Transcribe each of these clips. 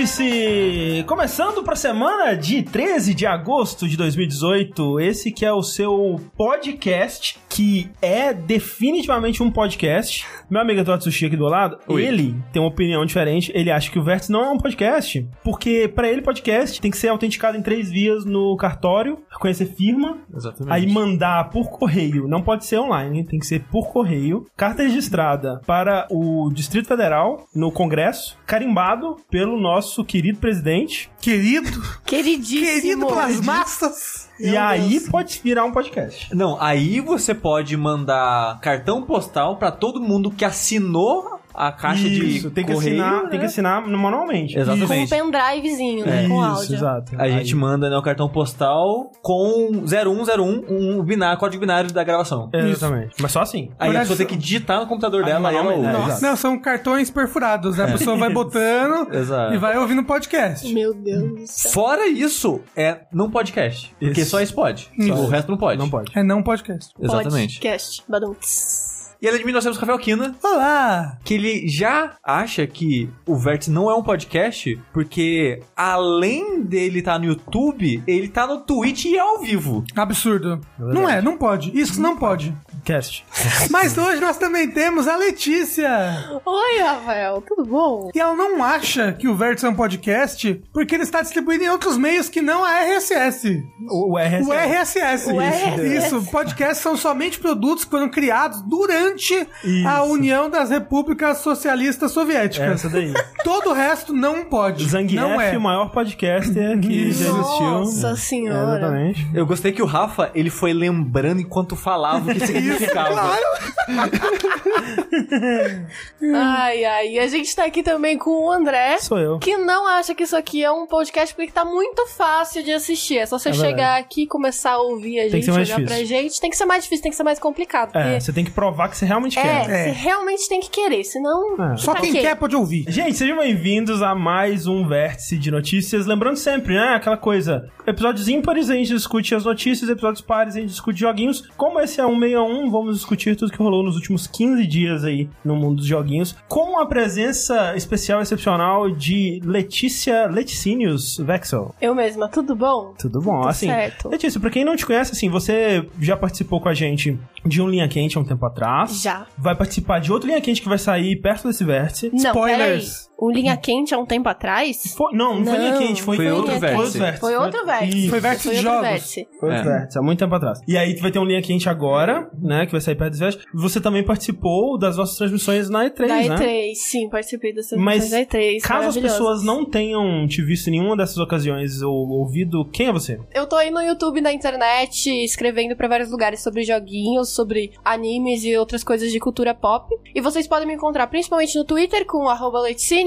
Vértice! Começando para a semana de 13 de agosto de 2018, esse que é o seu podcast, que é definitivamente um podcast. Meu amigo Eduardo Sushi aqui do lado, Oi. ele tem uma opinião diferente. Ele acha que o Vértice não é um podcast, porque para ele podcast tem que ser autenticado em três vias no cartório, reconhecer firma, Exatamente. Aí mandar por correio, não pode ser online, tem que ser por correio. Carta registrada para o Distrito Federal, no Congresso, carimbado pelo nosso querido presidente. Querido, Queridíssimo. querido pelas massas. E aí pode virar um podcast. Não, aí você pode mandar cartão postal pra todo mundo que assinou a caixa Isso, de tem que correio, assinar, né? tem que assinar manualmente. Com um Exatamente. pendrivezinho, né? Com Isso, áudio. exato. A gente manda né, o cartão postal com 0101, um binário, código binário da gravação. Exatamente. Mas só assim. Aí a Verdade, pessoa tem que digitar no computador dela e ela manualmente, ouve. né? Exato. Não, são cartões perfurados. né? A pessoa vai botando Exato. e vai ouvindo podcast. Meu Deus do céu. Fora isso, é não podcast. Porque Isso. só isso pode. Isso. O resto não pode. Não pode. É não podcast. Exatamente. Podcast. Badum-ts. E além de mim, nós temos o Rafael Kina, Olá! que ele já acha que o Vértice não é um podcast, porque além dele estar no YouTube, ele tá no Twitch e é ao vivo. Absurdo. não é, não pode. Isso não pode. Cast. Mas hoje nós também temos a Letícia. Oi, Rafael. Tudo bom? E ela não acha que o Vértice é um podcast porque ele está distribuído em outros meios que não a RSS. O, o RSS. O RSS. O Isso. RSS. Isso. Podcasts são somente produtos que foram criados durante a Isso. União das Repúblicas Socialistas Soviéticas. Essa daí. Todo o resto não pode. Zangief, não é. o maior podcaster que já existiu. Nossa É, senhora. exatamente. Eu gostei que o Rafa, ele foi lembrando enquanto falava o que significava. Claro. Ai, ai. E a gente tá aqui também com o André. Sou eu. Que não acha que isso aqui é um podcast porque tá muito fácil de assistir. É só você É chegar aqui, começar a ouvir a que gente, ser mais olhar pra gente. Tem que ser mais difícil, tem que ser mais complicado. É, Porque você tem que provar que você realmente é, quer. você realmente tem que querer, senão. É. Só quem Ok. quer pode ouvir. Gente, sejam bem-vindos a mais um Vértice de Notícias. Lembrando sempre, né, aquela coisa, episódios ímpares a gente discute as notícias, episódios pares a gente discute joguinhos. Como esse é 161, vamos discutir tudo que rolou nos últimos 15 dias aí no mundo dos joguinhos, com a presença especial, excepcional de Letícia Leticínios Vexel. Eu mesma, tudo bom? Tudo bom, Tudo assim. certo. Letícia, pra quem não te conhece, assim, você já participou com a gente de um Linha Quente há um tempo atrás. Já. Vai participar de outro Linha Quente que vai sair perto desse vértice. Não, Spoilers. O Linha Quente há um tempo atrás? Foi- não, não, foi linha quente, foi, foi outro Linha vértice. Foi outro vértice. Isso, Foi vértice Foi de outro jogos. vértice. Foi É. outro vértice, há muito tempo atrás. E aí vai ter um linha quente agora, né? Que vai sair perto desse vértice. Você também participou das nossas transmissões na E3, Da né? E3, sim, participei dessas Mas da E3. Caso as pessoas não tenham te visto em nenhuma dessas ocasiões ou ouvido, quem é você? Eu tô aí no YouTube, na internet, escrevendo pra vários lugares sobre joguinhos, sobre animes e outras coisas de cultura pop. E vocês podem me encontrar principalmente no Twitter com arroba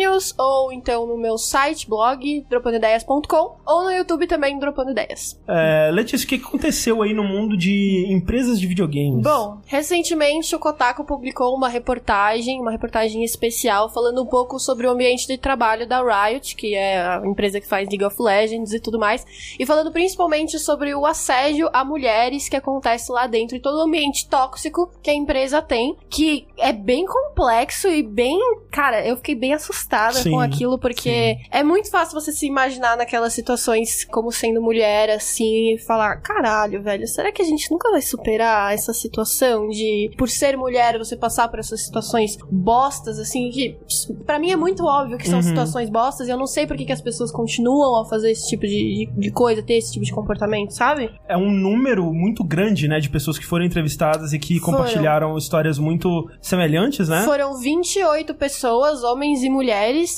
Leticínios, ou então no meu site, blog, dropandideias.com, ou no YouTube também, Dropando Ideias. É, Letícia, o que aconteceu aí no mundo de empresas de videogames? Bom, recentemente o Kotaku publicou uma reportagem, uma reportagem especial, falando um pouco sobre o ambiente de trabalho da Riot, que é a empresa que faz League of Legends e tudo mais, e falando principalmente sobre o assédio a mulheres que acontece lá dentro e todo o ambiente tóxico que a empresa tem, que é bem complexo e bem. Cara, eu fiquei bem assustada Sim, com aquilo, porque é muito fácil você se imaginar naquelas situações como sendo mulher, assim, e falar: caralho, velho, será que a gente nunca vai superar essa situação de, por ser mulher, você passar por essas situações bostas, assim, que pra mim é muito óbvio que são Uhum. situações bostas e eu não sei por que, que as pessoas continuam a fazer esse tipo de, de, de coisa, ter esse tipo de comportamento, sabe? É um número muito grande, né, de pessoas que foram entrevistadas e que Foram. compartilharam histórias muito semelhantes, né? Foram 28 pessoas, homens e mulheres,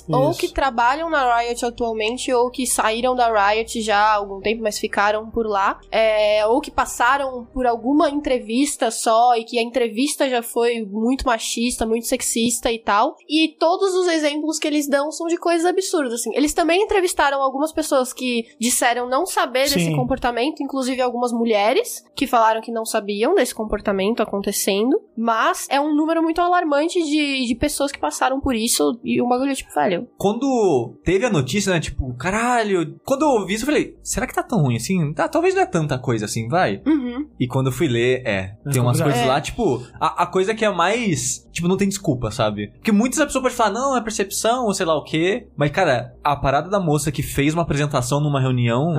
ou Isso. que trabalham na Riot atualmente, ou que saíram da Riot já há algum tempo, mas ficaram por lá, é, ou que passaram por alguma entrevista só e que a entrevista já foi muito machista, muito sexista e tal. E todos os exemplos que eles dão são de coisas absurdas, assim. Eles também entrevistaram algumas pessoas que disseram não saber desse Sim. comportamento, inclusive algumas mulheres que falaram que não sabiam desse comportamento acontecendo, mas é um número muito alarmante de, de pessoas que passaram por isso e o bagulho, tipo, velho. Quando teve a notícia, né? Tipo, caralho. Quando eu ouvi isso, eu falei, será que tá tão ruim assim? Tá, talvez não é tanta coisa assim, vai. Uhum. E quando eu fui ler, é. É Tem umas coisas É. lá, tipo, a, a coisa que é mais. Tipo, não tem desculpa, sabe? Porque muitas pessoas podem falar, não, é percepção, ou sei lá o quê. Mas, cara, a parada da moça que fez uma apresentação numa reunião.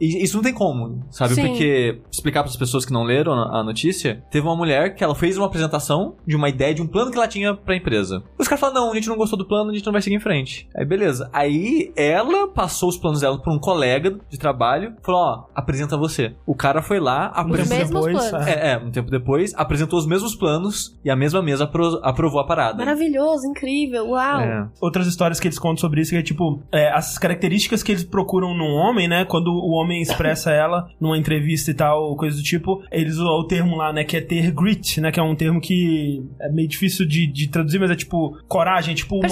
E isso não tem como, sabe? Sim. Porque, explicar para as pessoas que não leram a a notícia, teve uma mulher que ela fez uma apresentação de uma ideia, de um plano que ela tinha pra empresa. Os caras falaram, não, a gente não gostou do plano, a gente não vai seguir em frente. Aí, beleza. Aí, ela passou os planos dela pra um colega de trabalho, falou, ó, apresenta você. O cara foi lá, Um tempo apresentou... mesmos depois, planos. é. É, um tempo depois, apresentou os mesmos planos e a mesma mesa apro- aprovou a parada. Maravilhoso, incrível, uau. É. outras histórias que eles contam sobre isso, que é tipo, é, as características que eles procuram num homem, né? Quando o homem expressa ela numa entrevista e tal, coisa do tipo, eles usam o termo lá, né? Que é ter grit, né? Que é um termo que é meio difícil de, de traduzir, mas é tipo coragem, tipo uma.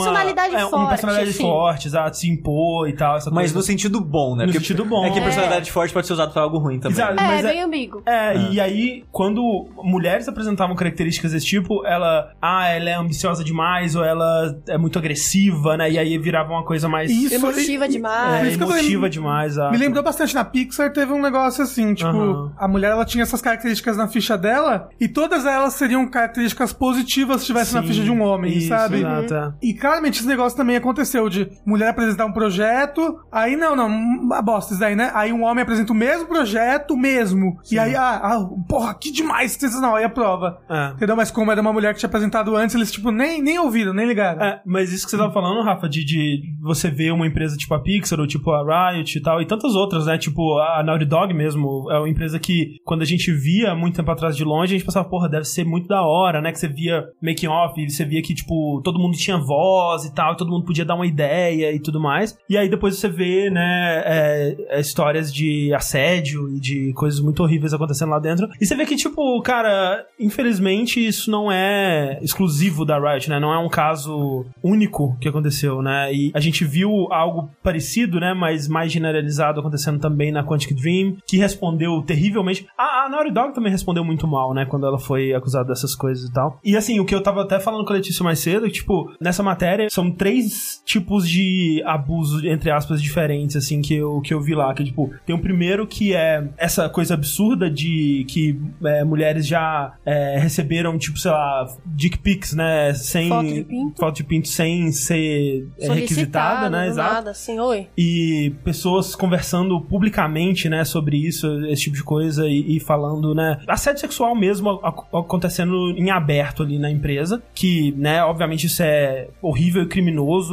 Personalidade é, Uma forte, personalidade assim. forte, exato, se impor e tal, essa Mas coisa. no sentido bom, né? No Porque sentido bom. É que É. personalidade forte pode ser usado pra algo ruim também. Exato, É, mas é, bem ambíguo. É, e aí, quando mulheres apresentavam características desse tipo, ela, ah, ela é ambiciosa demais, ou ela é muito agressiva, né? E aí virava uma coisa mais Isso, Emotiva e- demais. é, isso que eu falei, emotiva demais. ah. Me lembrou bastante, na Pixar teve um negócio assim, tipo, Aham. a mulher ela tinha essas características na ficha dela, e todas elas seriam características positivas se estivesse na Sim, ficha de um homem, isso, sabe? Exato, é. E claramente esse negócio também aconteceu de mulher apresentar um projeto, aí não, não, uma bosta isso daí, né? Aí um homem apresenta o mesmo projeto, mesmo. E aí, ah, ah, porra, que demais, sensacional, aí aprova. É. Entendeu? Mas como era uma mulher que tinha apresentado antes, eles, tipo, nem, nem ouviram, nem ligaram. É, mas isso que você tava falando, Rafa, de, de você ver uma empresa tipo a Pixar ou tipo a Riot e tal, e tantas outras, né? Tipo a Naughty Dog mesmo, é uma empresa que quando a gente via muito tempo atrás de longe, a gente pensava, porra, deve ser muito da hora, né? Que você via making off, e você via que, tipo, todo mundo tinha voz e tal, todo mundo podia dar uma ideia e tudo mais. E aí depois você vê, né, é, é, histórias de assédio e de coisas muito horríveis acontecendo lá dentro. E você vê que, tipo, cara, infelizmente isso não é exclusivo da Riot, né? Não é um caso único que aconteceu, né? E a gente viu algo parecido, né? Mas mais generalizado acontecendo também na Quantic Dream, que respondeu terrivelmente. A, a Naughty Dog também respondeu muito mal, né? Quando ela foi acusada dessas coisas e tal. E assim, o que eu tava até falando com a Letícia mais cedo, que, tipo, nessa matéria são três tipos de abuso, entre aspas, diferentes, assim, que eu, que eu vi lá. Que, tipo, tem o primeiro que é essa coisa absurda de que é, mulheres já é, receberam, tipo, sei lá, dick pics, né? Sem. Foto de pinto. foto de pinto sem ser é, requisitada, Solicitada, né? do Exato Nada, assim, oi. e pessoas conversando publicamente, né, sobre isso, esse tipo de coisa e, e falando, né, assédio sexual mesmo ac- acontecendo em aberto ali na empresa, que, né, obviamente isso é horrível e criminoso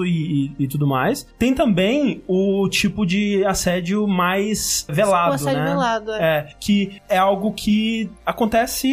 e, e- e tudo mais. Tem também o tipo de assédio mais velado, O assédio né? velado, é. É, que é algo que acontece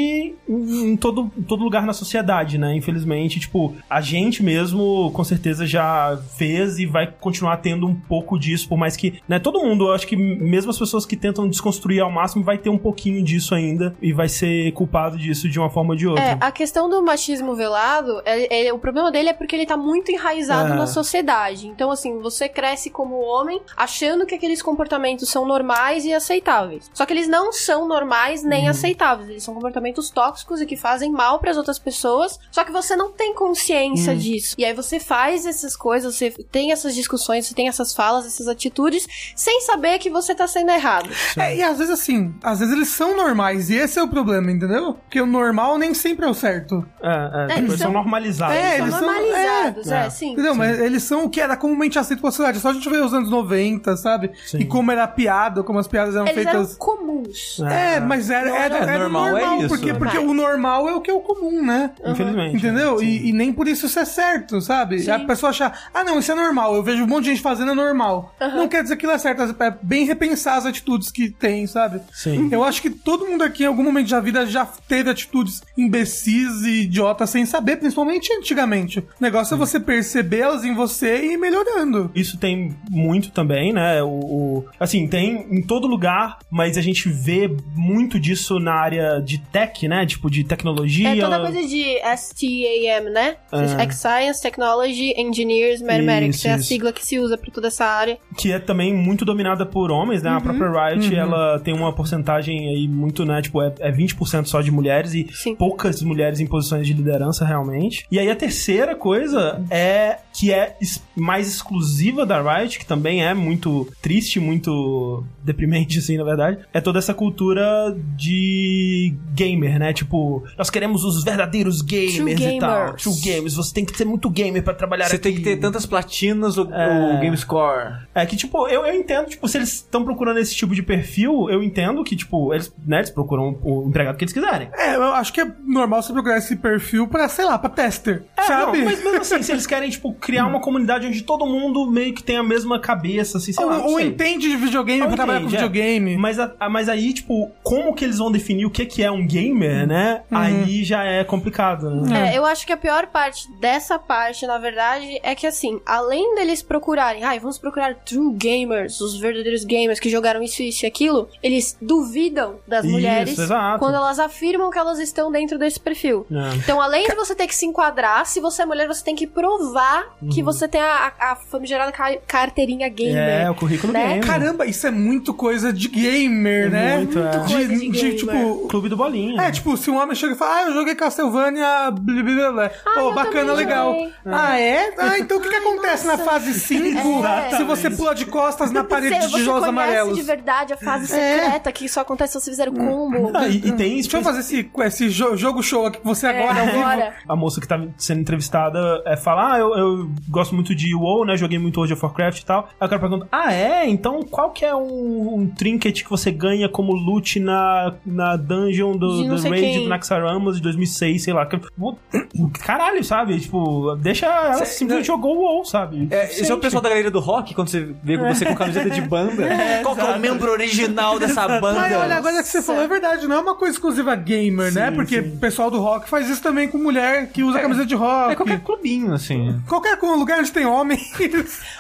em em todo, em todo lugar na sociedade, né? Infelizmente, tipo, a gente mesmo com certeza já fez e vai continuar tendo um pouco disso, por mais que, né, todo mundo, eu acho que mesmo as pessoas que tentam desconstruir ao máximo vai ter um pouquinho disso ainda e vai ser culpado disso de uma forma ou de outra. É, a questão do machismo velado, é, é- o problema dele é porque ele tá muito enraizado É. na sociedade. Então, assim, você cresce como homem achando que aqueles comportamentos são normais e aceitáveis. Só que eles não são normais nem Uhum. aceitáveis. Eles são comportamentos tóxicos e que fazem mal pras outras pessoas. Só que você não tem consciência Uhum. disso. E aí você faz essas coisas, você tem essas discussões, você tem essas falas, essas atitudes, sem saber que você tá sendo errado. É, e às vezes assim, às vezes eles são normais, e esse é o problema, entendeu? Porque o normal nem sempre é o certo. É, é, tipo, eles são normalizados. É? São eles são- normalizados, é, é, é. sim. Entendeu? Mas eles são o que era comumente aceito pela sociedade. É Só a gente ver os anos 90, sabe? Sim. E como era piada, como as piadas eram Eles eram feitas. comuns. É, mas era, era, era- era normal, normal, é isso. porque, porque Normal. o normal é o que é o comum, né? Infelizmente. Entendeu? Sim. E, e nem por isso isso é certo, sabe? Sim. A pessoa achar, ah, não, isso é normal. Eu vejo um monte de gente fazendo é normal. Não quer dizer que aquilo é certo. É bem repensar as atitudes que tem, sabe? Sim. Eu acho que todo mundo aqui, em algum momento da vida, já teve atitudes imbecis e idiotas sem saber, principalmente antigamente. O negócio é você percebê-las em você e ir melhorando. Isso tem muito também, né? O, o- assim, tem em todo lugar, mas a gente vê muito disso na área de tech, né? Tipo, de tecnologia. É toda coisa de STAM, né? É. Science, Technology, Engineers, Mathematics. Isso, é a sigla que se usa pra toda essa área. que é também muito dominada por homens, né? A própria Riot, ela tem uma porcentagem aí muito, né? Tipo, é, é 20% só de mulheres e Sim. poucas mulheres em posições de liderança, realmente. E aí a terceira coisa é que é mais exclusiva da Riot, que também é muito triste, muito deprimente, assim, na verdade, é toda essa cultura de gamer, né? Tipo, nós queremos os verdadeiros gamers True e tal. True gamers. Você tem que ser muito gamer pra trabalhar Você aqui. tem que ter tantas platinas o, É. o Game Score. É que, tipo, eu, eu entendo, tipo, se eles estão procurando esse tipo de perfil, eu entendo que, tipo, eles, né, eles procuram o empregado que eles quiserem. É, eu acho que é normal você procurar esse perfil pra, sei lá, pra tester. É, sabe? não, mas mesmo assim, se eles querem, tipo, criar uma comunidade onde todo mundo meio que tem a mesma cabeça, assim, sei lá. não ou, ou sei. entende de videogame Ou pra trabalhar com é. videogame. Mas, a- a- mas aí, tipo, como que eles vão definir o que, que é um gamer, né? Aí já é complicado, né? É, eu acho que a pior parte dessa parte, na verdade, é que assim, além deles procurarem, ai, vamos procurar true gamers, os verdadeiros gamers que jogaram isso, isso e aquilo, eles duvidam das Isso, mulheres exato. quando elas afirmam que elas estão dentro desse perfil. É. Então, além de você ter que se enquadrar, se você é mulher, você tem que provar que você tem a, a, a famigerada ca- carteirinha gamer. É, o currículo né? gamer. Caramba, isso é muito coisa de gamer, né? Muito, é. Muito coisa de gamer. tipo. Clube do Bolinha. É, tipo, se um homem chega e fala, ah, eu joguei Castlevania, blá, blá, blá. Ah, Pô, eu bacana, legal. joguei. Ah, é? Ah, então o que, que acontece na fase 5 É. se você pula de costas na parede Você, de tijolos amarelos? de verdade a fase É. secreta que só acontece se você fizer o combo. Ah, e, e tem Deixa eu fazer esse, esse jo- jogo show aqui com você agora. É, agora. a moça que tá sendo entrevistada é, fala: Ah, eu, eu gosto muito de WoW, né? Joguei muito World of Warcraft e tal. Aí o cara pergunta: Ah, é? Então qual que é um, um trinket que você ganha como loot na, na dungeon do, do Raid quem. do Naxxaramas de 2006, sei lá. Que- Caralho, sabe? Tipo, deixa. Ela Cê- simplesmente jogou o WoW, sabe? É, esse é o pessoal da galeria do rock, quando você vê você com camiseta de banda. Qual que é o membro original dessa banda? Mas olha, agora que você falou, é verdade, não é uma coisa exclusiva gamer, né? Sim, Porque sim. o pessoal do rock faz isso também com mulher que usa camiseta de rock. É qualquer clubinho, assim. Qualquer lugar onde tem homem.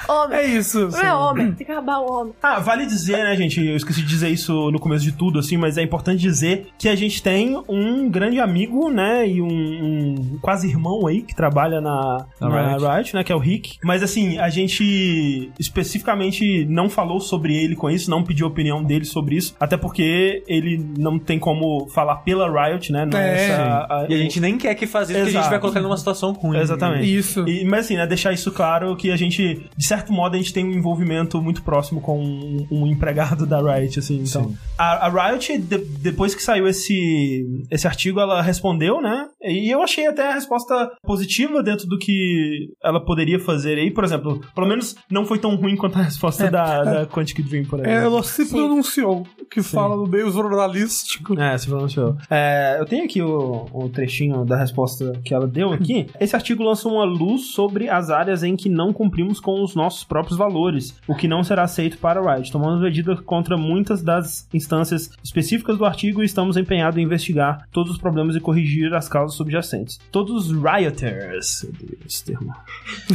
Homem. é isso. Não é homem, tem que acabar o homem. Ah, vale dizer, né, gente? Eu esqueci de dizer isso no começo de tudo, assim, mas é importante dizer que a gente tem um grande amigo, né, e um, um quase irmão aí que trabalha na, Na na Riot. Riot, né, que é o Rick. Mas assim, a gente especificamente não falou sobre ele com isso, não pediu a opinião dele sobre isso, até porque ele não tem como falar pela Riot, né? não É, essa- E a gente nem quer que faça isso, porque a gente vai colocar ele numa situação ruim. Exatamente. Isso. E- mas assim, né, deixar isso claro que a gente, de certo modo, a gente tem um envolvimento muito próximo com um, um empregado da Riot, assim. Então, a, a Riot, de- depois que saiu esse, esse artigo, ela respondeu, né? E eu achei até a resposta positiva dentro do que ela poderia fazer aí. Por exemplo, pelo menos não foi tão ruim quanto a resposta da, da Quantic Dream por aí. É, ela se pronunciou, que fala no meio jornalístico. É, se pronunciou. É, eu tenho aqui o, o trechinho da resposta que ela deu aqui. Esse artigo lança uma luz sobre as áreas em que não cumprimos com os nossos próprios valores, o que não será aceito para a Riot. Tomamos medidas contra muitas das instâncias específicas do artigo e estamos empenhados em investigar todos os problemas e corrigir as causas subjacentes. Todos os rioters, esse termo,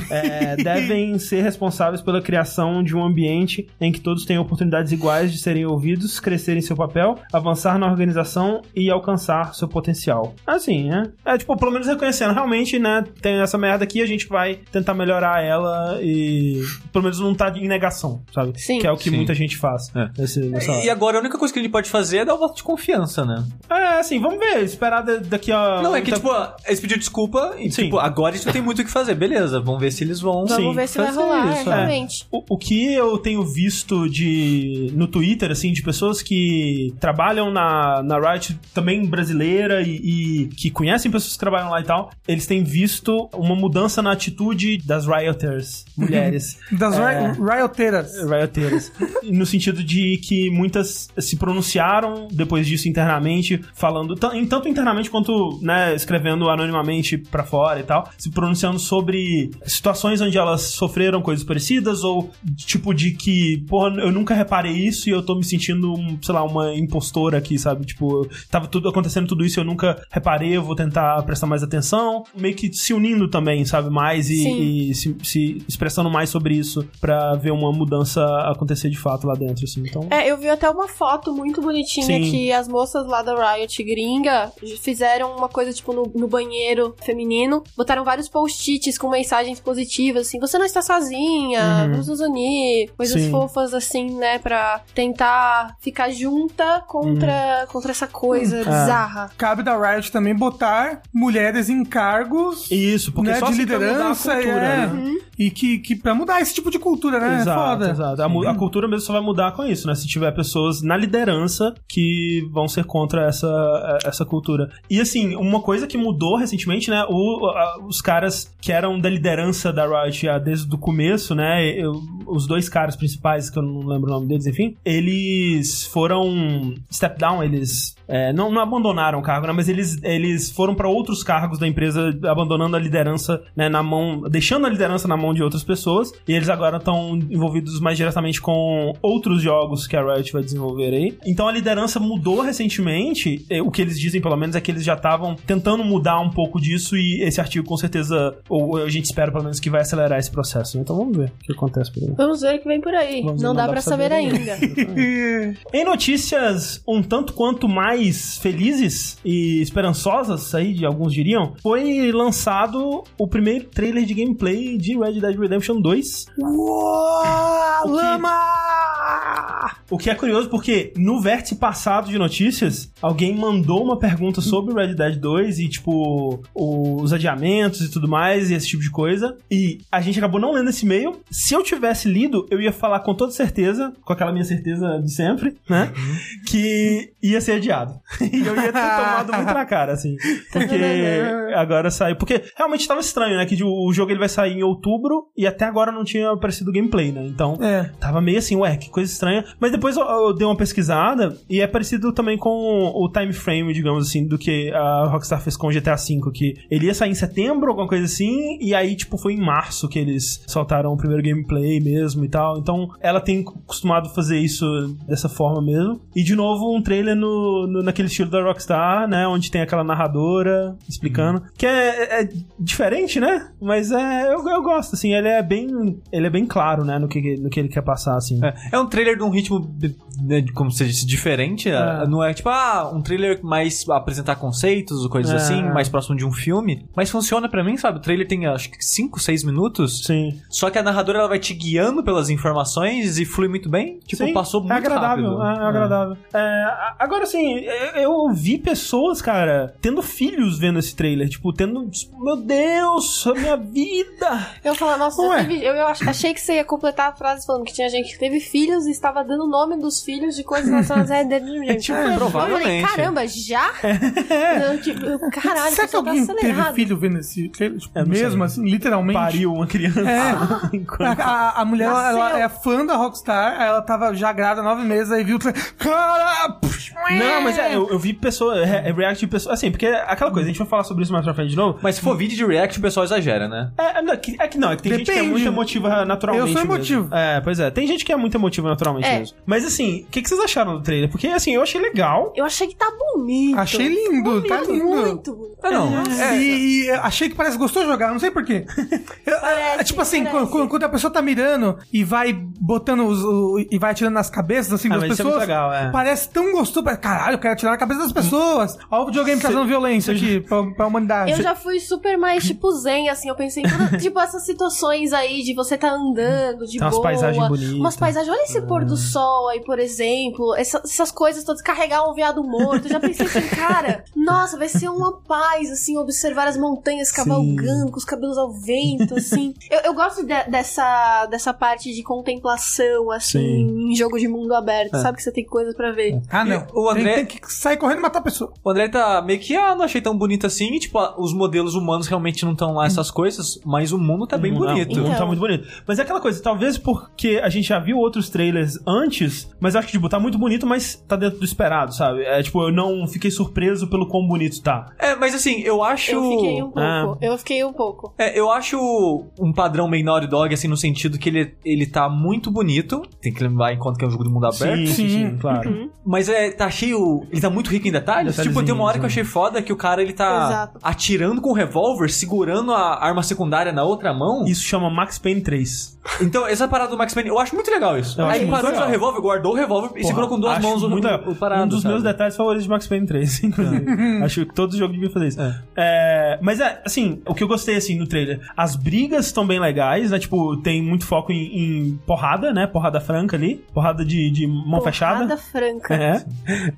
é, devem ser responsáveis pela criação de um ambiente em que todos tenham oportunidades iguais de serem ouvidos, crescer em seu papel, avançar na organização e alcançar seu potencial. Assim, né? É tipo, pelo menos reconhecendo, realmente, né? Tem essa merda aqui, a gente vai tentar melhorar ela e pelo menos não tá em negação, sabe? Sim. Que é o que Sim. muita gente faz É. nesse. E agora a única coisa que a gente pode fazer é dar o voto de confiança, né? É, assim, vamos ver, esperar da- daqui a. Não, é que, tá- tipo, eles pediram desculpa e, Sim. tipo, agora a gente não tem muito o que fazer. Beleza, vamos ver se eles vão. Vamos Sim, ver se vai rolar, isso, é. realmente. O, o que eu tenho visto de no Twitter, assim, de pessoas que trabalham na, na Riot, também brasileira, e, e que conhecem pessoas que trabalham lá e tal, eles têm visto uma mudança na atitude das Rioters, mulheres. Das É. ri- rioteiras. Rioteiras. no sentido de que muitas se pronunciaram depois disso internamente, falando, tanto internamente quanto, né, escrevendo anonimamente pra fora e tal, se pronunciando sobre situações onde elas sofreram coisas parecidas ou tipo de que, porra, eu nunca reparei isso e eu tô me sentindo, sei lá, uma impostora aqui, sabe? Tipo, tava tudo acontecendo tudo isso e eu nunca reparei, eu vou tentar prestar mais atenção, meio que se unindo também, sabe, mais e, Sim. e se, se expressando mais sobre isso pra ver uma mudança acontecer de fato lá dentro, assim. Então, É, eu vi até uma foto muito bonitinha Sim. que as moças lá da Riot gringa fizeram uma coisa, tipo, no, no banheiro feminino, botaram vários post-its com mensagens positivas, assim, você não está sozinha, Uhum. vamos nos unir, coisas Sim. fofas, assim, né, pra tentar ficar junta contra, contra essa coisa É. bizarra. Cabe da Riot também botar mulheres em cargos isso, porque né, só de vai mudar a cultura, é, né? e que, que pra mudar esse tipo de cultura, né? Exato, é foda. exato. A, a cultura mesmo só vai mudar com isso, né? Se tiver pessoas na liderança que vão ser contra essa, essa cultura. E assim, uma coisa que mudou recentemente, né? O, a- os caras que eram da liderança da Riot já desde o começo, né? eu- os dois caras principais, que eu não lembro o nome deles, enfim, eles foram step down, eles é, não, não abandonaram o cargo, né? Mas eles, eles foram para outros cargos da empresa, abandonando a liderança né, na mão, deixando a liderança na mão de outras pessoas. E eles agora estão envolvidos mais diretamente com outros jogos que a Riot vai desenvolver aí. Então a liderança mudou recentemente. eh, O que eles dizem, pelo menos, é que eles já estavam tentando mudar um pouco disso. E esse artigo, com certeza, ou a gente espera, pelo menos, que vai acelerar esse processo. né? Então vamos ver o que acontece por aí. Vamos ver o que vem por aí. Vamos não dá pra saber ainda. Em notícias um tanto quanto mais felizes e esperançosas, aí de alguns diriam, foi lançado o primeiro trailer de gameplay de Red Dead Redemption 2. Uou, O que- lama! O que é curioso porque no vértice passado de notícias, alguém mandou uma pergunta sobre o Red Dead 2 e, tipo, os adiamentos e tudo mais, e esse tipo de coisa. E a gente acabou não lendo esse e-mail. Se eu tivesse lido, eu ia falar com toda certeza, com aquela minha certeza de sempre, né? Que ia ser adiado. e eu ia ter tomado muito na cara, assim. Porque agora saiu. Porque realmente tava estranho, né? Que o jogo ele vai sair em outubro e até agora não tinha aparecido gameplay, né? Então. É. Tava meio assim, ué, que coisa estranha. Mas depois eu, eu dei uma pesquisada e é parecido também com o time frame, digamos assim, do que a Rockstar fez com o GTA V, que ele ia sair em setembro, alguma coisa assim, e aí, tipo, foi em março que eles soltaram o primeiro gameplay mesmo e tal. Então, ela tem costumado fazer isso dessa forma mesmo. E, de novo, um trailer no, no- naquele estilo da Rockstar, né, onde tem aquela narradora explicando, que é, é diferente, né? Mas é, eu, eu gosto, assim, ele é bem, ele é bem claro, né, no que, no que ele quer passar, assim. É, é um trailer de um ritmo, né, como você disse, diferente. É. Não é tipo, ah, um trailer mais apresentar conceitos ou coisas É. assim, mais próximo de um filme. Mas funciona pra mim, sabe? O trailer tem acho que 5, 6 minutos. Sim. Só que a narradora ela vai te guiando pelas informações e flui muito bem. Tipo, Sim, passou muito é agradável, rápido. É, é agradável. É, agora, assim, eu, eu vi pessoas, cara, tendo filhos vendo esse trailer. Tipo, tendo. Meu Deus, a minha vida! Eu falo, nossa, teve- eu, eu ach- achei que você ia completar a frase falando que tinha gente que teve filhos e estava dando o nome dos filhos de coisas relacionadas a Red Dead Redemption. tipo, Eu falei, provavelmente. caramba, já? Eu, tipo, caralho, Será que você tá alguém teve filho vendo esse trailer? Tipo, não mesmo sei. assim, literalmente? Pariu uma criança. É. A, a- a mulher, ela, ela é fã da Rockstar, ela tava já grávida nove meses, aí viu o trailer. Cara! Não, mas é, eu, eu vi pessoas, re- react de pessoas. Assim, porque é aquela coisa, a gente vai falar sobre isso mais pra frente de novo. Mas se for vídeo de react, o pessoal exagera, né? É, é, não, que- é que não, é que tem gente que é Depende. muito emotiva naturalmente. Eu sou mesmo. emotivo. É, pois é. Tem gente que é muito emotiva naturalmente É. mesmo. Mas assim, o que, que vocês acharam do trailer? Porque assim, eu achei legal. Eu achei que tá bonito. Achei lindo, tá Bonito, lindo. Muito. Ah, não. É, e, e achei que parece gostoso jogar, não sei porquê. Parece, é tipo assim, quando, quando a pessoa tá mirando e vai botando os. o- e vai atirando nas cabeças assim Ah, das mas isso é pessoas. muito legal, é. Parece tão gostoso. Caralho, eu quero atirar na cabeça das pessoas. Olha o videogame trazendo violência aqui pra, pra humanidade. Eu já fui super mais tipo zen, assim, eu pensei em todas, tipo, essas situações aí de você tá andando, de Tem umas boa. paisagens bonitas. Umas paisagens, olha esse pôr do sol aí, por exemplo, essa- essas coisas todas, carregar um veado morto, eu já pensei assim, cara, nossa, vai ser uma paz, assim, observar as montanhas cavalgando, com os cabelos ao vento, assim. Eu, eu gosto de- dessa, dessa parte de contemplação, assim, Sim. em jogo de mundo aberto, sabe que você tem coisa pra ver. Ah, não. O André- Tem, tem que sair correndo e matar a pessoa. O André tá meio que, ah, não achei tão bonito assim. E, tipo, ah, os modelos humanos realmente não estão lá essas coisas, mas o mundo tá bem Não, bonito. O mundo tá Então. muito bonito. Mas é aquela coisa, talvez porque a gente já viu outros trailers antes, mas acho que, tipo, tá muito bonito, mas tá dentro do esperado, sabe? É tipo, eu não fiquei surpreso pelo quão bonito tá. É, mas assim, eu acho. Eu fiquei um pouco, Ah. eu fiquei um pouco. É, eu acho um padrão meio Naughty Dog, assim, no sentido que ele, ele tá muito bonito. Tem que levar em conta que é um jogo do mundo aberto. Sim, sim, sim, Sim. claro. Mas é, tá cheio. Ele tá muito rico em detalhes. Tipo, tem uma hora que eu né? achei foda que o cara ele tá Exato. atirando com o revólver, segurando a arma secundária na outra mão. Isso chama Max Payne 3. Então, essa parada do Max Payne, eu acho muito legal isso. Eu Aí parou de usar revólver, guardou o revólver e segurou com duas mãos o, muito o, legal. o parado. Um dos sabe? meus detalhes favoritos de Max Payne 3, inclusive. Acho que todo jogo devia fazer isso. É. É, mas é, assim, o que eu gostei, assim, no trailer, as brigas estão bem legais, né? Tipo, tem muito foco em, em porrada, né? Porrada franca ali. porrada de, de mão Porrada fechada. franca. É.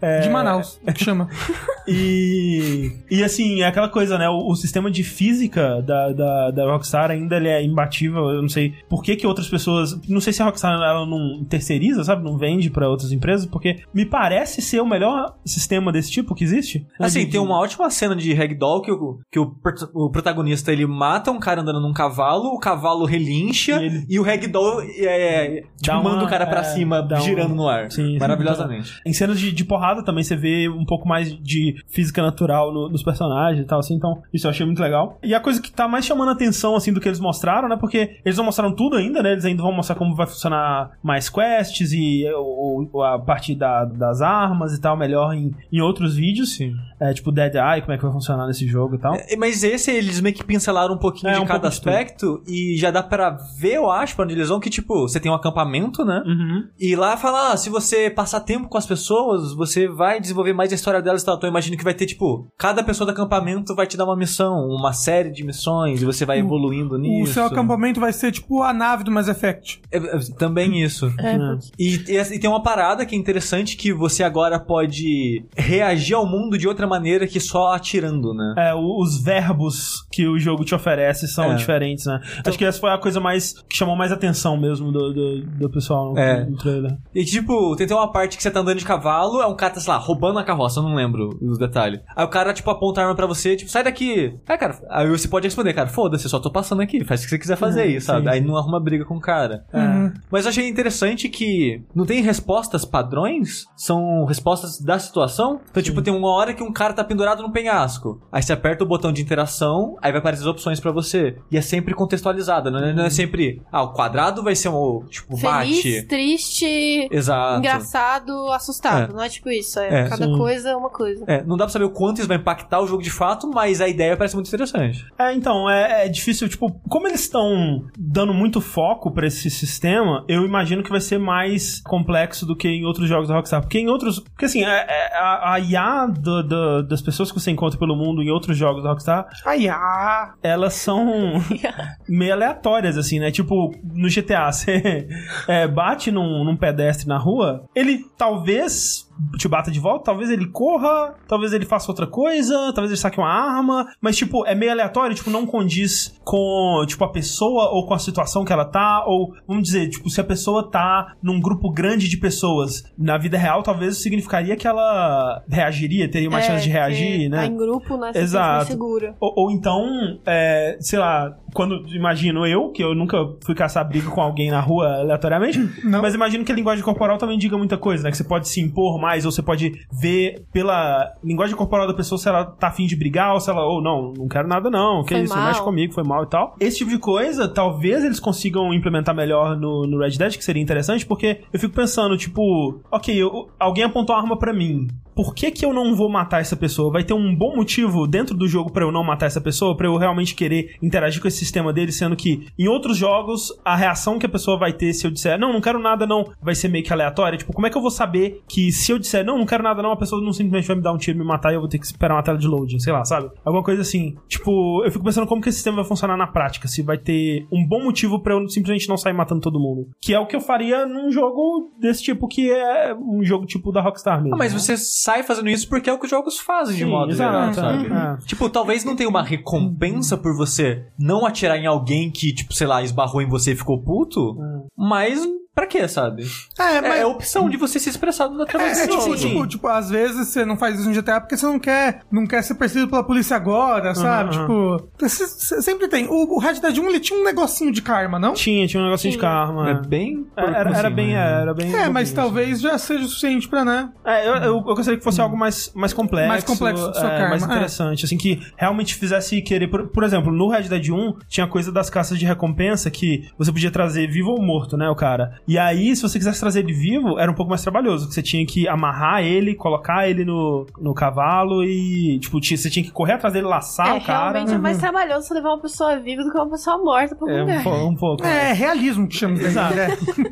É, De Manaus, que chama. E, e assim, é aquela coisa, né? O, o sistema de física da, da, da Rockstar ainda ele é imbatível. Eu não sei por que, que outras pessoas. Não sei se a Rockstar ela não terceiriza, sabe? Não vende pra outras empresas, porque me parece ser o melhor sistema desse tipo que existe. Assim, De- tem uma ótima cena de ragdoll que, o, que o, o protagonista ele mata um cara andando num cavalo, o cavalo relincha E ele- e o ragdoll é, tipo, Dá uma- manda o cara pra é, cima girando no ar. Sim, sim. Maravilhosamente. Em cenas de, de porrada também você vê um pouco mais de física natural no- nos personagens e tal, assim, então isso eu achei muito legal. E a coisa que tá mais chamando a atenção, assim, do que eles mostraram, né, porque eles não mostraram tudo ainda, né, eles ainda vão mostrar como vai funcionar mais quests e o, o- a parte da- das armas e tal, melhor em, em outros vídeos. Sim. É, tipo Dead Eye, como é que vai funcionar nesse jogo e tal. É, Mas esse eles meio que pincelaram um pouquinho É, de um cada pouco de aspecto e já dá pra ver, eu acho, pra onde eles vão, que tipo, você tem um acampamento, né? Uhum. E lá fala, ah, se você passar tempo com as pessoas, você vai desenvolver mais a história delas e tal. Então eu imagino que vai ter, tipo, cada pessoa do acampamento vai te dar uma missão, uma série de missões, e você vai evoluindo O nisso. seu acampamento vai ser tipo a nave do Mass Effect. É, é, também isso. É, E, e, e tem uma parada que é interessante que você agora pode reagir ao mundo de outra maneira que só atirando, né? É, o- os verbos que o jogo te oferece são É. diferentes, né? Acho que essa foi a coisa mais que chamou mais atenção mesmo do, do, do pessoal no, É. no trailer. E tipo, tem, tem uma parte que você tá andando de cavalo, é um cara, tá, sei lá, roubando a carroça, eu não lembro os detalhes. Aí o cara, tipo, aponta a arma pra você, tipo, sai daqui. É, cara, aí você pode responder, cara, foda-se, eu só tô passando aqui, faz o que você quiser fazer aí, sabe? sim. Aí não arruma briga com o cara. Uhum. Mas eu achei interessante que não tem respostas padrões, são respostas da situação. Então, tipo, tem uma hora que um cara tá pendurado no penhasco. Aí você aperta o botão de interação, aí vai aparecer as opções pra você. E é sempre contextualizada, não é, não é sempre, ah, o quadrado vai ser um, tipo, Feliz, bate. triste, Exato. engraçado, assustado. É. Não é tipo isso. É, É, cada sim. coisa é uma coisa. É, não dá pra saber o quanto isso vai impactar o jogo de fato, mas a ideia parece muito interessante. É, então, é, é difícil, tipo, como eles estão dando muito foco pra esse sistema, eu imagino que vai ser mais complexo do que em outros jogos da Rockstar. Porque em outros. Porque assim, é- é a, a IA do- do- das pessoas que você encontra pelo mundo em outros jogos da Rockstar, Ai, ah. elas são meio aleatórias, assim, né? Tipo, no GTA, você é, bate num, num pedestre na rua, ele talvez te bata de volta, talvez ele corra, talvez ele faça outra coisa, talvez ele saque uma arma, mas, tipo, é meio aleatório, tipo, não condiz com, tipo, a pessoa ou com a situação que ela tá, ou, vamos dizer, tipo, se a pessoa tá num grupo grande de pessoas na vida real, talvez significaria que ela reagiria, teria mais É, chance de reagir, porque né? Tá em grupo, né? Exato. Segura. Ou, ou então, é, sei lá, quando imagino eu, que eu nunca fui caçar briga com alguém na rua aleatoriamente, Não. mas imagino que a linguagem corporal também diga muita coisa, né? Que você pode se impor mais, ou você pode ver pela linguagem corporal da pessoa se ela tá afim de brigar, ou se ela, ou não, não quero nada não, que Foi isso, mal. mexe comigo, foi mal e tal. Esse tipo de coisa, talvez eles consigam implementar melhor no, no Red Dead, que seria interessante, porque eu fico pensando, tipo, ok, eu- alguém apontou uma arma pra mim. Por que que eu não vou matar essa pessoa? Vai ter um bom motivo dentro do jogo pra eu não matar essa pessoa, pra eu realmente querer interagir com esse sistema dele, sendo que em outros jogos a reação que a pessoa vai ter se eu disser, não, não quero nada não, vai ser meio que aleatória. Tipo, como é que eu vou saber que se eu disser, não, não quero nada não, a pessoa não simplesmente vai me dar um tiro e me matar e eu vou ter que esperar uma tela de loading, sei lá, sabe? Alguma coisa assim. Tipo, eu fico pensando como que esse sistema vai funcionar na prática, se vai ter um bom motivo pra eu simplesmente não sair matando todo mundo. Que é o que eu faria num jogo desse tipo, que é um jogo tipo da Rockstar mesmo. Ah, mas né? você sai fazendo isso porque é o que os jogos fazem de Sim, modo geral, exato, sabe? é. Tipo, talvez não tenha uma recompensa por você não atirar em alguém que, tipo, sei lá, esbarrou em você e ficou puto, mas pra quê, sabe? É, É, mas. é a opção de você se expressar através É, desse tipo, jogo. tipo, tipo, às vezes você não faz isso no GTA porque você não quer, não quer ser perseguido pela polícia agora, sabe? aham. Tipo, se- se- sempre tem. O, o Red Dead 1 ele tinha um negocinho de karma, não? Tinha, tinha um negocinho de karma. É é. bem. Era, era, era bem, né? é, era bem. É, mas bobinho, talvez já seja o suficiente pra, né? É, eu, eu, eu gostaria que fosse algo mais, mais complexo. Mais complexo do seu é, karma, mais é. interessante. Assim, que realmente fizesse querer. Por, por exemplo, no Red Dead 1 tinha coisa das caças de recompensa que você podia trazer vivo ou morto, né, o cara. E aí, se você quisesse trazer ele vivo, era um pouco mais trabalhoso. Que você tinha que amarrar ele, colocar ele no, no cavalo e. Tipo, tinha- você tinha que correr atrás dele, laçar é, o cara. realmente é mais trabalhoso você levar uma pessoa viva do que uma pessoa morta pra algum É, um, lugar. po- um pouco. É, realismo que chama Exato. né?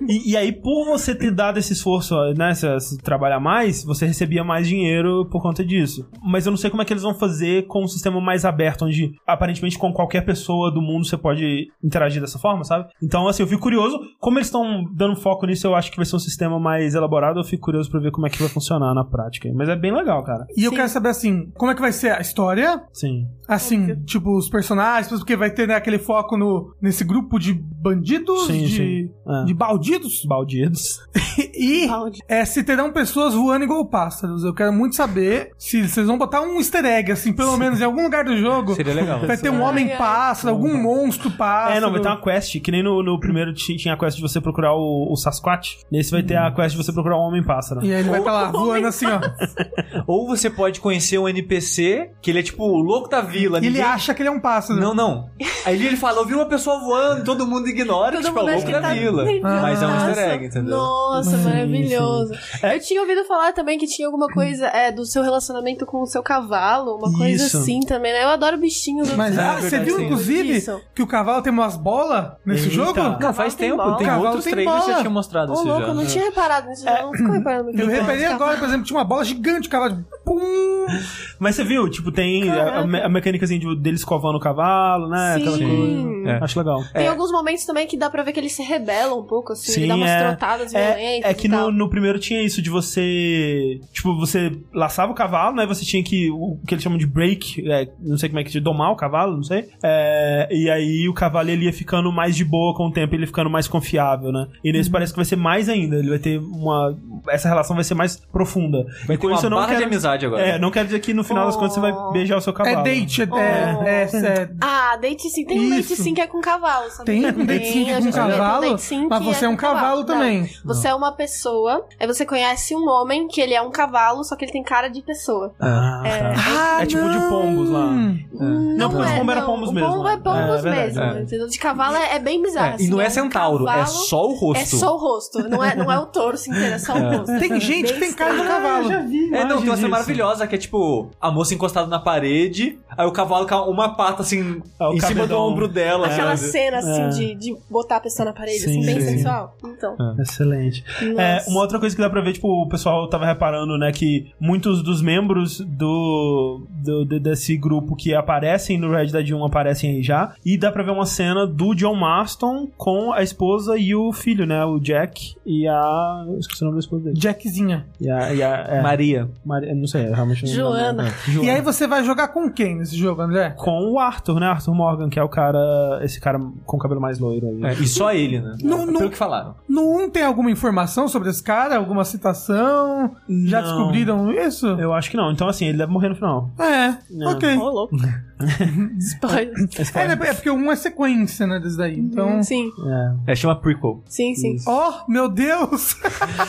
E, e aí, por você ter dado esse esforço, né, se, se trabalhar mais, você recebia mais dinheiro por conta disso. Mas eu não sei como é que eles vão fazer com um sistema mais aberto, onde aparentemente com qualquer pessoa do mundo você pode interagir dessa forma, sabe? Então, assim, eu fico curioso como eles estão dando foco nisso, eu acho que vai ser um sistema mais elaborado. Eu fico curioso pra ver como é que vai funcionar na prática. Mas é bem legal, cara. E eu Sim. quero saber assim, como é que vai ser a história? Sim. Assim, tipo, os personagens, porque vai ter né, aquele foco no, nesse grupo de bandidos, Sim, de, sim. É. de baldidos. Baldidos. E Balde. é, se terão pessoas voando igual pássaros. Eu quero muito saber se vocês vão botar um easter egg, assim, pelo menos em algum lugar do jogo. Seria legal. Vai ter um Ai, homem ai. pássaro, algum monstro pássaro. É, não, vai ter uma quest, que nem no, no primeiro ti- tinha a quest de você procurar o, o Sasquatch. Nesse vai ter a quest de você procurar o Homem-Pássaro. E aí ele vai estar lá voando assim, ó. Ou você pode conhecer um NPC, que ele é tipo o louco da vila. E ele ninguém- acha que ele é um pássaro. Não, não. Aí ele fala, eu vi uma pessoa voando, todo mundo ignora, Todo tipo, é o mundo louco acha da que tá vila. Mas é um easter egg, entendeu? Nossa, maravilhoso. É. Eu tinha ouvido falar também que tinha alguma coisa é, do seu relacionamento com o seu cavalo, uma coisa Isso. assim também, né? Eu adoro bichinhos. Mas ah, você viu, sim. inclusive, Isso. que o cavalo tem umas bolas nesse Eita. jogo? Não, faz tem tempo, bola. tem Cavalo outros tem trailers que bola. já tinham mostrado Ô, louco, já. eu não tinha reparado nisso, já. não ficou reparando muito. Eu reparei agora, por exemplo, tinha uma bola gigante, o cavalo. Pum! Mas você viu, tipo, tem a, a, a mecânicazinha de, dele escovando o cavalo, né? Aquela Sim. coisa. É. Acho legal. Tem alguns momentos também que dá pra ver que ele se rebela um pouco, assim, Sim, ele dá umas é. trotadas É, é que e no, tal. no primeiro tinha isso de você. Tipo, você laçava o cavalo, né? Você tinha que. O que eles chamam de break, é, não sei como é que de domar o cavalo, não sei. É, e aí o cavalo ele ia ficando mais de boa com o tempo, ele ficando mais confiável, né? E Uhum. nesse parece que vai ser mais ainda. Ele vai ter uma. Essa relação vai ser mais profunda. Vai ter uma isso eu não barra de quero- amizade agora. É, não quero dizer que no final das contas você vai Oh. beijar o seu cavalo. É date, é, Oh. é, é, é- Ah, date sim. Tem um date Isso. sim que é com cavalo, sabe? Tem um date sim que é a com um cavalo, date sim mas você é um cavalo. cavalo Não, também. Você é uma pessoa, aí você conhece um homem que ele é um cavalo, só que ele tem cara de pessoa. Ah, É. tá. Ah, É tipo de pombos lá. Hum, Não, porque os pombos eram pombos o mesmo, pombo é pombos É, é mesmo, é. De cavalo é, é bem bizarro. É, assim, e não é, centauro, é só o rosto. É só o rosto, não é, não é o torso inteiro, é só o rosto. Tem gente que tem cara de cavalo. já vi É, não, tem uma cena maravilhosa que é tipo a moça encostada na parede, aí o cavalo com uma pata assim Ah, em cima do ombro dela. Aquela sabe? cena assim É. de, de botar a pessoa na parede, Sim, assim, bem sim. sensual. Então. Excelente. Nossa. É, uma outra coisa que dá pra ver, tipo, o pessoal tava reparando, né, que muitos dos membros do, do- de- desse grupo que aparecem no Red Dead 1 aparecem aí já. E dá pra ver uma cena do John Marston com a esposa e o filho, né, o Jack e a... eu esqueci o nome da esposa dele. Jackzinha. E a... E a é, Maria. Maria- não sei, realmente não Joana. É, Joana. E aí você vai jogar com quem jogo, André? Com o Arthur, né, Arthur Morgan, que é o cara... Esse cara com o cabelo mais loiro aí. É, e só ele, né? Não, É não- Pelo que falaram. No 1 tem alguma informação sobre esse cara? Alguma citação? Já Não. descobriram isso? Eu acho que não. Então, assim, ele deve morrer no final. É, Não. ok. Louco. Spoiler. É, né, é porque o 1 é sequência, né, desse daí. Então... Sim, É. É, chama prequel. sim, sim. Oh, meu Deus!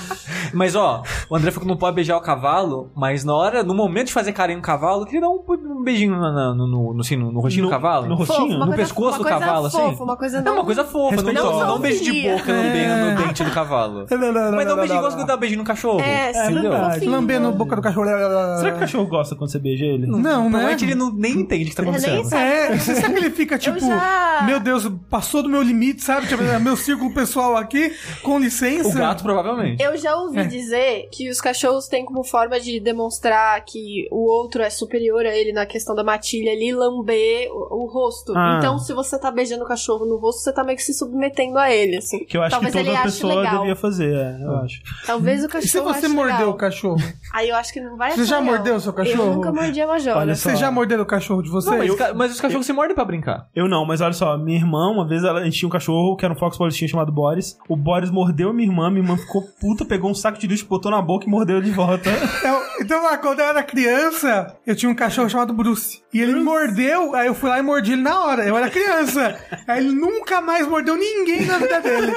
Mas ó, o André falou que não pode beijar o cavalo, mas na hora, no momento de fazer carinho no cavalo, queria dar um, um beijinho na- na- no, no, no, assim, no, no rostinho No- do cavalo. no rostinho? Fofo, No coisa- pescoço do cavalo, assim? fofa, Uma coisa É não... uma coisa fofa, não, não, não um beijo de boca lambendo no dente do cavalo. Não, não, não, Mas dá um não, beijinho não, igual que dá um beijinho no cachorro. É, entendeu? verdade. fofinho. Lambendo a boca do cachorro. Será que o cachorro gosta quando você beija ele? Não, né? Provavelmente ele não, nem entende o que tá acontecendo. sabe. É, será que ele fica tipo, já- meu Deus, passou do meu limite, sabe? Tipo, é meu círculo pessoal aqui, com licença. O gato, provavelmente. Eu já ouvi É. dizer que os cachorros têm como forma de demonstrar que o outro é superior a ele na questão da ali, lamber o, o rosto. Ah. Então, se você tá beijando o cachorro no rosto, você tá meio que se submetendo a ele, assim. Que eu acho Talvez que toda pessoa legal. devia fazer, é, eu acho. Talvez o E cachorro se você mordeu legal. o cachorro? Aí eu acho que não vai Você já legal. mordeu o seu cachorro? Eu nunca mordi a majora. Olha só. Você já mordeu o cachorro de vocês? Não, mas, os ca- mas os cachorros se mordem pra brincar. Eu não, mas olha só, minha irmã, uma vez ela, a gente tinha um cachorro que era um Fox Politinho chamado Boris. O Boris mordeu a minha irmã, minha irmã ficou puta, pegou um saco de lixo, botou na boca e mordeu de volta. Então, então quando eu era criança, eu tinha um cachorro chamado Bruce. E ele me mordeu, aí eu fui lá e mordi ele na hora. Eu era criança. aí ele nunca mais mordeu ninguém na vida dele.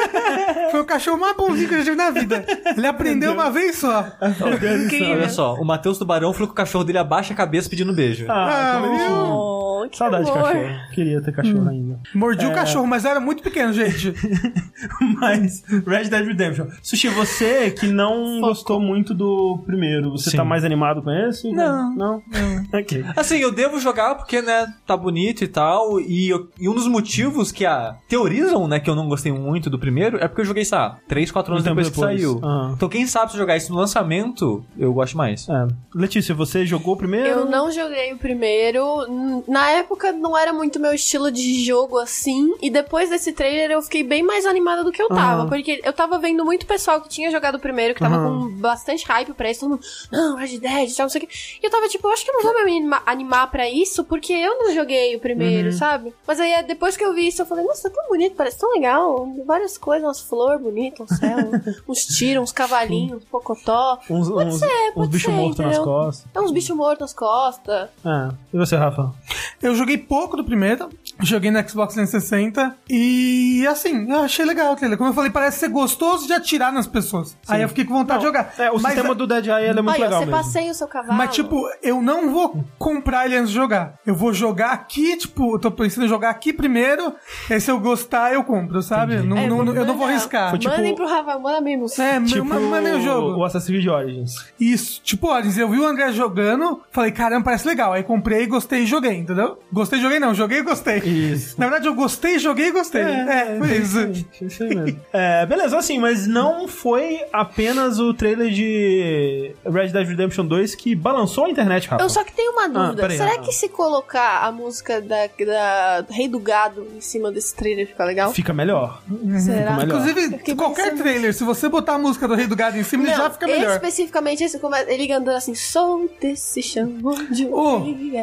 Foi o cachorro mais bonzinho que eu já tive na vida. Ele aprendeu uma vez só. Olha só, o Matheus Tubarão falou que o cachorro dele abaixa a cabeça pedindo beijo. Ah, que bonitinho. viu? Oh, que Saudade de amor. cachorro. Queria ter cachorro ainda. Mordi É. o cachorro, mas eu era muito pequeno, gente. Mas, Red Dead Redemption. Sushi, você que não gostou muito do primeiro, você Sim. tá mais animado com esse? Não. Não? ok. Assim, eu devo jogar porque, né, tá bonito e tal. E, eu- e um dos motivos que a teorizam, né, que eu não gostei muito do primeiro, é porque eu joguei, sabe, 3, 4 anos Um tempo depois, que depois. saiu. Aham. Então, quem sabe se eu jogar isso no lançamento, eu gosto mais. É. Letícia, você jogou o primeiro? Eu não joguei o primeiro. Na época não era muito meu estilo de jogo assim. E depois desse trailer eu fiquei bem mais animada do que eu tava. Aham. Porque eu tava vendo muito pessoal que tinha jogado o primeiro, que tava Aham. com bastante hype pra isso. Todo mundo, não, Red Dead, tal, não sei o que. E eu tava tipo, eu acho que eu não vou me anima- animar pra isso, porque eu não joguei o primeiro, sabe? Mas aí depois que eu vi isso, eu falei, nossa, tá tão bonito, parece tão legal. Várias coisas, umas flores bonitas, um céu, uns tiros, uns cavalinhos, um pocotó. Uns, uns, uns pode bichos ser, mortos nas costas. É uns bichos mortos nas costas. É. E você, Rafa? Eu joguei pouco do primeiro, joguei no Xbox 360 e assim, eu achei legal o trailer. Como eu falei, parece ser gostoso de atirar nas pessoas. Aí eu fiquei com vontade de jogar. É, o Mas, sistema do Dead Eye ele é muito Aí, legal você mesmo. passeia o seu cavalo. Mas, tipo, eu não vou comprar ele antes de jogar. Eu vou jogar aqui, tipo, eu tô pensando em jogar aqui primeiro, aí se eu gostar, eu compro, sabe? Não, É, não- vou eu não vou arriscar. Foi tipo- Mandem pro Rafa, manda mesmo. É, Tipo mandei o jogo. o Assassin's Creed Origins. Isso, tipo, olha, eu vi o André jogando, falei, caramba, parece legal. Aí comprei, gostei e joguei, entendeu? Gostei, joguei não, joguei e gostei. Isso. Na verdade, eu gostei, joguei e gostei. É, foi isso. Isso aí mesmo. É, beleza, assim, mas não foi apenas o trailer de Red Dead Redemption 2 que balançou a internet, Rafa. Eu só que tenho uma dúvida. peraí, Será ah. que se colocar a música da, da Rei do Gado em cima desse trailer fica legal? Fica melhor. Será? melhor. Eu Inclusive, qualquer pensando- trailer, se você botar a música do Rei do Gado em cima, ele Não, já fica melhor. especificamente esse, come- ele cantando assim, sou desse chão de Ô. rei.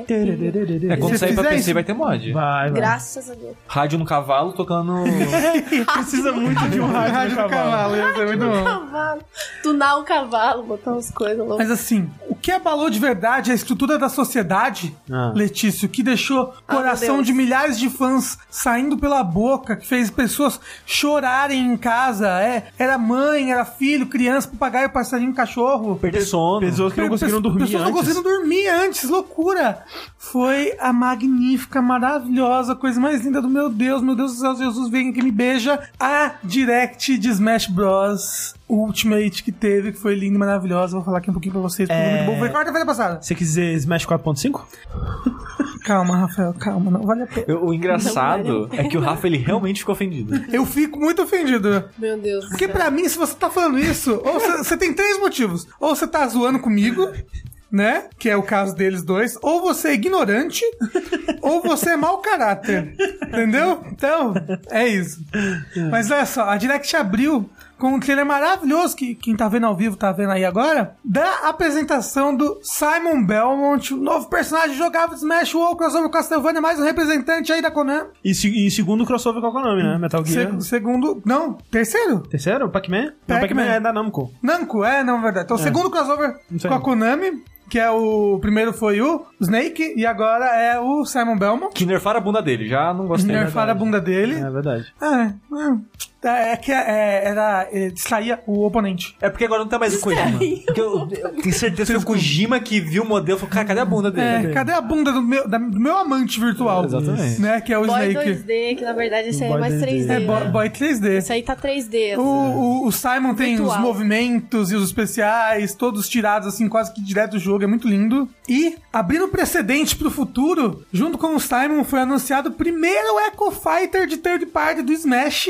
É, quando sair pra PC isso- vai ter mod. Vai, vai. Graças a Deus. Rádio no cavalo tocando. Precisa muito de um rádio, Rádio no cavalo, isso é muito bom. Cavalo. Tunar o cavalo, botar umas coisas loucas. Mas assim, o que abalou de verdade a estrutura da sociedade, Ah. Letício, que deixou Ah, coração de milhares de fãs saindo pela boca, que fez pessoas chorarem em casa, é, era mãe, era filho, criança, papagaio, passarinho, cachorro. Perder sono. Pessoas que não conseguiram dormir Pessoas não antes. conseguiram dormir antes, loucura. Foi a magnífica, maravilhosa, coisa mais linda do meu Deus, meu Deus do céu, Jesus vem que me beija. A Direct de Smash Bros. Ultimate que teve, que foi linda e maravilhosa. Vou falar aqui um pouquinho pra vocês, porque É. foi muito bom. Foi quarta-feira passada. Você quer dizer Smash 4.5? Calma, Rafael, calma, não vale a pena. Eu- o engraçado é que o Rafa ele realmente ficou ofendido. Eu fico muito ofendido. Meu Deus. Porque pra mim, se você tá falando isso, ou você você tem três motivos. Ou você tá zoando comigo, né? Que é o caso deles dois. Ou você é ignorante, ou você é mau caráter. Entendeu? Então, é isso. Mas olha só, a Direct abriu com um trailer maravilhoso, que quem tá vendo ao vivo tá vendo aí agora, da apresentação do Simon Belmont, o novo personagem jogável de Smash World Crossover Castlevania, mais um representante aí da Konami. E, se- e segundo crossover com a Konami, né? Metal Gear. Se- segundo, não, terceiro? Terceiro? Pac-Man? Pac-Man. Pac-Man é da Namco. Namco, é, não, verdade. Então, o segundo crossover com a Konami, que é o primeiro foi o Snake e agora é o Simon Belmont. Que nerfaram a bunda dele, já não gostei. Nerfaram a bunda dele. É verdade. É, é, é que é, era é, distraía o oponente. É porque agora não tá mais o Kojima. Porque eu, eu tenho certeza que foi o Kojima que viu o modelo e falou, cara, cadê a bunda É, dele? cadê a bunda do meu, da- do meu amante virtual? Exatamente. Né, que é o Boy Snake. 2D, que na verdade esse aí é Boy mais 2D. 3D. É, né? boy, boy 3D. Esse aí tá 3D. assim. O, o, o Simon tem Virtual. os movimentos e os especiais, todos tirados assim, quase que direto do jogo, é muito lindo. E, abrindo precedente pro futuro, junto com o Simon foi anunciado o primeiro Echo Fighter de third party do Smash,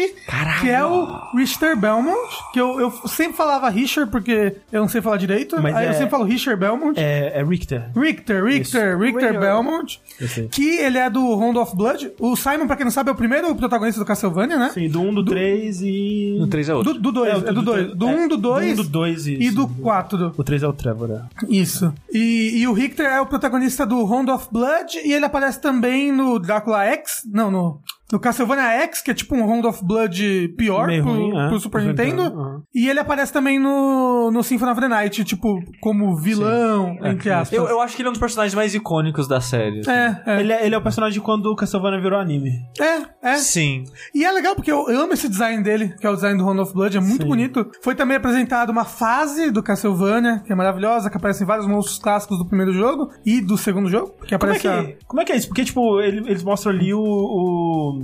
que é o Richter Belmont, que eu, eu sempre falava Richter porque eu não sei falar direito, Mas aí eu é- sempre falo Richter Belmont. É, é Richter. Richter, Richter, Richter Richter. Belmont, Eu sei. que ele é do Round of Blood. O Simon, pra quem não sabe, é o primeiro protagonista do Castlevania, né? Sim, do 1, do 3 e... No 3 é outro. Do 2, É, é, do 2. Do 1, um, do 2 Do 1, do 2 e do 4. O 3 é o Trevor, é. Isso. E, e o Richter é o protagonista do Round of Blood e ele aparece também no Drácula X. Não, no. No Castlevania X, que é tipo um Round of Blood pior Meio pro, ruim, é. pro Super Super Nintendo. Aham. E ele aparece também no, no Symphony of the Night, tipo, como vilão, entre aspas. Eu, eu acho que ele é um dos personagens mais icônicos da série. assim. É, é. Ele, é, ele é o personagem de quando o Castlevania virou anime. É, é. Sim. E é legal porque eu, eu amo esse design dele, que é o design do Round of Blood, é muito Sim. bonito. Foi também apresentado uma fase do Castlevania, que é maravilhosa, que aparecem vários monstros clássicos do primeiro jogo e do segundo jogo, que Como é aparece a- que, como é que é isso? Porque, tipo, ele- eles mostram ali o... o...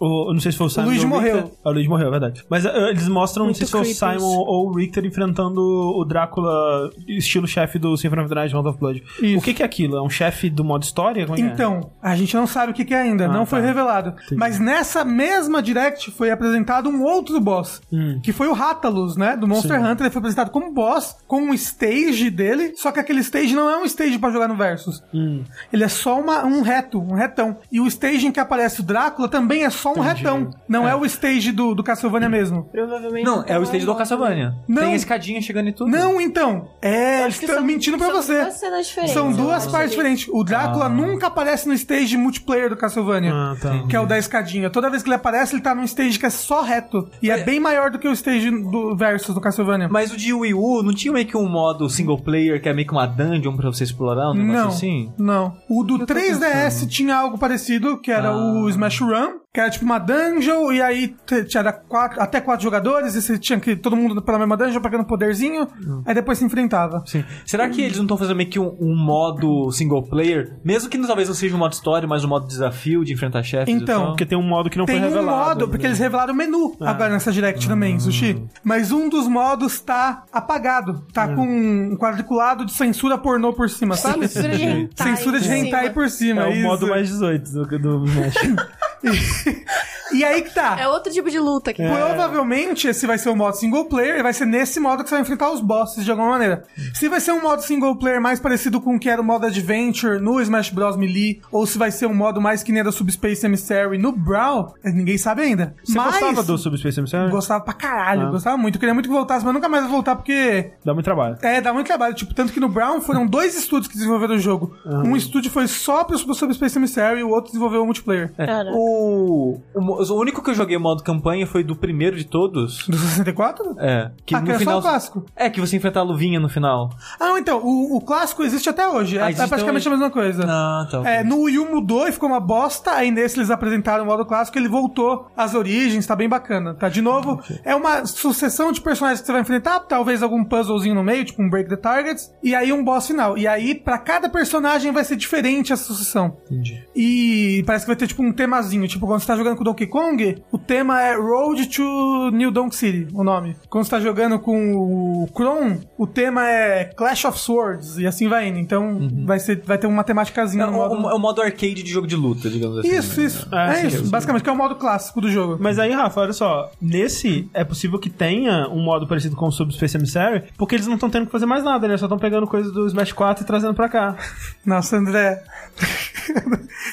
o- eu não sei se foi o Simon Luigi ou o morreu. Richter. Ah, o Luigi morreu, é verdade. Mas eh, eles mostram, não sei se foi o. Simon ou o Richter enfrentando o Drácula, estilo chefe do Symphony of the Night, Round of Blood. Isso. O que, que é aquilo? É um chefe do modo história? É é? Então, a gente não sabe o que, que é ainda, Ah, não tá. foi revelado. Mas nessa mesma Direct foi apresentado um outro boss, Hum. que foi o Rathalos, né? Do Monster Sim. Hunter. Ele foi apresentado como boss, com um stage dele, só que aquele stage não é um stage pra jogar no Versus. Hum. Ele é só uma- um reto, um retão. E o stage em que aparece o Drácula também é só um Entendi. retão. Não é, o stage do, do Castlevania mesmo. Provavelmente. Não, é o stage do Castlevania. Não. Tem a escadinha chegando e tudo. Não, então. É, eles estão são- mentindo pra são você. duas cenas diferentes, São duas partes diferentes. O Drácula Ah. nunca aparece no stage multiplayer do Castlevania. Ah, tá. Que é o da escadinha. Toda vez que ele aparece, ele tá num stage que é só reto. E é, É. bem maior do que o stage do Versus do Castlevania. Mas o de Wii U não tinha meio que um modo single player que é meio que uma dungeon pra você explorar, um negócio Não, assim? não. O do 3DS tinha algo parecido, que era Ah. o Smash Run, que era tipo uma dungeon, e aí tinha quatro, até quatro jogadores, e você tinha que ir todo mundo pela mesma dungeon, pegando poderzinho, Hum. aí depois se enfrentava. Sim. Será que eles não estão fazendo meio que um, um modo single player? Mesmo que talvez não seja um modo história, mas um modo desafio de enfrentar chefes Então? Porque tem um modo que não Tem foi um revelado. modo, porque eles revelaram o menu agora nessa Direct também, Sushi. Mas um dos modos tá apagado. Tá com um quadriculado de censura pornô por cima, sabe? Censura de hentai Censura de por hentai cima. por cima. É o isso. modo mais 18 do, do Smash. E aí que tá. É outro tipo de luta que Provavelmente esse vai ser o modo single player e vai ser nesse modo que você vai enfrentar os bosses de alguma maneira. Se vai ser um modo single player mais parecido com o que era o modo Adventure no Smash Bros. Melee, ou se vai ser um modo mais que nem era do Subspace Emissary no Brawl, eh, ninguém sabe ainda. Você mas gostava do Subspace Emissary? Gostava pra caralho, Ah. gostava muito. Eu queria muito que voltasse, mas nunca mais vai voltar porque Dá muito trabalho. é, dá muito trabalho. Tipo, tanto que no Brown foram dois estúdios que desenvolveram o jogo. Um estúdio foi só pro Subspace Emissary e o outro desenvolveu o multiplayer. Cara. O, o, o único que eu joguei modo campanha foi do primeiro de todos. Do 64? É. Que ah, que no é final. só o clássico. É, que você enfrenta a luvinha no final. Ah, não, então, o, o clássico existe até hoje. É, Ah, é praticamente até a mesma coisa. Ah, tá. É, no Wii U mudou e ficou uma bosta. Aí nesse eles apresentaram o modo clássico, ele voltou às origens, tá bem bacana. Tá de novo, é uma sucessão de personagens que você vai enfrentar, talvez algum puzzlezinho no meio, tipo um Break the Targets, e aí um boss final. E aí, pra cada personagem vai ser diferente essa sucessão. Entendi. E parece que vai ter tipo um temazinho. Tipo, quando você tá jogando com o Donkey Kong, o tema é Road to New Donk City, o nome. Quando você tá jogando com o Kron, o tema é Clash of Swords, e assim vai indo. Então vai, ser, vai ter uma temáticazinha É no modo. o- é o modo arcade de jogo de luta, digamos assim. Isso, isso. Ah, é sim, isso. Basicamente, que é o modo clássico do jogo. Mas aí, Rafa, olha só. Nesse, é possível que tenha um modo parecido com o Subspace Emissary, porque eles não estão tendo que fazer mais nada, né? Só estão pegando coisas do Smash 4 e trazendo pra cá. Nossa, André.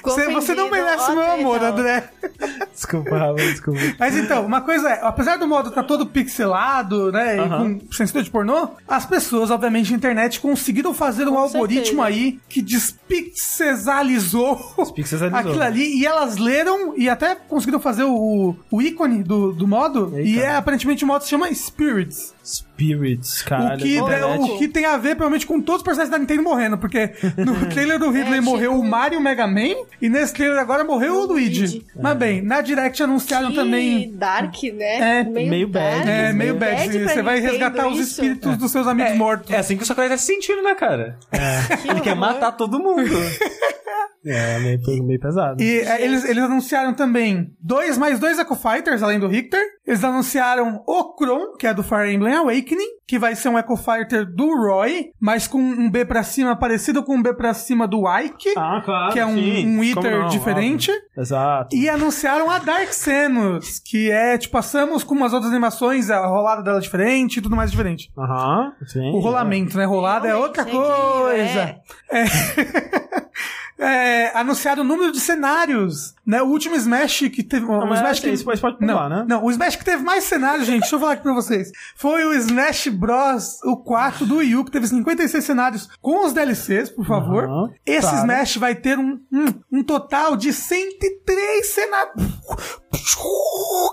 Você, você não merece meu amor, então. André. Desculpa, Rafa, desculpa. Mas então, uma coisa é, apesar do modo estar todo pixelado, né, e com censura de pornô, as pessoas, obviamente, na internet conseguiram fazer um algoritmo certeza. aí que despixelizou Despixelizou. aquilo ali e elas leram e até conseguiram fazer o, o ícone do, do modo Eita. e é aparentemente o modo se chama Spirits. Spirits, caralho. o, que, internet- o que tem a ver, provavelmente, com todos os personagens da Nintendo morrendo, porque no trailer do Ridley É, morreu tipo- o Mario e o Mega Man, e nesse trailer agora morreu o Luigi. Luigi. Mas bem, na Direct anunciaram Que também dark, né? É, meio bad. É, meio bad. pra Você vai resgatar os isso. espíritos dos seus amigos mortos. É assim que o Sakurai tá se sentindo, né, cara? Que Ele quer matar todo mundo. É, meio, meio pesado. E é, eles, eles anunciaram também dois mais dois Echo Fighters, além do Richter. Eles anunciaram o Kron, que é do Fire Emblem Awakening, que vai ser um Echo Fighter do Roy, mas com um B pra cima parecido com um B pra cima do Ike, Ah, claro. que é um, sim. um Eater não, diferente. óbvio. Exato. E anunciaram a Dark Samus, que é tipo a Samus com umas outras animações, a rolada dela é diferente e tudo mais diferente. Aham, sim. O rolamento, né? Rolada é outra Realmente, coisa. é. É. É, anunciaram o número de cenários, né? O último Smash que teve... o mas Smash que... esse pode- pode pular, não, né? Não, o Smash que teve mais cenários, gente, deixa eu falar aqui pra vocês. Foi o Smash Bros. o 4 do Wii U, que teve 56 cenários com os DLCs, por favor. Aham, Esse claro. Smash vai ter um, um, um total de 103 cenários.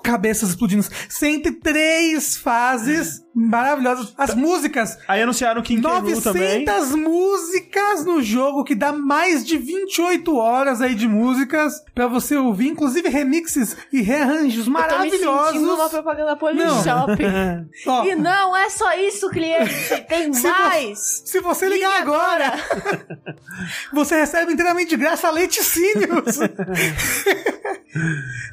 Cabeças explodindo. 103 fases maravilhosas. As músicas. Aí anunciaram K. Rool também. 900 músicas no jogo, que dá mais de 28 horas aí de músicas pra você ouvir, inclusive remixes e rearranjos Eu tô me sentindo uma maravilhosos. propaganda Não. Polishop. Ó, E não é só isso, cliente. Tem Se vo- mais. Se você ligar agora, você recebe inteiramente de graça laticínios.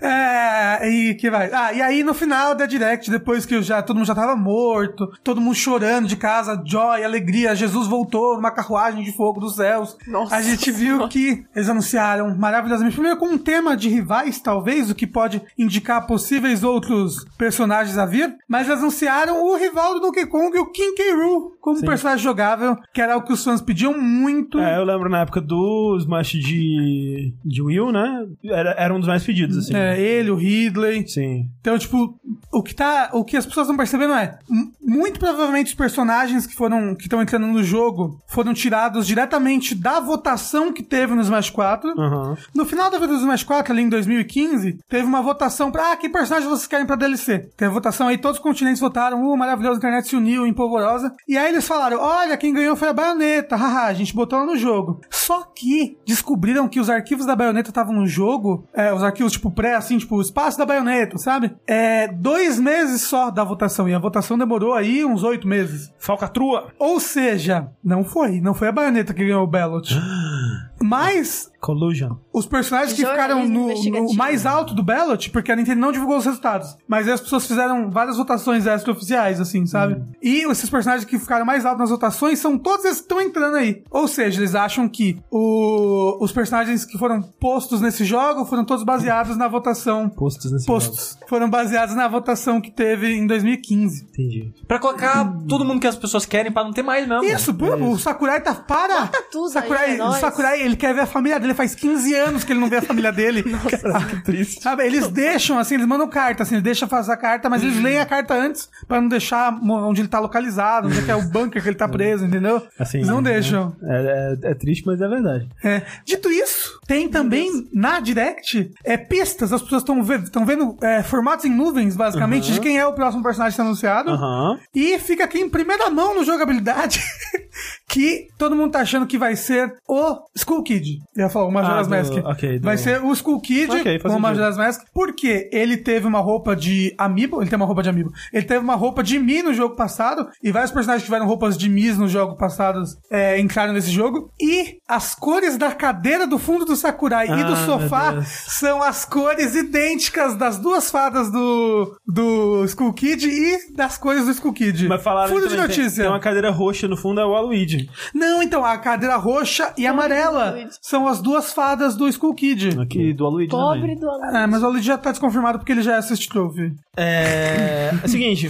É, e que vai. Ah, e aí no final da Direct, depois que já, todo mundo já tava morto, todo mundo chorando de casa, joy, alegria, Jesus voltou numa carruagem de fogo dos céus. Nossa a gente viu que eles anunciaram maravilhosamente. Primeiro com um tema de rivais, talvez, o que pode indicar possíveis outros personagens a vir. Mas eles anunciaram o rival do Donkey Kong, o King K. Rool, como Sim. personagem jogável, que era o que os fãs pediam muito. É, eu lembro na época do Smash de, de Wii U, né? Era, era um dos mais pedidos, assim. É, ele, o Ridley. Sim. Então, tipo, o que tá. O que as pessoas estão percebendo é. Muito provavelmente os personagens que foram. que estão entrando no jogo foram tirados diretamente da votação que teve no Smash 4. Aham. No final da vida do Smash 4, ali em 2015, teve uma votação pra. Ah, que personagem vocês querem pra DLC? Teve votação aí, todos os continentes votaram. Uh, maravilhoso, a internet se uniu em polvorosa. E aí eles falaram: olha, quem ganhou foi a baioneta. Haha, a gente botou ela no jogo. Só que descobriram que os arquivos da baioneta estavam no jogo. É, os arquivos, tipo, pré, assim, tipo, o espaço da baioneta, sabe? É, dois meses só da votação. E a votação demorou aí uns oito meses. Falcatrua! Ou seja, não foi. Não foi a baioneta que ganhou o ballot. Mas Collusion. os personagens que ficaram Jornalismo no, no mais alto do ballot, porque a Nintendo não divulgou os resultados, mas aí as pessoas fizeram várias votações extra-oficiais, assim, sabe? E esses personagens que ficaram mais altos nas votações são todos esses que estão entrando aí. Ou seja, eles acham que o- os personagens que foram postos nesse jogo foram todos baseados na votação. Postos nesse Postos. Foram baseados na votação que teve em 2015. jogo. Entendi. Pra colocar todo mundo que as pessoas querem pra não ter mais mesmo. Isso, pô, o Sakurai tá. Para! tudo Sakurai, aí, é o. Sakurai, ele quer ver a família dele. Faz 15 anos que ele não vê a família dele. Que triste. Sabe, eles deixam, assim, eles mandam carta, assim, eles deixam fazer a carta, mas eles leem a carta antes pra não deixar onde ele tá localizado, onde é que é o bunker que ele tá preso, entendeu? Assim, eles não né? deixam. É, é- é triste, mas é verdade. É. Dito isso, tem também na Direct é, pistas, as pessoas estão vendo, tão vendo é, formatos em nuvens, basicamente, de quem é o próximo personagem ser anunciado. Aham. E fica aqui em primeira mão no jogabilidade que todo mundo tá achando que vai ser o Skull Kid. Eu ia falar o Majora's Ah, do- Mask. ok, do- Vai ser o Skull Kid Ok, faz com o. Majora's Mask, porque ele teve uma roupa de amiibo, ele tem uma roupa de amiibo, ele teve uma roupa de Mi no jogo passado, e vários personagens que tiveram roupas de Mis no jogo passado é, entraram nesse jogo, e as cores da cadeira do fundo do Sakurai e do Ah, sofá são as cores idênticas das duas fadas do, do Skull Kid e das cores do Skull Kid. Mas falaram Fundo de também tem- notícia. Tem, uma cadeira roxa no fundo, é o Waluigi. Não, então, a cadeira roxa e amarela Luigi. são as duas fadas do Skull Kid. E do Aluigi Pobre também. do Alan. É, mas o Luigi já tá desconfirmado porque ele já é assist trophy. É, é o seguinte,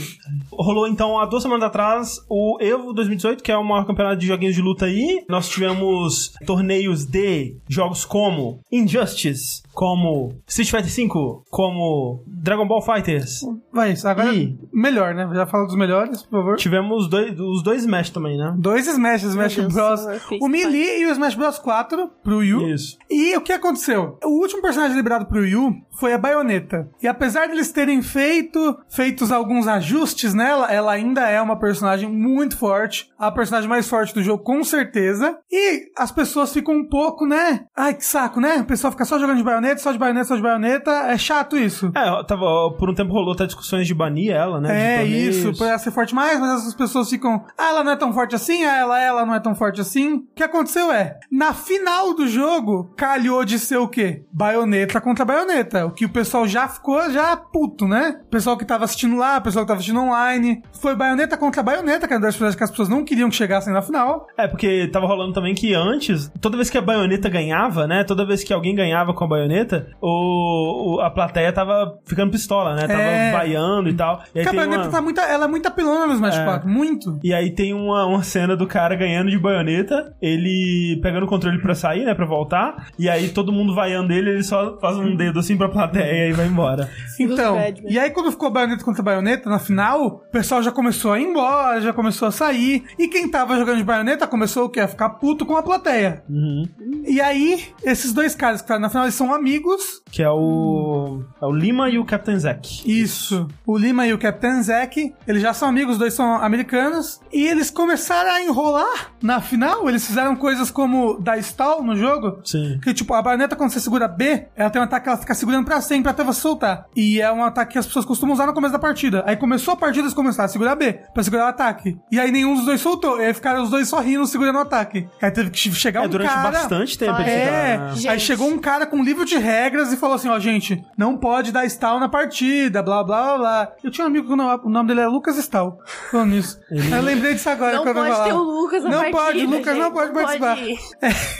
rolou então há duas semanas atrás o Evo 2018, que é o maior campeonato de joguinhos de luta aí. Nós tivemos torneios de jogos como Injustice, como Street Fighter V, como Dragon Ball Fighters. Vai, agora Ih. melhor, né? Já fala dos melhores, por favor. Tivemos dois, os dois Smash também, né? Dois Smash, Smash Deus, Bros. O Melee e o Smash Bros 4 pro Wii U. Isso. E o que aconteceu? O último personagem liberado pro Wii U foi a Bayonetta. E apesar deles terem feito feitos alguns ajustes nela, ela ainda é uma personagem muito forte. A personagem mais forte do jogo, com certeza. E as pessoas ficam um pouco, né? Ai, que saco, né? O pessoal fica só jogando de baioneta, só de baioneta, só de baioneta. É chato isso. É, tava, por um tempo rolou até discussões de banir ela, né? É isso, pra ela ser forte mais, mas essas pessoas ficam. Ah, ela não é tão forte assim, ah, ela, ela não é tão forte assim. O que aconteceu é, na final do jogo, calhou de ser o quê? Baioneta contra baioneta. O que o pessoal já ficou já puto, né? O pessoal que tava assistindo lá, o pessoal que tava assistindo online. Foi baioneta contra baioneta, que era das personagens que as pessoas não queriam que chegassem na final. É, porque tava rolando também que antes, toda vez que a baioneta ganhava, né? Toda vez que alguém ganhava com a baioneta, o, o- a plateia tava ficando pistola, né? Tava É. vaiando e tal. E Porque a baioneta uma, tá muito. Ela é muito apelona no Smash É. 4, muito. e aí tem uma, uma cena do cara ganhando de baioneta, ele pegando o controle pra sair, né? Pra voltar. E aí todo mundo vaiando ele, ele só faz um dedo assim pra plateia e vai embora. Então, né? e aí quando ficou baioneta contra baioneta na final, o pessoal já começou a ir embora, já começou a sair. E quem tava jogando de baioneta começou o quê? A ficar puto com a plateia. Uhum. E aí, esses dois caras que estavam na final, eles são amigos. Que é o. É o Lima e o Captain Zack. Isso. O Lima e o Captain Zack, eles já são amigos, os dois são americanos. E eles começaram a enrolar na final, eles fizeram coisas como dar stall no jogo. Sim. Que, tipo, a baioneta, quando você segura B, ela tem um ataque que ela fica segurando pra sempre até você soltar. E é um ataque que as pessoas costumam usar no começo da partida. Aí começou a partida, eles começaram a segurar B, pra segurar o ataque. E aí nenhum dos dois soltou. E aí ficaram os dois só rindo, segurando o ataque. Aí teve que chegar É, um durante cara... bastante tempo Ah, É, né? aí chegou um cara com um livro de regras e falou assim, ó, gente, não pode dar stall na partida, blá, blá, blá, blá. Eu tinha um amigo que o nome- o nome dele é Lucas Stall, falando nisso. Aí Eu lembrei disso agora. Não quando eu pode ter o Lucas na Não partida. pode, o Lucas não gente. pode participar. ir.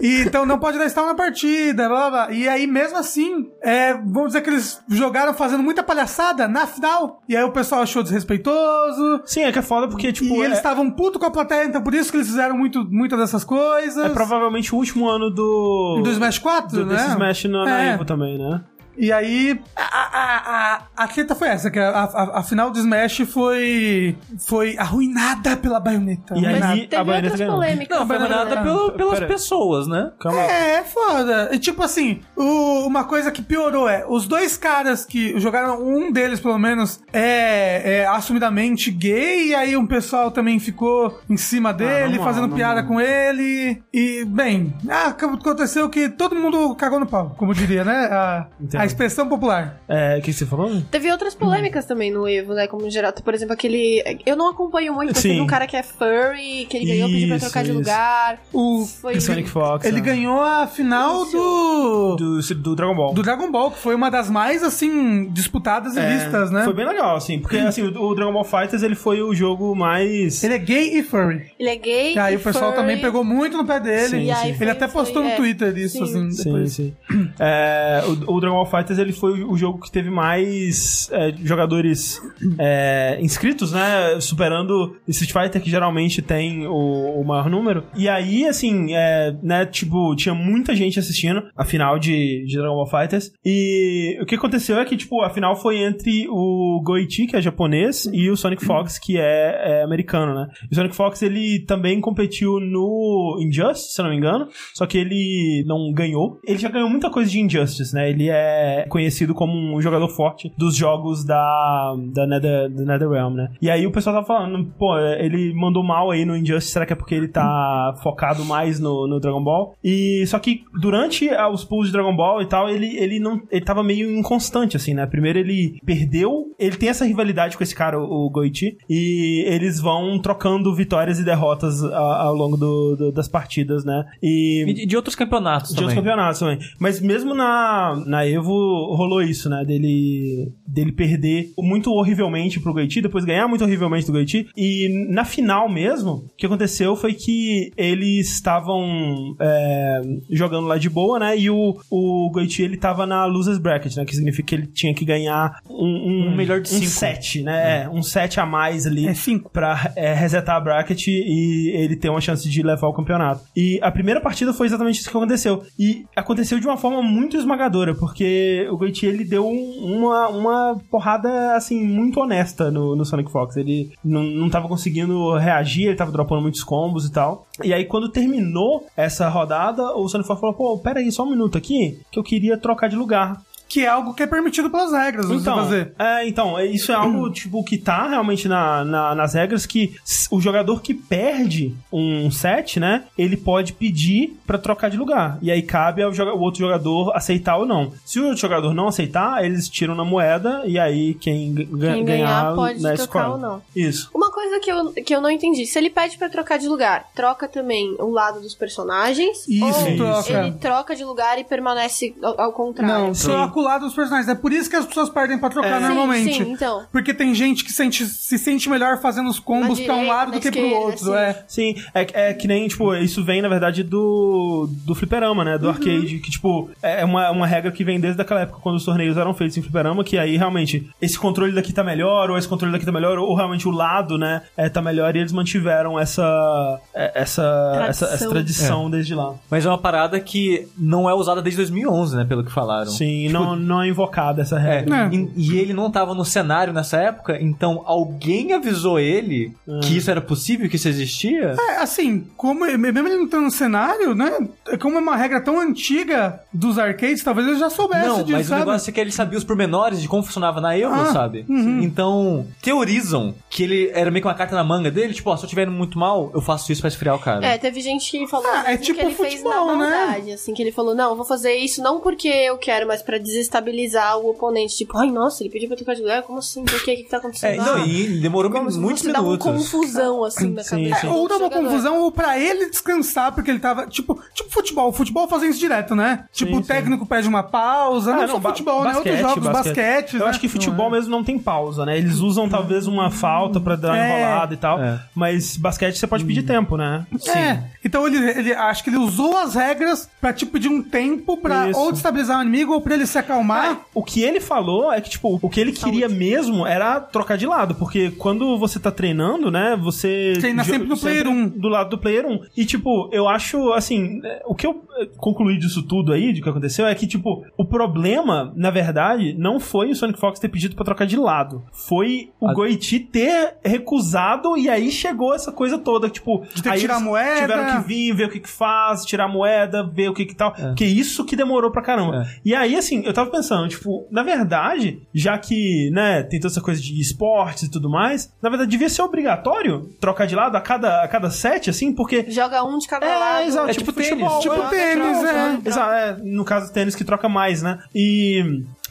E, então não pode dar stall na partida, blá, blá, blá. E aí, mesmo assim, é, vamos dizer que eles jogaram fazendo muita palhaçada na final. E aí o pessoal achou desrespeitoso. Sim, é que é foda porque, tipo, e é, eles estavam puto com a plateia, então por isso que eles fizeram muito, muitas dessas coisas. é provavelmente o último ano do. Do Smash 4, do, né? desse Smash na, na É. Evo também, né? E aí, a, a, a, a treta foi essa, que a, a, a final do Smash foi, foi arruinada pela baioneta. E aí- Arruinada. a Teve baioneta outras ganhou. polêmicas. Não, foi Pera, nada pera, pelo- pelas Pera. pessoas, né? Calma aí. É, é foda. E, tipo assim, o- uma coisa que piorou é, os dois caras que jogaram, um deles pelo menos, é, é assumidamente gay, e aí um pessoal também ficou em cima dele, normal, fazendo piada com ele. E, bem, ah, aconteceu que todo mundo cagou no pau, como diria, né? A, Entendo. A expressão popular. É, o que você falou? Teve outras polêmicas também no Evo, né? Como geral, por exemplo, aquele. Eu não acompanho muito, mas Sim. teve um cara que é furry, que ele ganhou, pediu pra Isso, trocar de isso. lugar. O Foi. Sonic Fox. Ele né? ganhou a final do, do, do Dragon Ball. do Dragon Ball, que foi uma das mais, assim, disputadas e É, vistas, né? Foi bem legal, assim, porque assim, o, o Dragon Ball Fighters ele foi o jogo mais. Ele é gay e furry. Ele é gay. E aí e o pessoal furry. também pegou muito no pé dele. Sim, E aí Ele foi- até postou foi- no é, Twitter isso, sim. assim, Sim, depois. sim. É, o, o Dragon Ball Fighters ele foi o jogo que teve mais é, jogadores é, inscritos, né? Superando Street Fighter, que geralmente tem o, o maior número. E aí, assim, é, né? Tipo, tinha muita gente assistindo a final de, de Dragon Ball Fighters. E o que aconteceu é que, tipo, a final foi entre o Goichi, que é japonês, e o Sonic Fox, que é, é americano, né? E o Sonic Fox, ele também competiu no Injustice, se não me engano. Só que ele não ganhou. Ele já ganhou muita coisa de Injustice, né? Ele é conhecido como um jogador forte dos jogos da, da Nether, do NetherRealm, né? E aí o pessoal tava falando, pô, ele mandou mal aí no Injustice, será que é porque ele tá focado mais no, no Dragon Ball? E só que durante ah, os pulls de Dragon Ball e tal, ele, ele não ele tava meio inconstante, assim, né? Primeiro ele perdeu, ele tem essa rivalidade com esse cara, o, o Goichi, e eles vão trocando vitórias e derrotas a- ao longo do- do- das partidas, né? E E de, de outros campeonatos de também. outros campeonatos também. Mas mesmo na, na Evo rolou isso, né? Dele, dele perder muito horrivelmente pro Goiti, depois ganhar muito horrivelmente do Goiti. E na final mesmo, o que aconteceu foi que eles estavam é, jogando lá de boa, né? E o, o Goiti, ele tava na losers bracket, né? Que significa que ele tinha que ganhar um, um, Um melhor de um cinco. set, né? É, um set a mais ali É cinco. pra é, resetar a bracket e ele ter uma chance de levar o campeonato. E a primeira partida foi exatamente isso que aconteceu. E aconteceu de uma forma muito esmagadora, porque o Goiti ele deu um- uma, uma porrada assim muito honesta no, no Sonic Fox. Ele não, não tava conseguindo reagir, ele tava dropando muitos combos e tal. E aí quando terminou essa rodada, o Sonic Fox falou: pô, pera aí, só um minuto aqui, que eu queria trocar de lugar. Que é algo que é permitido pelas regras, você Então, fazer. é, então, é- isso é algo tipo que tá realmente na, na- nas regras que o jogador que perde um set, né, ele pode pedir pra trocar de lugar. E aí cabe ao o outro jogador aceitar ou não. Se o outro jogador não aceitar, eles tiram na moeda e aí quem, Quem ganhar, ganhar pode né, trocar ou não. Isso. Uma coisa que eu, que eu não entendi. Se ele pede pra trocar de lugar, troca também o lado dos personagens? Isso, ou troca. ele troca de lugar e permanece ao, ao contrário? Não, troca o lado dos personagens. É por isso que as pessoas perdem pra trocar É. Sim, normalmente. sim, então. Porque tem gente que sente- se sente melhor fazendo os combos Na pra um direita, lado do que pro outro. sim. É. Sim, é, é que nem, tipo, isso vem, na verdade, do, do fliperama, né? Do arcade, que, tipo, é uma, uma regra que vem desde aquela época, quando os torneios eram feitos em fliperama, que aí, realmente, esse controle daqui tá melhor, ou esse controle daqui tá melhor, ou realmente o lado, né, é, tá melhor, e eles mantiveram essa é, essa, essa, essa Tradição. tradição desde lá. Mas é uma parada que não é usada desde 2011, né? Pelo que falaram. Sim, não, não é invocada essa regra. É, e, e ele não tava no cenário nessa época, então alguém avisou ele que isso era possível, que isso existia? É, assim, como mesmo ele não tá no cenário, né? como é uma regra tão antiga dos arcades, talvez ele já soubesse Não, disso, mas sabe? o negócio é que ele sabia os pormenores de como funcionava na Evo, Ah, sabe? uhum. Então, teorizam que ele era meio que uma carta na manga dele, tipo, ó, se eu tiver indo muito mal, eu faço isso pra esfriar o cara. É, teve gente que falou Ah, é mesmo tipo que ele fez na futebol, né? maldade, assim, que ele falou, não, eu vou fazer isso não porque eu quero, mas pra desestabilizar o oponente. Tipo, ai, nossa, ele pediu pra trocar de lugar, como assim? Por quê? O que, que tá acontecendo? É, não, Ah, e demorou como se muitos fosse dar uma minutos. confusão, assim, na Sim, cabeça sim. do Ou dá uma confusão, ou pra ele descansar, porque ele tava. Tipo, tipo futebol. Futebol fazem isso direto, né? Tipo, Sim, o técnico pede uma pausa. Ah, não, só ba- futebol, né? Outros jogos, basquete. Eu né? acho que futebol mesmo não tem pausa, né? Eles usam talvez uma falta pra dar uma É. enrolada e tal. É. Mas basquete você pode pedir tempo, né? É, então ele, ele acho que ele usou as regras pra te pedir um tempo pra Isso. ou destabilizar o inimigo ou pra ele se acalmar. O que ele falou é que, tipo, o que ele queria mesmo era trocar de lado, porque quando você tá treinando, né, você... Treina sempre no player um. Do lado do player 1. E, tipo, eu acho, assim, é, o que eu é, concluí disso tudo aí, de que aconteceu, é que, tipo, o problema, na verdade, não foi o Sonic Fox ter pedido pra trocar de lado. Foi o A- Goiti ter recusado e aí chegou essa coisa toda, tipo... De ter que aí tirar a eles moeda. Tiveram que vir, ver o que que faz, tirar a moeda, ver o que que tal. Que isso que demorou pra caramba. É. E aí, assim, eu tava pensando, tipo, na verdade, já que, né, tem toda essa coisa de esportes e tudo mais, na verdade devia ser obrigatório trocar de lado a cada, a cada set, assim, porque. Joga um de cada É, lado. exato, É tipo, tipo futebol, tênis. Tipo é, tênis, é. Exato, é, no caso tênis que troca mais, né? E.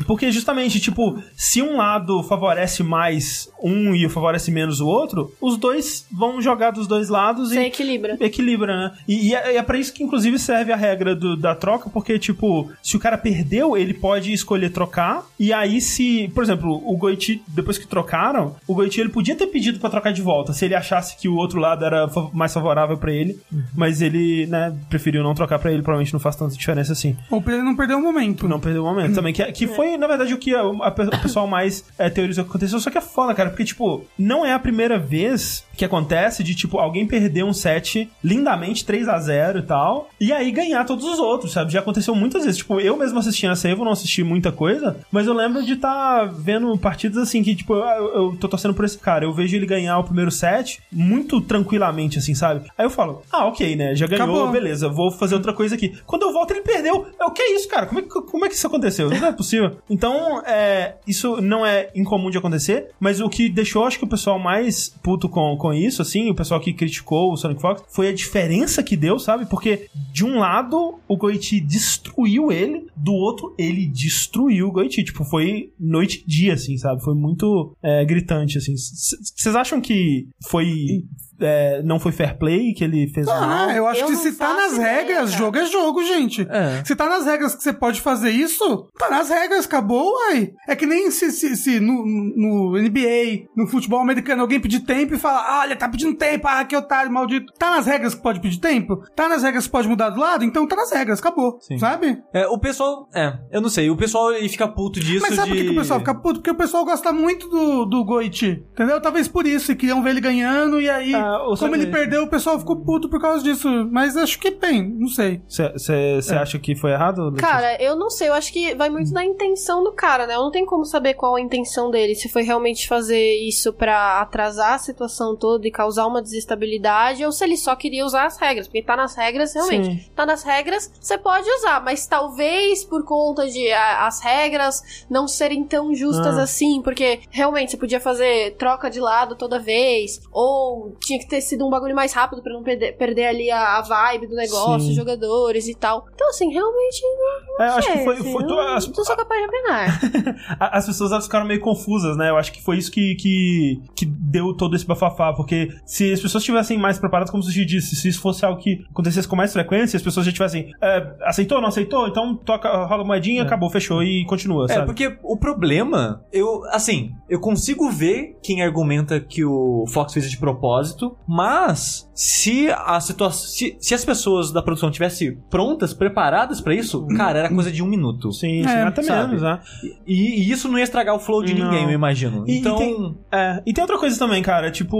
Porque justamente, tipo, se um lado favorece mais um e favorece menos o outro, os dois vão jogar dos dois lados Você e equilibra. equilibra, né? E, e é, é pra isso que, inclusive, serve a regra do- da troca, porque, tipo, se o cara perdeu, ele pode escolher trocar. E aí, se, por exemplo, o Goiti, depois que trocaram, o Goiti ele podia ter pedido pra trocar de volta, se ele achasse que o outro lado era mais favorável pra ele. Mas ele, né, preferiu não trocar pra ele, provavelmente não faz tanta diferença assim. Ou pra ele não perder o momento. Não perdeu o momento também. Que, que foi, na verdade, o que a- a o pessoal mais é, teorizou que aconteceu. Só que é foda, cara, porque, tipo, não é a primeira vez que acontece de, tipo, alguém perder um set lindamente 3 a 0 e tal, e aí ganhar todos os outros, sabe? Já aconteceu muitas vezes. Tipo, eu mesmo assistindo a Save, eu não assisti muita coisa, mas eu lembro de estar vendo partidas assim, que, tipo, eu, eu tô torcendo por esse cara. Eu vejo ele ganhar o primeiro set muito tranquilamente, assim, sabe? Aí eu falo, ah, ok, né? Já ganhou, Acabou. beleza, vou fazer outra coisa aqui. Quando eu volto, ele perdeu. O que é isso, cara? Como é, como é que isso aconteceu? Não é possível. Então, é, isso não é incomum de acontecer, mas o que deixou, acho que o pessoal mais puto com, com isso, assim, o pessoal que criticou o Sonic Fox, foi a diferença que deu, sabe? Porque, de um lado, o Goiti destruiu ele, do outro, ele destruiu o Goiti. Tipo, foi noite e dia, assim, sabe? Foi muito é, gritante, assim. Vocês acham que foi... é, não foi fair play que ele fez mal? Ah, eu acho Eu que se tá nas ideia, regras, cara. jogo é jogo, gente. É. Se tá nas regras que você pode fazer isso, tá nas regras, acabou, uai. É que nem se, se, se no, no NBA, no futebol americano, alguém pedir tempo e fala, olha, tá pedindo tempo, ah, que otário, maldito. Tá nas regras que pode pedir tempo? Tá nas regras que pode mudar do lado? Então tá nas regras, acabou. Sim. Sabe? É, o pessoal. É, eu não sei. O pessoal ele fica puto disso. Mas sabe por de... que, que o pessoal fica puto? Porque o pessoal gosta muito do, do Goiti. Entendeu? Talvez por isso, e queriam ver ele ganhando, e aí, Ah, como seja- ele perdeu, o pessoal ficou puto por causa disso. Mas acho que, bem, não sei. Você acha que foi errado? Letícia? Cara, eu não sei, eu acho que vai muito da intenção do cara, né? Eu não tenho como saber qual a intenção dele, se foi realmente fazer isso pra atrasar a situação toda e causar uma desestabilidade, ou se ele só queria usar as regras, porque tá nas regras, realmente. Sim. Tá nas regras, você pode usar, mas talvez por conta de a- as regras não serem tão justas Ah. assim, porque realmente você podia fazer troca de lado toda vez, ou tinha que ter sido um bagulho mais rápido pra não perder, perder ali a, a vibe do negócio, os jogadores e tal. Então, assim, realmente É, acho que foi. assim, foi eu tu- as, não sou capaz de opinar. as pessoas elas ficaram meio confusas, né? Eu acho que foi isso que, que, que deu todo esse bafafá. Porque se as pessoas estivessem mais preparadas, como Sushi disse, se isso fosse algo que acontecesse com mais frequência, as pessoas já tivessem. é, aceitou, não aceitou? Então toca, rola a moedinha, acabou, fechou e continua, É, sabe? porque o problema, eu, assim, eu consigo ver quem argumenta que o Fox fez de propósito, mas se a situação, se, se as pessoas da produção tivessem prontas, preparadas pra isso, cara, era coisa de um minuto. Sim, sim, É, até sabe? menos, né? E, e isso não ia estragar o flow de Não. ninguém, eu imagino. E- e então, tem- É, e tem outra coisa também, cara, tipo,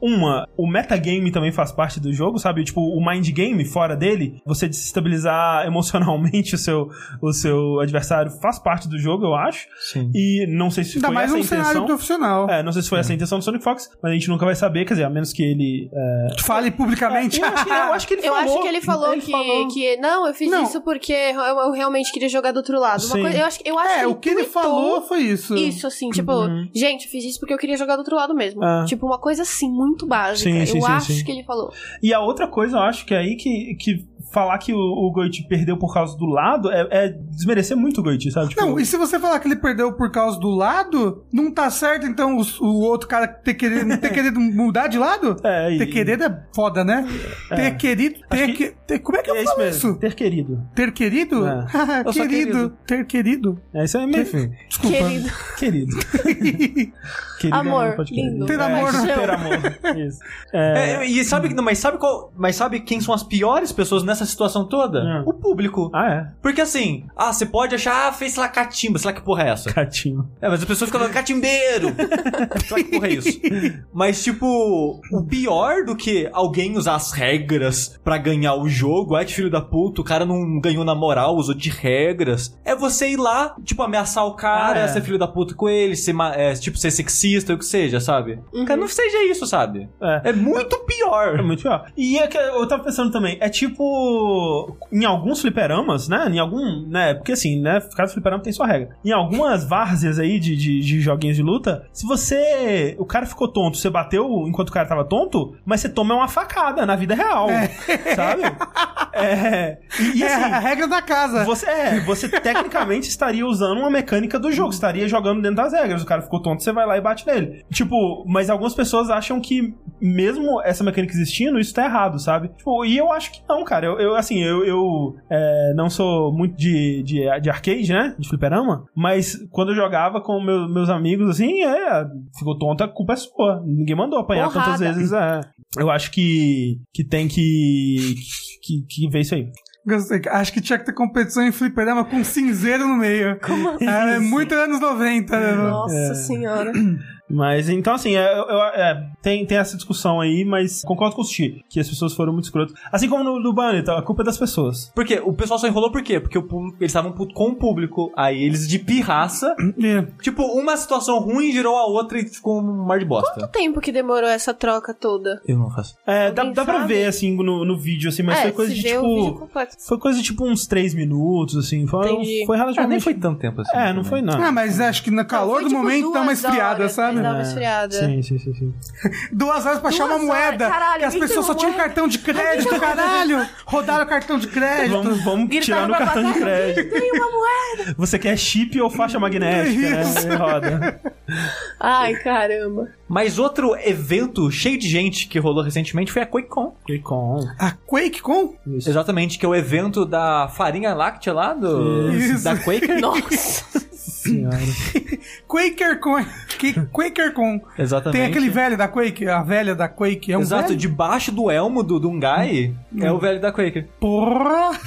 uma, o metagame também faz parte do jogo, sabe? Tipo, o mind game fora dele, você desestabilizar emocionalmente o seu, o seu adversário faz parte do jogo, eu acho. sim. E não sei se Ainda foi mais essa a num cenário intenção. profissional. É, não sei se foi essa a intenção do Sonic Fox, mas a gente nunca vai saber, quer dizer, a menos que ele. é, Fale publicamente. eu, acho que, eu acho que ele Eu falou. acho que ele falou que, falou- que não, eu fiz Não. isso porque eu, eu realmente queria jogar do outro lado. Coisa- eu acho, eu acho é, o que ele falou foi isso. Isso, assim, tipo, gente, eu fiz isso porque eu queria jogar do outro lado mesmo. Ah. Tipo, uma coisa assim, muito básica. Sim, sim, eu sim, acho sim. que ele falou. E a outra coisa, eu acho que é aí que, que falar que o, o Goiti perdeu por causa do lado é, é desmerecer muito o Goiti, sabe? Tipo, Não, e se você falar que ele perdeu por causa do lado, não tá certo, então os- o, outro cara ter querido, ter querido mudar de lado? É, e- Ter querido é foda, né? Ter querido. Ter, que- que... ter- Como é que eu é falo isso. Ter querido. Ter querido? É. Sou querido. querido. Ter querido. É isso aí mesmo. Desculpa. Querido. Querido. Querido Amor, crer. lindo. Ter É, amor. isso, Ter amor. Isso. É, É, e sabe, mas sabe qual, mas sabe quem são as piores pessoas nessa situação toda? É. O público. Ah, é. Porque assim, ah, você pode achar, ah, fez sei lá catimba, sei lá que porra é essa. Catinho. É, mas as pessoas ficam falando catimbeiro. sei lá que porra é isso. Mas tipo, o pior do que alguém usar as regras pra ganhar o jogo, ai que filho da puta, o cara não ganhou na moral, usou de regras, é você ir lá, tipo, ameaçar o cara, Ah, é. ser filho da puta com ele, ser, é, tipo, ser sexista, o que seja, sabe? Cara, não seja isso, sabe? É. É muito pior. É muito pior. E é que eu tava pensando também, é tipo. Em alguns fliperamas, né? Em algum. né? Porque assim, né? Cada fliperama tem sua regra. Em algumas várzeas aí de, de, de joguinhos de luta, se você. O cara ficou tonto, você bateu enquanto o cara tava tonto, mas você toma uma facada na vida real. Sabe? É. E, e É a assim. regra da casa. Você, é, você tecnicamente estaria usando uma mecânica do jogo, estaria jogando dentro das regras. O cara ficou tonto, você vai lá e bate nele. Tipo, mas algumas pessoas acham que, mesmo essa mecânica existindo, isso tá errado, sabe? Tipo, e eu acho que não, cara. Eu, eu, assim, eu, eu é, não sou muito de, de, de arcade, né? De fliperama, mas quando eu jogava com meu- meus amigos, assim, é, ficou tonto, a culpa é sua. Ninguém mandou apanhar Porrada. tantas vezes. É. Eu acho que, que tem que, que, que ver isso aí. Gostei. Acho que tinha que ter competição em fliperama com cinzeiro no meio. Como assim? É, muito anos 90. né? Nossa senhora. Mas então, assim, é, é, tem, tem essa discussão aí, mas concordo com o Sushi, que as pessoas foram muito escrotas. Assim como no, no Bayonetta, a culpa é das pessoas. Porque o pessoal só enrolou por quê? Porque o público, eles estavam com o público. Aí eles de pirraça. É. tipo, uma situação ruim girou a outra e ficou um mar de bosta. Quanto tempo que demorou essa troca toda? Eu não faço. É, dá, dá pra ver, assim, no, no vídeo, assim, mas é, foi coisa de, tipo... Foi coisa de, tipo, uns três minutos, assim. Foi, Entendi. foi Ah, relativamente... nem foi tanto tempo assim. É, não também. foi nada. Ah, mas acho que no calor Foi, do tipo, momento dá uma esfriada, horas, sabe? Dá uma É, esfriada. Sim, sim, sim, sim. Duas horas pra achar uma moeda. caralho, que as pessoas só tinham cartão de crédito, caralho. Rodaram o cartão de crédito. Vamos, vamos tirar no cartão de crédito. Tem uma moeda. Você quer chip ou faixa magnética, Isso. né? Roda. Ai, caramba. Mas outro evento cheio de gente que rolou recentemente foi a QuakeCon. Com... A Quake com? Isso. Exatamente, que é o evento da farinha láctea lá, do, Isso. da Quaker. Nossa. Senhora. Quaker com. Que- Quaker com. Exatamente. Tem aquele velho da Quake, a velha da Quake. É um Exato, velho? debaixo do elmo do Dungai é o velho da Quaker. Porra!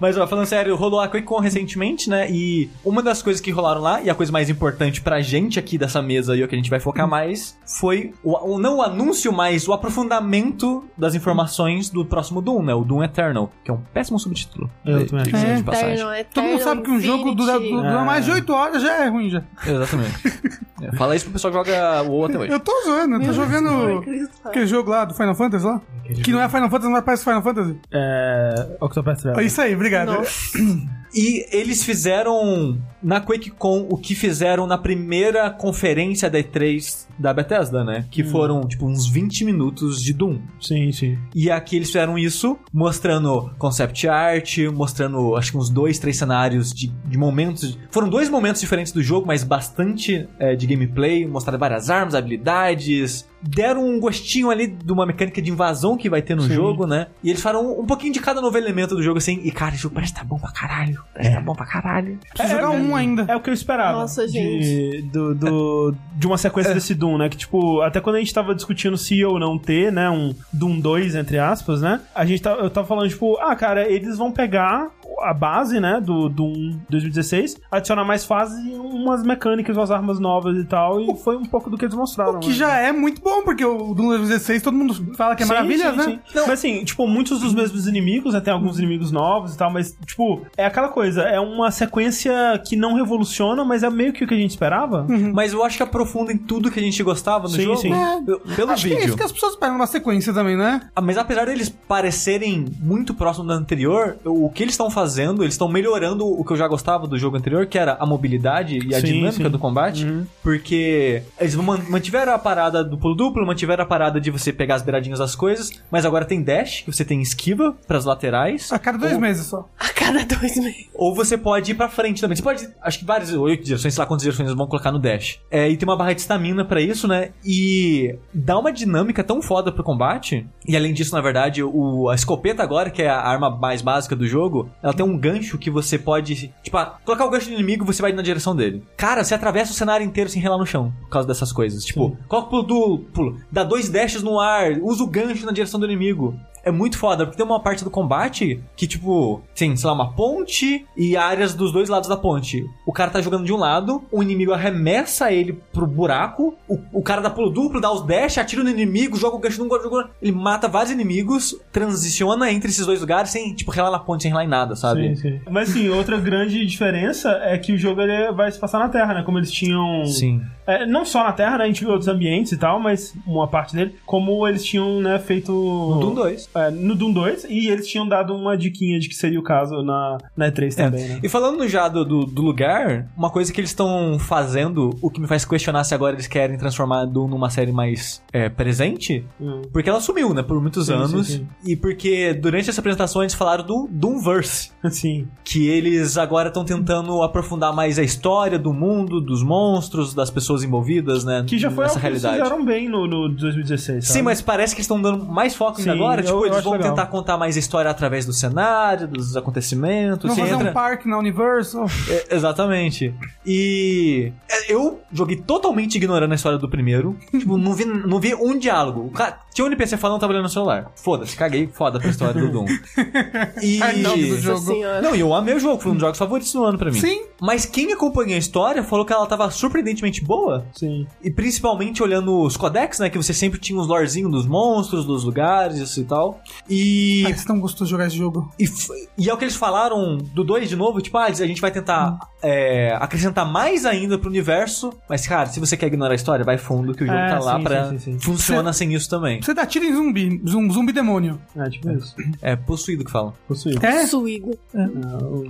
Mas, ó, falando sério, rolou a QuakeCon recentemente, né? E uma das coisas que rolaram lá, e a coisa mais importante pra gente aqui dessa mesa e o que a gente vai focar mais, foi o, o- não o anúncio, mas o aprofundamento das informações do próximo Doom, né? O Doom Eternal, que é um péssimo subtítulo. Eu também acho. Diga-se de É. passagem. Eterno, Eterno, Todo mundo sabe que um jogo dura, Infinity. dura É. mais de 8 horas já é ruim já. Exatamente. É, Fala isso pro pessoal que joga o WoW até hoje. Eu tô zoando, eu tô Meu jogando Deus. aquele jogo lá do Final Fantasy lá. Que não é Final Fantasy, mas parece Final Fantasy. É... Octopath É Traveler. isso aí, obrigado. Nossa. E eles fizeram na QuakeCon o que fizeram na primeira conferência da E3 da Bethesda, né? Que foram, tipo, uns 20 minutos de Doom. Sim, sim. E aqui eles fizeram isso, mostrando concept art, mostrando acho que uns dois, três cenários de, de momentos. Foram dois momentos diferentes do jogo, mas bastante é, de gameplay, mostraram várias armas, habilidades. Deram um gostinho ali de uma mecânica de invasão que vai ter no Sim. jogo, né? E eles falaram um pouquinho de cada novo elemento do jogo, assim. E cara, o jogo parece que tá bom pra caralho. Parece que tá bom pra caralho. Preciso jogar um ainda. É o que eu esperava. Nossa, de, gente. Do, do- de uma sequência É. desse Doom, né? Que, tipo, até quando a gente tava discutindo se ou não ter, né? Um Doom 2, entre aspas, né? A gente tá, eu tava falando, tipo, ah, cara, eles vão pegar a base, né, do Doom 2016, adicionar mais fases e umas mecânicas, umas armas novas e tal, e foi um pouco do que eles mostraram. Que né? já é muito bom, porque o Doom 2016 todo mundo fala que é Sim, maravilha, sim, né? sim. Mas assim, tipo, muitos dos mesmos inimigos, né? Tem alguns inimigos novos e tal, mas, tipo, é aquela coisa, é uma sequência que não revoluciona, mas é meio que o que a gente esperava. Mas eu acho que aprofunda em tudo que a gente gostava no Sim, jogo. sim. Eu- Pelo Acho que é vídeo. isso que as pessoas esperam uma sequência também, né? Ah, Mas apesar deles parecerem muito próximos do anterior, o que eles estão fazendo, eles estão melhorando o que eu já gostava do jogo anterior, que era a mobilidade e a Sim, dinâmica sim. do combate. Porque eles man- mantiveram a parada do pulo duplo, mantiveram a parada de você pegar as beiradinhas das coisas, mas agora tem dash, que você tem esquiva pras laterais. A cada dois Ou- meses só. A cada dois meses. Ou você pode ir pra frente também. Você pode, acho que várias, oito direções, sei lá quantas direções eles vão colocar no dash. É, e tem uma barra de estamina pra isso, né? E dá uma dinâmica tão foda pro combate. E além disso, na verdade, o, a escopeta agora, que é a arma mais básica do jogo, ela tem um gancho que você pode, tipo, ah, colocar o gancho do inimigo você vai na direção dele. Cara, você atravessa o cenário inteiro sem relar no chão, por causa dessas coisas. Tipo, coloca o pulo duplo, dá dois dashes no ar, usa o gancho na direção do inimigo. É muito foda, porque tem uma parte do combate que, tipo, tem, sei lá, uma ponte e áreas dos dois lados da ponte. O cara tá jogando de um lado, o inimigo arremessa ele pro buraco, o, o cara dá pulo duplo, dá os dash, atira no inimigo, joga o gancho num joga, ele mata vários inimigos, transiciona entre esses dois lugares sem, tipo, relar na ponte, sem relar em nada, sabe? Sim, sim. Mas sim, outra grande diferença é que o jogo vai se passar na Terra, né? Como eles tinham. Sim. É, não só na Terra, né? A gente viu outros ambientes e tal, mas uma parte dele, como eles tinham, né, feito. No Doom 2. É, no Doom 2, e eles tinham dado uma diquinha de que seria o caso na, na E3 É. também, né? E falando já do, do, do lugar, uma coisa que eles estão fazendo, o que me faz questionar se agora eles querem transformar Doom numa série mais é, presente, Hum. porque ela sumiu, né, por muitos Sim, anos, sim, sim. e porque durante essa apresentação eles falaram do Doomverse, Sim. que eles agora estão tentando aprofundar mais a história do mundo, dos monstros, das pessoas envolvidas, né, Que já foi nessa algo que eles realidade. fizeram bem no, no 2016, sabe? Sim, mas parece que eles estão dando mais foco ainda agora. Tipo, eles vão legal. tentar contar mais história através do cenário, dos acontecimentos. Você fazer entra- um parque na Universal. É, exatamente. E é, eu joguei totalmente ignorando a história do primeiro. tipo, não vi, não vi um diálogo. O cara, tinha um NPC falando, tava olhando no celular. Foda-se, caguei foda pra história do Doom. E. Ai, não, do jogo. Não, eu amei o jogo, foi um dos jogos favoritos do ano pra mim. Sim. Mas quem acompanhou a história falou que ela tava surpreendentemente boa. Sim. E principalmente olhando os codex, né? Que você sempre tinha os lorezinhos dos monstros, dos lugares, isso e tal. E. Ai, vocês tão gostoso de jogar esse jogo. E, f- e é o que eles falaram do 2 de novo, tipo, ah, a gente vai tentar é, acrescentar mais ainda pro universo, mas, cara, se você quer ignorar a história, vai fundo que o jogo É, tá lá sim, pra... sim, sim, sim. Funciona sem isso também. Você dá tiro em zumbi. Zum, zumbi demônio. É, tipo isso. É possuído que fala. Possuído. É? Possuído.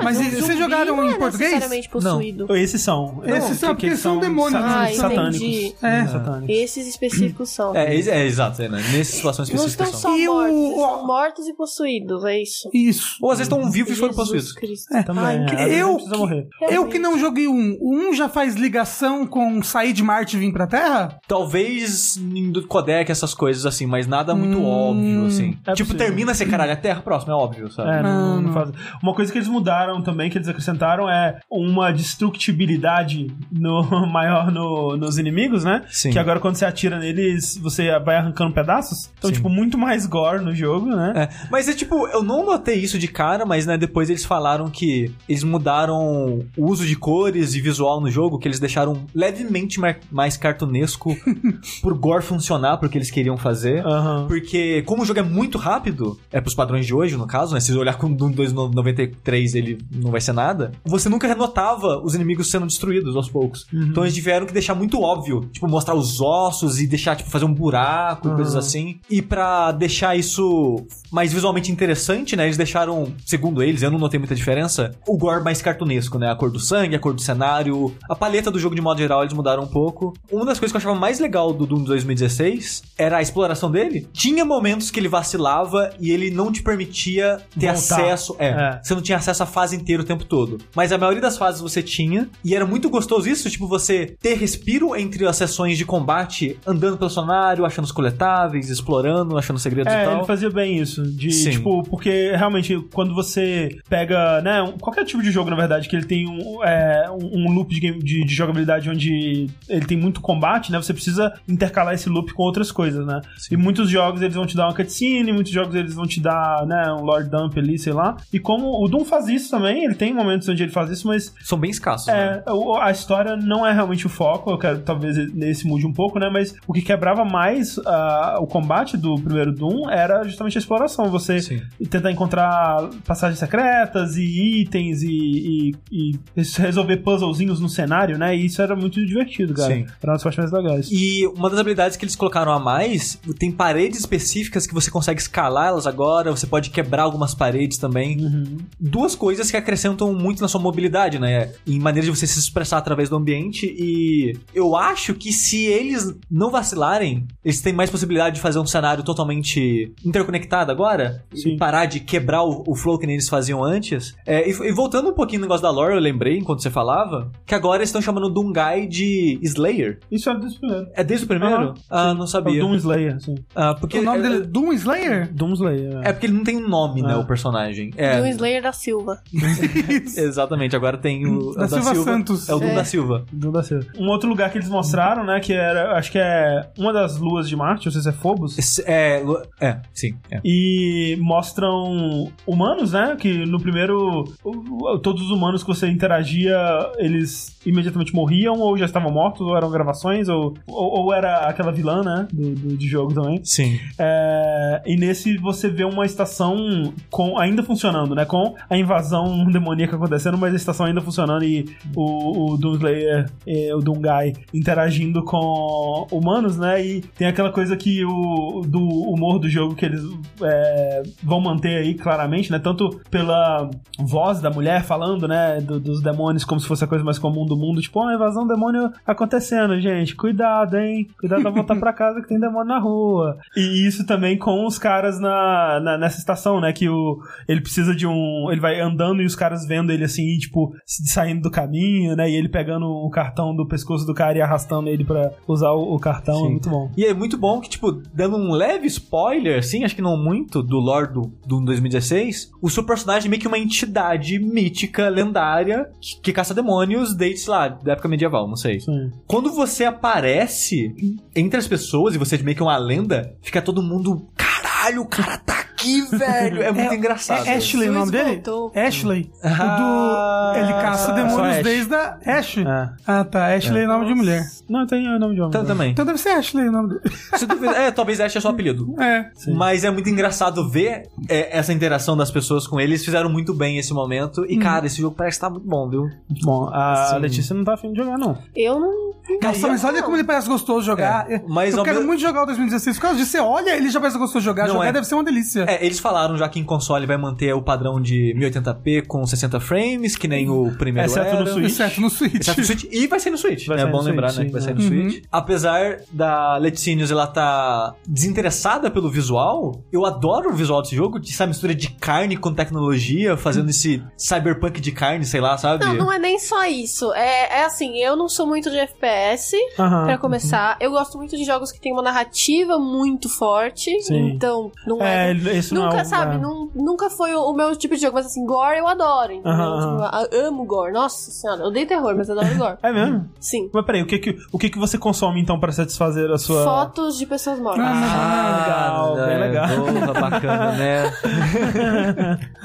Mas O e- vocês zumbi jogaram não em é português? necessariamente possuído. Esses são. Esses Não, são, que- porque que são demônios? Ah, satânicos. É. satânicos. Esses específicos são. É, é, é, exato, é, né? Nessas situações Não específicas estão são. só E mortos, o- são mortos e possuídos, é isso. Isso. Ou às vezes estão vivos e foram Jesus possuídos. Cristo. É, Também. É, eu Eu que não joguei um. O um já faz ligação com sair de Marte e vir pra Terra? Talvez em do codec, essas coisas assim, mas nada muito Hum, óbvio, assim. é tipo, possível. termina ser caralho, a Terra próxima, é óbvio, sabe? É, não, Não, não faz. Uma coisa que eles mudaram também, que eles acrescentaram, é uma destructibilidade no, maior no- nos inimigos, né? Sim. Que agora quando você atira neles, você vai arrancando pedaços. Então, Sim. tipo, muito mais gore no jogo, né? É, mas é tipo, eu não notei isso de cara, mas né, depois eles falaram que eles mudaram o uso de cores e visual no jogo, que eles deixaram levemente mais cartunesco por gore funcionar pro que eles queriam fazer. Aham. Porque, como o jogo é muito rápido, é pros padrões de hoje, no caso, né? Se você olhar com o Doom 293, ele não vai ser nada. Você nunca renotava os inimigos sendo destruídos aos poucos. Então eles tiveram que deixar muito óbvio. Tipo, mostrar os ossos e deixar, tipo, fazer um buraco e coisas assim. E pra deixar isso mais visualmente interessante, né? Eles deixaram, segundo eles, eu não notei muita diferença, o gore mais cartunesco, né? A cor do sangue, a cor do cenário, a paleta do jogo de modo geral, eles mudaram um pouco. Uma das coisas que eu achava mais legal do Doom 2016 era a exploração dele. Tinha momentos que ele vacilava e ele não te permitia ter Voltar. acesso. É, É. você não tinha acesso à fase inteira o tempo todo. Mas a maioria das fases você tinha. E era muito gostoso isso, tipo, você ter respiro entre as sessões de combate, andando pelo cenário, achando os coletáveis, explorando, achando segredos e É, tal. ele fazia bem isso. De, Sim. tipo, porque realmente, quando você pega, né, qualquer tipo de jogo, na verdade, que ele tem um, é, um, loop de, game, de, de, jogabilidade onde ele tem muito combate, né? Você precisa intercalar esse loop com outras coisas, né? Sim. E muitos jogos eles vão te dar uma cutscene, muitos jogos eles vão te dar, né, um Lord Dump ali, sei lá. E como o Doom faz isso também, ele tem momentos onde ele faz isso, mas. São bem escassos. É, né? a história não é realmente o foco, eu quero talvez nesse mude um pouco, né? Mas o que quebrava mais uh, o combate do primeiro Doom era justamente a exploração. Você Sim. tentar encontrar passagens secretas e itens e, e, e é resolver puzzlezinhos no cenário, né? E isso era muito divertido, cara. Sim. Era uma das partes mais legais. E uma das habilidades que eles colocaram a mais, tem paredes específicas que você consegue escalar elas agora, você pode quebrar algumas paredes também. Uhum. Duas coisas que acrescentam muito na sua mobilidade, né? Em maneira de você se expressar através do ambiente. E eu acho que se eles não vacilarem, eles têm mais possibilidade de fazer um cenário totalmente interconectado agora. Sim. E parar de quebrar o, o flow que nem eles faziam antes. É, e, e, voltando um pouquinho no negócio da lore, eu lembro lembrei enquanto você falava, que agora eles estão chamando Dungai de Slayer. Isso é desde o primeiro. É desde o primeiro? Ah, não sabia. É o Doom Slayer, sim. Ah, porque o nome é, dele é Doom Slayer? Doom Slayer. É, é porque ele não tem nome, ah. né, é. o personagem. É. Doom Slayer da Silva. Exatamente, agora tem o da, da Silva, Silva, Santos. É o Doom da é. Silva. Doom da Silva. Um outro lugar que eles mostraram, né, que era, acho que é uma das luas de Marte, não sei se é Phobos. É, é sim. É. E mostram humanos, né, que no primeiro todos os humanos que você interage interagia, eles imediatamente morriam ou já estavam mortos, ou eram gravações, ou, ou, ou era aquela vilã, né? Do, do, de jogo também. Sim. É, e nesse você vê uma estação com ainda funcionando, né? Com a invasão demoníaca acontecendo, mas a estação ainda funcionando e o, o Doomslayer, o Doomguy interagindo com humanos, né? E tem aquela coisa que o do humor do jogo que eles é, vão manter aí claramente, né? Tanto pela voz da mulher falando, né? Do, dos dos demônios como se fosse a coisa mais comum do mundo. Tipo, uma invasão demônio acontecendo, gente. Cuidado, hein? Cuidado pra voltar pra casa que tem demônio na rua. E isso também com os caras na, na nessa estação, né? Que o, ele precisa de um. Ele vai andando e os caras vendo ele assim, tipo, saindo do caminho, né? E ele pegando o cartão do pescoço do cara e arrastando ele para usar o, o cartão. É Sim. É muito bom. E é muito bom que, tipo, dando um leve spoiler, assim, acho que não muito, do lore do, do 2016, o seu personagem é meio que uma entidade mítica, lendária, que caça demônios desde, lá, da época medieval, não sei. Sim. Quando você aparece entre as pessoas e você é meio que uma lenda, fica todo mundo. Caralho, o cara tá aqui, velho. É muito é, engraçado. É Ashley o nome dele? Ashley. Ah, do... Ele caça demônios desde a Ash. Ah, é. ah tá. Ashley é, é. nome de mulher. Não, tem o nome de homem. Tá também. Então deve ser Ashley o nome dele. É, talvez Ash é só apelido. É. Sim. Mas é muito engraçado ver é, essa interação das pessoas com ele. Eles fizeram muito bem esse momento. E, hum. cara, esse jogo parece estar tá muito bom, viu? Bom. A Sim. Letícia não tá afim de jogar, não. Eu não. Nossa, mas olha como ele parece gostoso jogar. É, mas eu quero mesmo... muito jogar o 2016 por causa disso. Você olha, ele já parece gostoso jogar. Não jogar é... deve ser uma delícia coisa. É, eles falaram já que em console vai manter o padrão de 1080p com 60 frames, que nem o primeiro exceto era. No Switch. Exceto no Switch. Exceto no Switch. E vai ser no Switch. Vai é bom lembrar, Switch, né? Que vai sair no uhum. Switch. Apesar da Leticinius ela tá desinteressada pelo visual, eu adoro o visual desse jogo, essa mistura de carne com tecnologia, fazendo esse cyberpunk de carne, sei lá, sabe? Não, não é nem só isso. É, é assim, eu não sou muito de FPS, uhum. para começar. Uhum. Eu gosto muito de jogos que tem uma narrativa muito forte, Sim. então não é... é é nunca, é sabe, nunca foi o, meu tipo de jogo, mas assim, gore eu adoro. Tipo, eu amo gore, nossa senhora, eu odeio terror, mas eu adoro gore. é mesmo? Sim. Mas peraí, o que que, o que que você consome então pra satisfazer a sua... Fotos de pessoas mortas. Ah, ah é legal, né? bem legal. Porra, bacana, né?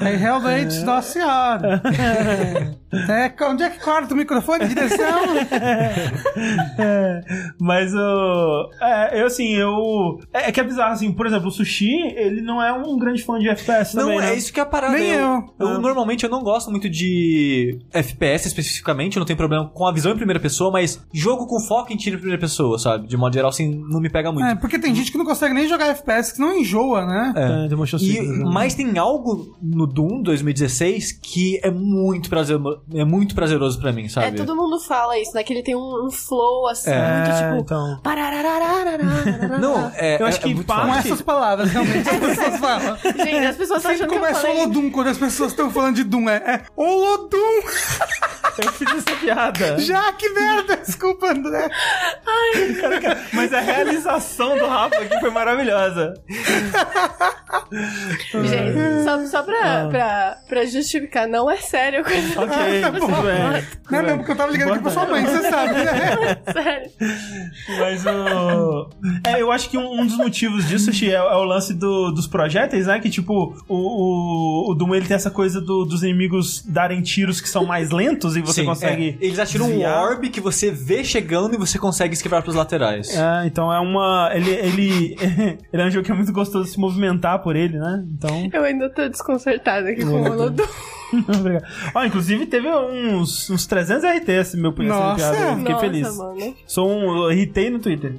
é, realmente, é. nossa senhora. É, onde é que corta o microfone? Direção? é, mas o. É, eu assim, eu. É, é, que é bizarro, assim, por exemplo, o sushi, ele não é um grande fã de FPS não, também. Não, é isso que é a parada. Nem eu. eu ah. Normalmente eu não gosto muito de FPS especificamente, eu não tenho problema com a visão em primeira pessoa, mas jogo com foco em tiro em primeira pessoa, sabe? De modo geral, assim, não me pega muito. É, porque tem gente que não consegue nem jogar FPS, que não enjoa, né? É, é e, Mas tem algo no Doom 2016 que é muito prazer, é muito prazeroso pra mim, é, sabe? É, todo mundo fala isso, né? Que ele tem um, um flow assim, é, muito tipo. Então... Não, é, eu acho que é com essas palavras realmente as pessoas falam. Gente, as pessoas estão achando como que eu é falei... Quando as pessoas estão falando de Doom. É, é Olodum! Eu fiz essa piada. Já, que merda! Desculpa, André. Ai. Cara, cara, mas a realização do Rafa aqui foi maravilhosa. Gente, só, só pra, ah. pra, pra justificar, não é sério. Ok, Bem. Não é mesmo, porque eu tava ligando aqui pra sua mãe, você sabe, né? sério. Mas o. É, eu acho que um, um dos motivos disso, Xi, é, é o lance do- dos projéteis, né? Que, tipo, o, o, o Doom ele tem essa coisa do- dos inimigos darem tiros que são mais lentos e você Sim, consegue. é. Eles atiram desviar. um orb que você vê chegando e você consegue esquivar pros laterais. É, então é uma. Ele, ele, ele é um jogo que é muito gostoso de se movimentar por ele, né? Então. Eu ainda tô desconcertada aqui com o Molodum. Obrigado. Ó, inclusive teve uns, uns 300 RT esse meu Nossa. piada. Eu fiquei Nossa, feliz. mano. Sou um. Eu irritei no Twitter.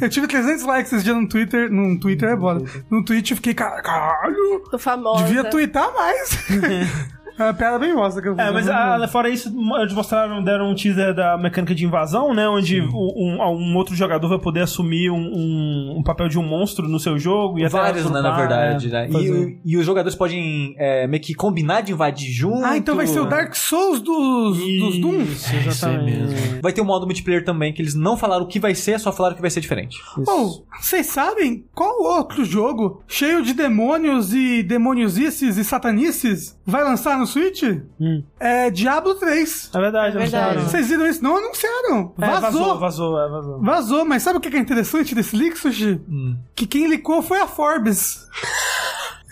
Eu tive 300 likes esse dia no Twitter. No Twitter é bola. No Twitch eu fiquei, caralho. Tô famosa. Devia twittar mais. é uma piada bem bosta que eu. É, mas ah, fora isso, eles mostraram, deram um teaser da mecânica de invasão, né? Onde um, um- um outro jogador vai poder assumir um, um- um papel de um monstro no seu jogo. E até Vários, né, na lutar, verdade, é, né? E, e os jogadores podem é, meio que combinar de invadir junto. Ah, então vai ser o Dark Souls dos, dos Doom? Isso, exatamente. Vai ter um modo multiplayer também, que eles não falaram o que vai ser, só falaram que vai ser diferente. Pô, vocês sabem qual outro jogo cheio de demônios e demoniosices e satanices vai lançar no Switch? Hum. É Diablo 3. É verdade, É verdade. Vocês viram isso? Não anunciaram. É, Vazou. vazou, vazou, é, vazou. Vazou, mas sabe o que é interessante desse leak, Sushi? Hum. Que quem licou foi a Forbes.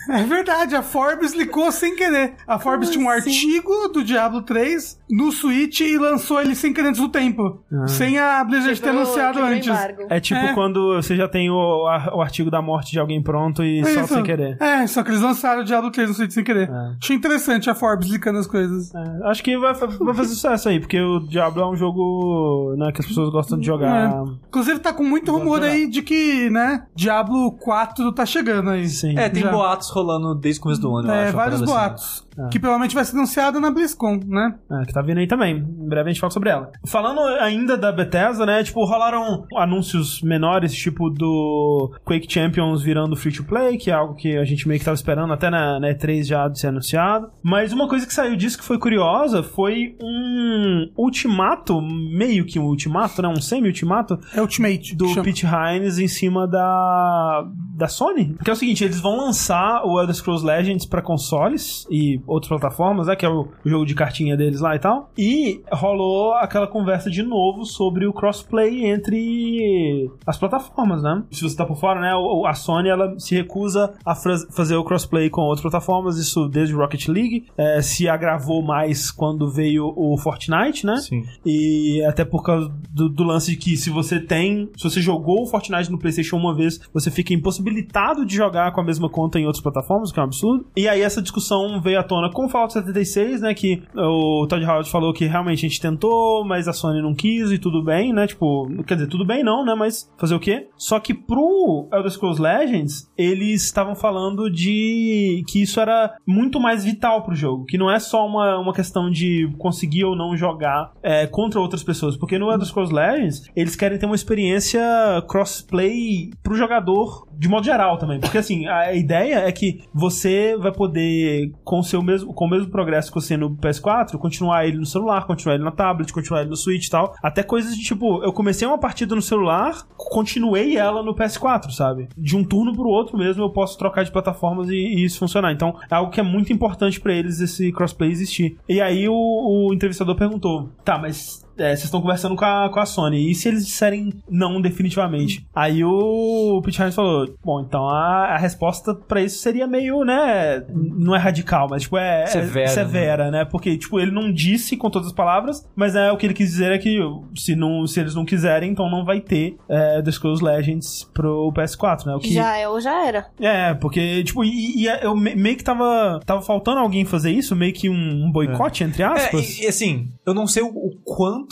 É verdade, a Forbes licou sem querer. A Forbes tinha um assim? artigo do Diablo 3 no Switch e lançou ele sem querer antes do tempo. Sem a Blizzard ter Quebrou- anunciado antes. É tipo É. quando você já tem o, a- o artigo da morte de alguém pronto e É isso. sem querer. É, só que eles lançaram o Diablo 3 no Switch sem querer. É. Achei interessante a Forbes licando as coisas. É, acho que vai, vai fazer sucesso aí, porque o Diablo é um jogo né, que as pessoas gostam de jogar. É. Inclusive tá com muito rumor jogar. aí de que, né, Diablo 4 tá chegando aí. Sim. É, tem Já. boatos rolando desde o começo do ano, eu É, acho. uma vários parada assim. Boatos. Que provavelmente vai ser anunciado na BlizzCon, né? É, que tá vindo aí também. Em breve a gente fala sobre ela. Falando ainda da Bethesda, né? Tipo, rolaram anúncios menores, tipo do Quake Champions virando free to play, que é algo que a gente meio que tava esperando até na, na E3 já de ser anunciado. Mas uma coisa que saiu disso que foi curiosa foi um ultimato, meio que um ultimato, né? Um semi-ultimato É Ultimate. do. Pete Hines em cima da da Sony. Que é o seguinte, eles vão lançar o Elder Scrolls Legends pra consoles e outras plataformas, né, que é o, jogo de cartinha deles lá e tal. E rolou aquela conversa de novo sobre o crossplay entre as plataformas, né? Se você tá por fora, né, a Sony ela se recusa a fazer o crossplay com outras plataformas, isso desde o Rocket League, é, se agravou mais quando veio o Fortnite, né? Sim. E até por causa do, do lance de que se você tem. Se você jogou o Fortnite no PlayStation uma vez, você fica impossibilitado de jogar com a mesma conta em outras plataformas, que é um absurdo. E aí essa discussão veio à tona com o Fallout 76, né? Que o Todd Howard falou que realmente a gente tentou, mas a Sony não quis e tudo bem, né? Tipo, quer dizer, tudo bem não, né? Mas fazer o quê? Só que pro Elder Scrolls Legends, eles estavam falando de que isso era muito mais vital pro jogo, que não é só uma, uma questão de conseguir ou não jogar é, contra outras pessoas, porque no Elder Scrolls Legends, eles querem ter uma experiência crossplay pro jogador de modo geral também, porque assim, a ideia é que você vai poder com seu mesmo com o mesmo progresso que você no PS4, continuar ele no celular, continuar ele na tablet, continuar ele no Switch e tal, até coisas de tipo, eu comecei uma partida no celular, continuei ela no PS4, sabe? De um turno pro outro mesmo eu posso trocar de plataformas e, e isso funcionar. Então, é algo que é muito importante pra eles esse crossplay existir. E aí o, o entrevistador perguntou: "Tá, mas é, vocês estão conversando com a, com a Sony. E se eles disserem não definitivamente? Aí o Pete Hines falou: Bom, então a, a resposta pra isso seria meio, né? Não é radical, mas tipo, é é Severa, severa né? Porque, tipo, ele não disse com todas as palavras, mas é, o que ele quis dizer é que se, não, se eles não quiserem, então não vai ter é, The Scrolls Legends pro PS4, né? O que, Já é ou já era. é, porque, tipo, e, e eu me- meio que tava, tava faltando alguém fazer isso, meio que um, um boicote, entre É, aspas. e, e assim, eu não sei o, o quanto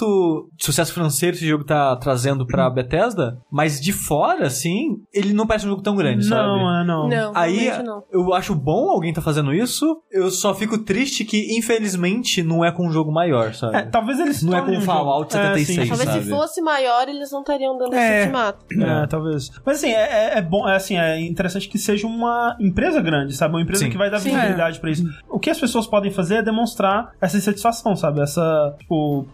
sucesso financeiro esse jogo tá trazendo pra Bethesda, mas de fora, assim, ele não parece um jogo tão grande, sabe? não, é, não. Não, Aí, não. eu acho bom alguém tá fazendo isso, eu só fico triste que, infelizmente, não é com um jogo maior, sabe? É, talvez eles Não é com o Fallout jogo- 76, É, sim. Talvez sabe? se fosse maior, eles não estariam dando É. esse ultimato. É, talvez. Mas assim, é, é- é bom, é assim, é interessante que seja uma empresa grande, sabe? Uma empresa Sim. que vai dar visibilidade pra isso. O que as pessoas podem fazer é demonstrar essa insatisfação, sabe? Essa, tipo,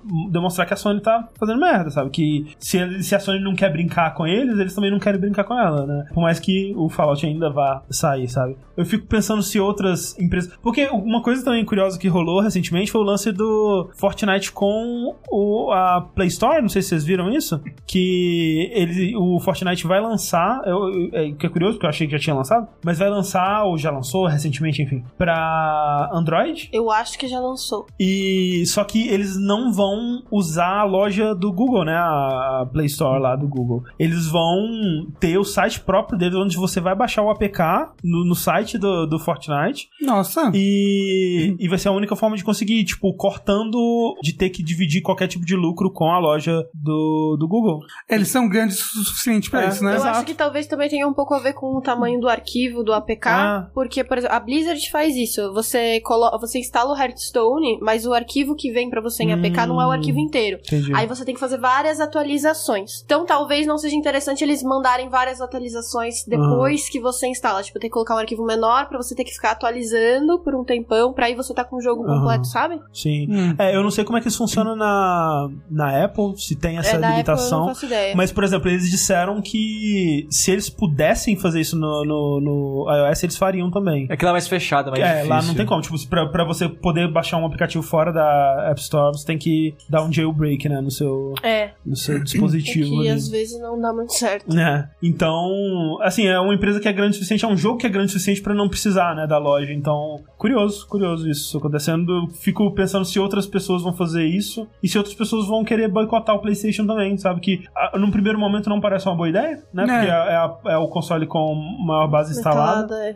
mostrar que a Sony tá fazendo merda, sabe? Que se, ele- se a Sony não quer brincar com eles, eles também não querem brincar com ela, né? Por mais que o Fallout ainda vá sair, sabe? Eu fico pensando se outras empresas. Porque uma coisa também curiosa que rolou recentemente foi o lance do Fortnite com o, a Play Store. Não sei se vocês viram isso. Que ele, o Fortnite vai lançar. Eu, eu- é, que é curioso, porque eu achei que já tinha lançado. Mas vai lançar, ou já lançou recentemente, enfim, pra Android. Eu acho que já lançou. E só que eles não vão usar a loja do Google, né? A Play Store lá do Google. Eles vão ter o site próprio deles, onde você vai baixar o APK no, no site do, do Fortnite. Nossa. E, e vai ser a única forma de conseguir, tipo, cortando de ter que dividir qualquer tipo de lucro com a loja do, do Google. Eles são grandes o suficiente pra É, isso, né? Eu Exato. acho que talvez também tenha um pouco a ver com o tamanho do arquivo do APK, Ah. porque, por exemplo, a Blizzard faz isso. Você, colo você instala o Hearthstone, mas o arquivo que vem pra você em APK não é o Hum. arquivo inteiro. Entendi. Aí você tem que fazer várias atualizações. Então talvez não seja interessante eles mandarem várias atualizações depois que você instala. Tipo, ter que colocar um arquivo menor pra você ter que ficar atualizando por um tempão, pra aí você tá com o jogo Aham. completo, sabe? Sim. Hum. É, eu não sei como é que isso funciona na, na Apple, se tem essa é, Apple limitação. não faço ideia. Mas, por exemplo, eles disseram que se eles pudessem fazer isso no, no, no iOS, eles fariam também. É que lá é mais fechada, mais é, difícil. lá não tem como. Tipo, pra, pra você poder baixar um aplicativo fora da App Store, você tem que dar um jailbreak, né, no seu, É, no seu é dispositivo. que ali. às vezes não dá muito certo. É. Então, assim, é uma empresa que é grande o suficiente, é um jogo que é grande o suficiente pra não precisar, né, da loja. Então, curioso, curioso isso acontecendo. Fico pensando se outras pessoas vão fazer isso e se outras pessoas vão querer boicotar o PlayStation também, sabe? Que ah, num primeiro momento não parece uma boa ideia, né? É. Porque é, é a- é o console com maior base instalada, Instalada, é.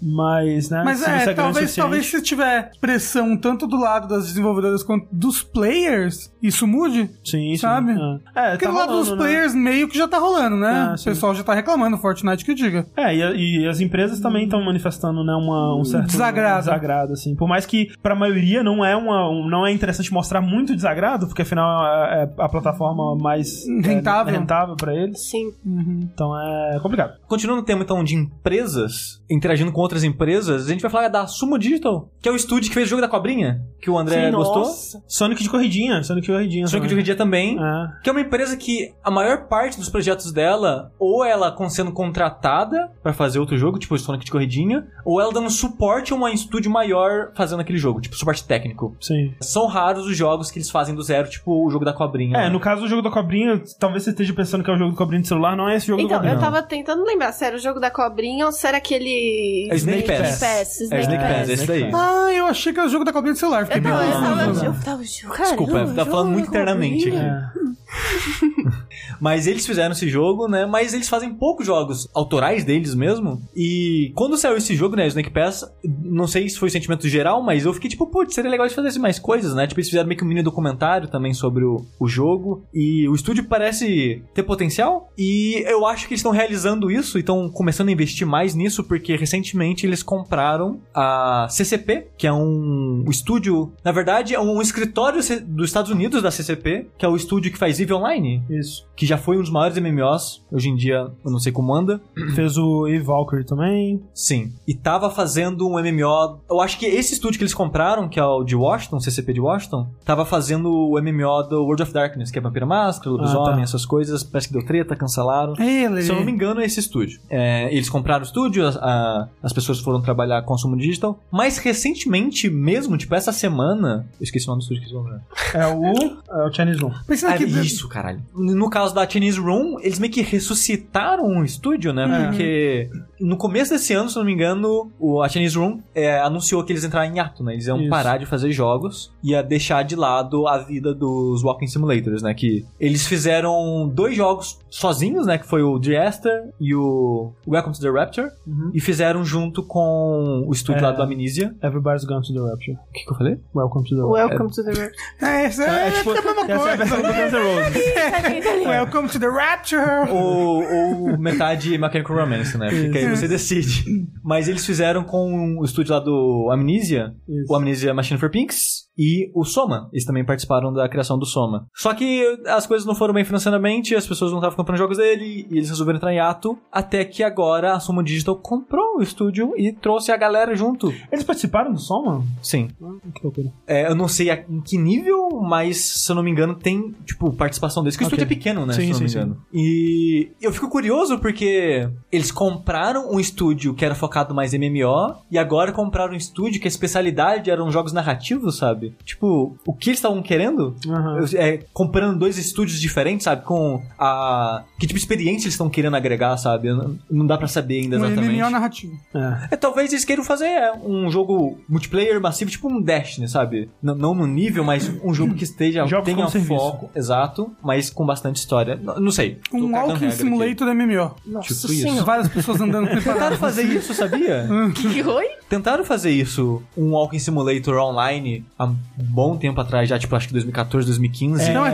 mas, né? Mas se é, o talvez, talvez se tiver pressão tanto do lado das desenvolvedoras quanto dos players, isso mude. Sim, sim. sabe? É, é Porque tá do lado dos rolando, né? players meio que já tá rolando, né? Ah, o pessoal já tá reclamando, Fortnite que diga. É, e, e as empresas também estão manifestando, né, uma, um certo Desagrado. desagrado, assim. Por mais que pra maioria não é uma, um- não é interessante mostrar muito desagrado, porque afinal é, é a plataforma mais é, Rentável. rentável para eles. Sim. Então é complicado. Continuando no tema, então, de empresas, interagindo com outras empresas, a gente vai falar da Sumo Digital, que é o estúdio que fez o jogo da cobrinha, que o André Sim, gostou. Nossa. Sonic de corridinha, Sonic de corridinha. Sonic de também. Corridinha também. É. Que é uma empresa que a maior parte dos projetos dela, ou ela sendo contratada pra fazer outro jogo, tipo Sonic de Corridinha, ou ela dando suporte a um estúdio maior fazendo aquele jogo, tipo suporte técnico. Sim. São raros os jogos que eles fazem do zero, tipo o jogo da cobrinha. É, né? no caso do jogo da cobrinha, talvez você esteja pensando que é o jogo da cobrinha de celular, não é esse jogo da Então, cobrinha. eu tava tentando lembrar se era o jogo da cobrinha ou se era aquele. É Snake Pass. Pass. É Snake Snake Pass, Pass. esse daí. Snake Ah, eu achei que era o jogo da cobrinha de celular. Fiquei Eu bem tava, eu tava, não. eu tava, caramba, Desculpa, tá jogo falando muito internamente aqui. Mas eles fizeram esse jogo, né? Mas eles fazem poucos jogos autorais deles mesmo. E quando saiu esse jogo, né? Snake Pass, não sei se foi o sentimento geral, mas eu fiquei tipo, putz, seria legal de fazer mais coisas, né? Tipo, eles fizeram meio que um mini documentário também sobre o, o jogo. E o estúdio parece ter potencial. E eu acho que eles estão realizando isso e estão começando a investir mais nisso, porque recentemente eles compraram a CCP, que é um, estúdio. Na verdade, é um escritório dos Estados Unidos da CCP, que é o estúdio que faz EVE Online Isso. que já foi um dos maiores MMOs, hoje em dia eu não sei como anda. Fez o Eve Valkyrie também. Sim. E tava fazendo um MMO. Eu acho que esse estúdio que eles compraram, que é o de Washington, CCP de Washington, tava fazendo o MMO do World of Darkness, que é Vampira Máscara, Lobisomem, Ah, tá. essas coisas. Parece que deu treta, cancelaram. Ele. Se eu não me engano, é esse estúdio. É, eles compraram o estúdio, a- a- as pessoas foram trabalhar com consumo digital. Mas recentemente mesmo, tipo essa semana. Eu esqueci o nome do estúdio que eles compraram. É o, é o Chinese Room. Pensando Ah, aqui. isso, caralho. No caso da Chinese Room, eles meio que ressuscitaram o estúdio, né? É. Porque no começo desse ano, se não me engano, o, a Chinese Room é, anunciou que eles entraram em ato, né? Eles iam Isso. parar de fazer jogos e ia deixar de lado a vida dos Walking Simulators, né? Que eles fizeram dois jogos sozinhos, né? Que foi o Diester e o Welcome to the Rapture. E fizeram junto com o estúdio É. lá do Amnesia. Everybody's Gone to the Rapture. O que, que eu falei? Welcome to the Rapture. Welcome to the Rapture. É, isso é, É, tipo, a mesma essa é a versão do coisa. Guns N' Roses. Welcome to the Rapture. ou, ou metade Mechanical Romance, né? Fica aí, você decide. Mas eles fizeram com o estúdio lá do Amnesia, Isso. o Amnesia Machine for Pinks, e o Soma. Eles também participaram da criação do Soma. Só que as coisas não foram bem financeiramente, as pessoas não estavam comprando jogos dele, e eles resolveram entrar em ato, até que agora a Soma Digital comprou o estúdio e trouxe a galera junto. Eles participaram do Soma? Sim. Que loucura. É, eu não sei a- em que nível, mas se eu não me engano, tem, tipo, participação deles. Que o Ok. estúdio é pequeno, né? Sim, se eu não sim, me sim. engano. E eu fico curioso porque eles compraram um estúdio que era focado mais em MMO e agora compraram um estúdio que a especialidade eram jogos narrativos, sabe? Tipo, o que eles estavam querendo? Aham. É, comprando dois estúdios diferentes, sabe? Com a. Que tipo de experiência eles estão querendo agregar, sabe? Não, não dá pra saber ainda Um exatamente. MMO narrativo. É. É, talvez eles queiram fazer é, um jogo multiplayer massivo, tipo um Destiny, sabe? N- não no nível, mas um jogo que esteja Jogos tenha foco, exato, mas com bastante história. N- não sei. Um Walking regra aqui. Simulator MMO. Nossa Tipo isso. Várias pessoas andando Tentaram fazer isso, sabia? Que oi? Tentaram fazer isso, um Walking Simulator online, há um bom tempo atrás, já, tipo, acho que 2014, 2015. É. Não, é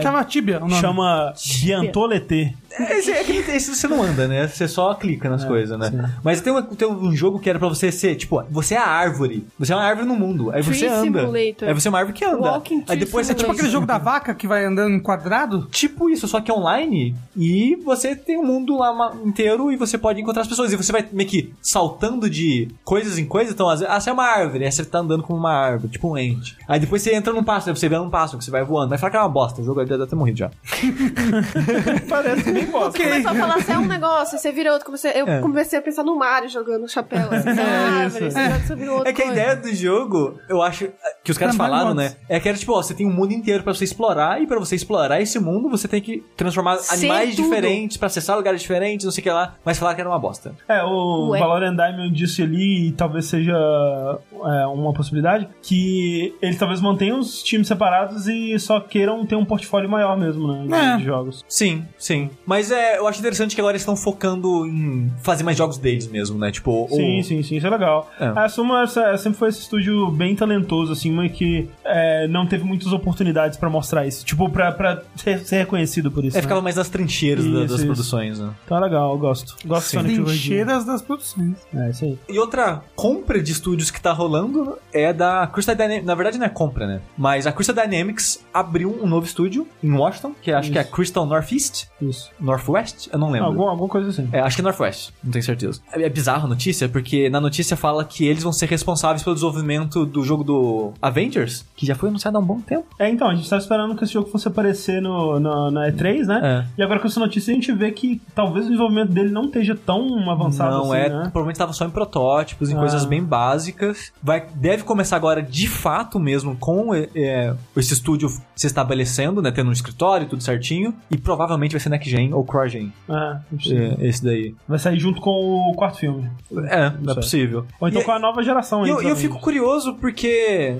o nome. Chama Biantolete. Esse, é aquele- esse você não anda, né? Você só clica nas coisas, né? Mas tem, uma- tem um jogo que era pra você ser, tipo, você é a árvore. Você é uma árvore no mundo. Aí você Tree anda. Simulator. Aí você é uma árvore que anda. Walking Aí depois você É tipo aquele jogo da vaca que vai andando em quadrado? Tipo isso, só que online. E você tem um mundo lá inteiro e você pode encontrar as pessoas. E você vai meio que saltando de coisas em coisas. Então, às vezes, ah, você é uma árvore. Aí você tá andando como uma árvore, tipo um ente. Aí depois você entra num pássaro, aí você vê um pássaro que você vai voando. Vai falar que é uma bosta. O jogo deve ter morrido já. Parece bem bosta. Começou a falar assim, é um negócio, você vira outro. Comecei, eu É. comecei a pensar no Mario jogando chapéu, assim, é, árvore, isso. você joga sobre outra É que a coisa. ideia do jogo, eu acho que os caras falaram, né? É que era tipo, ó, você tem um mundo inteiro pra você explorar. E pra você explorar esse mundo, você tem que transformar Ser animais tudo. diferentes pra acessar lugares diferentes, não sei o que lá. Mas falaram que era uma bosta. É, o Ué. Valorant Diamond disse ali, e talvez seja é, uma possibilidade, que eles talvez mantenham os times separados e só queiram ter um portfólio maior mesmo, né? De, É. de jogos. Sim, sim. Mas é, eu acho interessante que agora eles estão focando em fazer mais jogos deles mesmo, né? Tipo, Sim, sim, sim, isso é legal. É. A Suma sempre foi esse estúdio bem talentoso, assim, mas que é, não teve muitas oportunidades pra mostrar isso. Tipo, pra, pra ser, ser reconhecido por isso. É, né? ficava mais nas trincheiras da- Isso, das isso. produções, né? Então é legal, eu gosto. Gosto de Sim. Sonic. Trincheiras das produções. É, isso aí. E outra compra de estúdios que tá rolando é da Crystal Dynamics. Na verdade, não é compra, né? Mas a Crystal Dynamics abriu um novo estúdio em Washington, que acho que é Crystal Northeast, Isso. Northwest, eu não lembro. Algum, alguma coisa assim. É, acho que é Northwest, não tenho certeza. É é bizarro a notícia, porque na notícia fala que eles vão ser responsáveis pelo desenvolvimento do jogo do Avengers, que já foi anunciado há um bom tempo. É, então, a gente tava esperando que esse jogo fosse aparecer no, no- na E3, né? É. E agora com essa notícia a gente vê que talvez o desenvolvimento dele não esteja tão avançado não assim, é, né? provavelmente tava só em protótipos, em Ah. coisas bem básicas. Vai, deve começar agora de fato mesmo com é, é, esse estúdio se estabelecendo, né, tendo um escritório, tudo certinho, e provavelmente vai ser next gen ou cross gen, É, não precisa. esse daí. Vai sair junto com o quarto filme. É, não é sei. possível. Ou então E- com a nova geração E aí. eu, eu fico curioso porque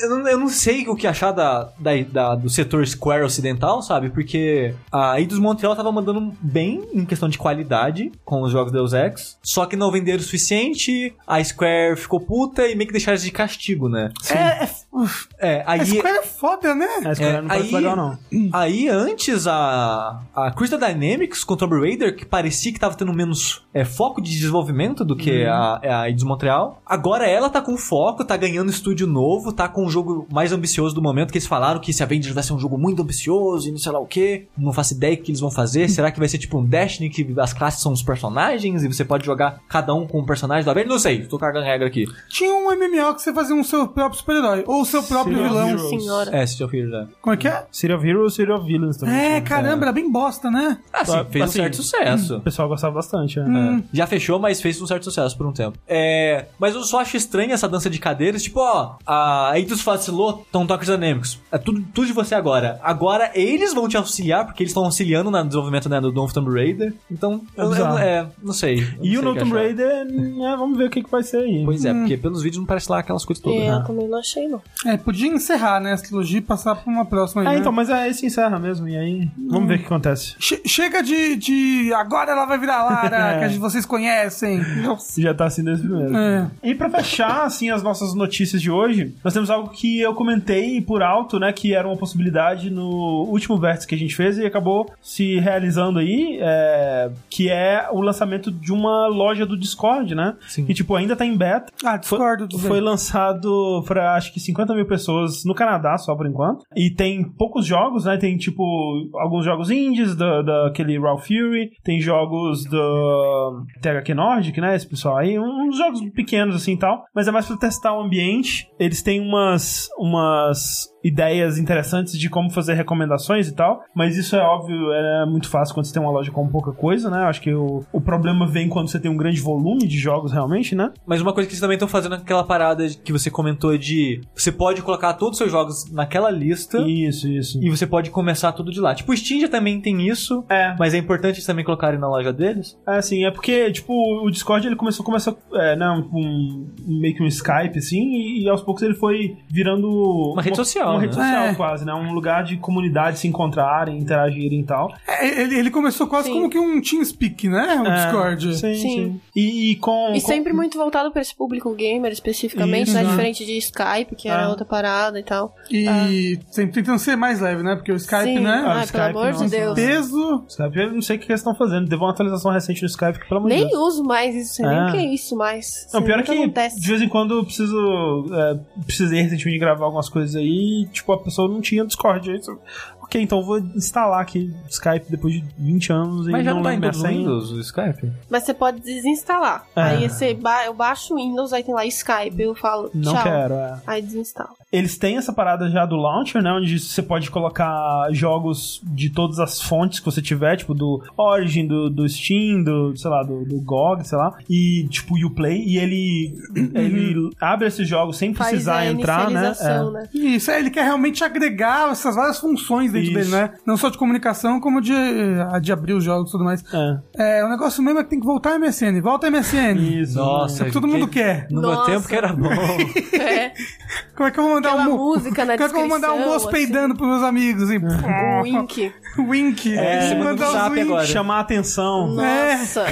eu, eu não- eu não sei o que achar da, da, da- do setor Square ocidental, sabe? Porque a Eidos Montreal tava mandando bem em questão de qualidade com os jogos Deus Ex, só que não venderam o suficiente, a Square ficou puta e meio que deixaram de castigo, né? É, é, É, a aí... Square é foda, né? É, esse cara É, não parece aí- legal, não. Aí, antes, a, a Crystal Dynamics com Tomb Raider, que parecia que tava tendo menos é, foco de desenvolvimento do que a, a Eidos Montreal, agora ela tá com foco, tá ganhando estúdio novo, tá com o jogo mais ambicioso do momento, que eles falaram que esse Avengers vai ser um jogo muito ambicioso e não sei lá o que. Não faço ideia o que eles vão fazer. Será que vai ser tipo um Destiny, que as classes são os personagens e você pode jogar cada um com um personagem do Avengers? Não sei, tô cagando regra aqui. Tinha um MMO que você fazia um seu próprio super-herói. Ou seu próprio vilão. Heroes. Senhora. É, City of Heroes, é. Como é que é? City of Heroes, City of Villains também. É, caramba, era bem bosta, né? Ah, sim, Assim, fez um certo sucesso. O pessoal gostava bastante, né? Hum. É. Já fechou, mas fez um certo sucesso por um tempo. É, mas eu só acho estranho essa dança de cadeiras. Tipo, ó, a Eidos vacilou, então toca os Dynamics. É tudo, tudo de você agora. Agora eles vão te auxiliar, porque eles estão auxiliando no desenvolvimento né, do novo Tomb Raider. Então, É eu, eu- é, não sei. Eu não E sei o que Tomb. Raider, né, vamos ver o que, que vai ser aí. Pois é, porque pelos vídeos não parece lá aquelas coisas todas. É, eu né? também não achei, não. É, podia encerrar, né, essa trilogia e passar pra uma próxima aí, É, né? então, mas é esse encerra mesmo. E aí, vamos ver o que acontece. Che- chega de, de. Agora ela vai virar Lara, É. que a gente- vocês conhecem. Nossa. Já tá assim desde primeiro. É. E pra fechar, assim, as nossas notícias de hoje, nós temos algo que eu comentei por alto, né, que era uma possibilidade no último vértice que a gente fez e acabou se realizando aí, é, que é o lançamento de uma loja do Discord, né? Sim. Que, tipo, ainda tá em beta. Ah, discordo Foi, foi lançado pra, acho que 50 50 mil pessoas no Canadá só por enquanto. E tem poucos jogos, né? Tem tipo alguns jogos indies da, daquele Raw Fury, tem jogos do THQ Nordic, né? Esse pessoal aí, uns jogos pequenos assim e tal, mas é mais pra testar o ambiente. Eles têm umas, umas ideias interessantes de como fazer recomendações e tal, mas isso é óbvio, é muito fácil quando você tem uma loja com pouca coisa, né? Acho que o, o problema vem quando você tem um grande volume de jogos realmente, né? Mas uma coisa que eles também estão fazendo é aquela parada que você comentou de você pode colocar todos os seus jogos naquela lista Isso, isso. e você pode começar tudo de lá. Tipo, o Steam já também tem isso, É, mas é importante eles também colocarem na loja deles. É, assim, é porque, tipo, o Discord ele começou, começou é, né, um, um- meio que um Skype, assim, e, e aos poucos ele foi virando... Uma rede social, Uma né? rede social, É. quase, né? Um lugar de comunidade se encontrarem, interagirem e tal. É, ele, ele começou quase Sim. como que um TeamSpeak, né? O É, Discord. Sim, sim. Sim. E, e com... E com- sempre muito voltado pra esse público gamer especificamente, Isso, né? né? Diferente de Skype, que era Ah. outra parada e tal. E sempre tentando ser mais leve, né? Porque o Skype, Sim. né? Ah, Ai, Skype, pelo amor nossa, de Deus. Peso. Skype, eu não sei o que eles estão fazendo. Teve uma atualização recente no Skype que, pelo amor de Nem Deus. uso mais isso, sei nem Ah. o que é isso mais. Não, pior nem é o que acontece. de vez em quando eu preciso. É, precisei recentemente gravar algumas coisas aí e, tipo, a pessoa não tinha Discord. Aí, ok, então eu vou instalar aqui Skype depois de 20 anos e Mas já não não tá em lembro minha. Windows, o Skype? Mas você pode desinstalar. É. Aí você ba eu baixo o Windows, aí tem lá Skype, eu falo, Não tchau. quero, é. Aí desinstalo. Eles têm essa parada já do launcher, né? Onde você pode colocar jogos de todas as fontes que você tiver, tipo do Origin, do, do Steam, do, sei lá, do, do GOG, sei lá. E tipo o Uplay. E ele, ele abre esses jogos sem Faz precisar a entrar, né? É. né? Isso, é, ele quer realmente agregar essas várias funções dentro Isso. dele, né? Não só de comunicação, como de, a de abrir os jogos e tudo mais. É. É, o negócio mesmo é que tem que voltar a MSN. Volta a MSN. Isso. Nossa, É o que todo mundo quer. No meu Nossa. tempo que era bom. É, Como é que eu vou mandar um... música na Como é que eu vou mandar um descrição, moço assim. peidando pros meus amigos? Assim, o Wink. Wink. É, mandar um wink. agora. Chamar a atenção. É. Nossa.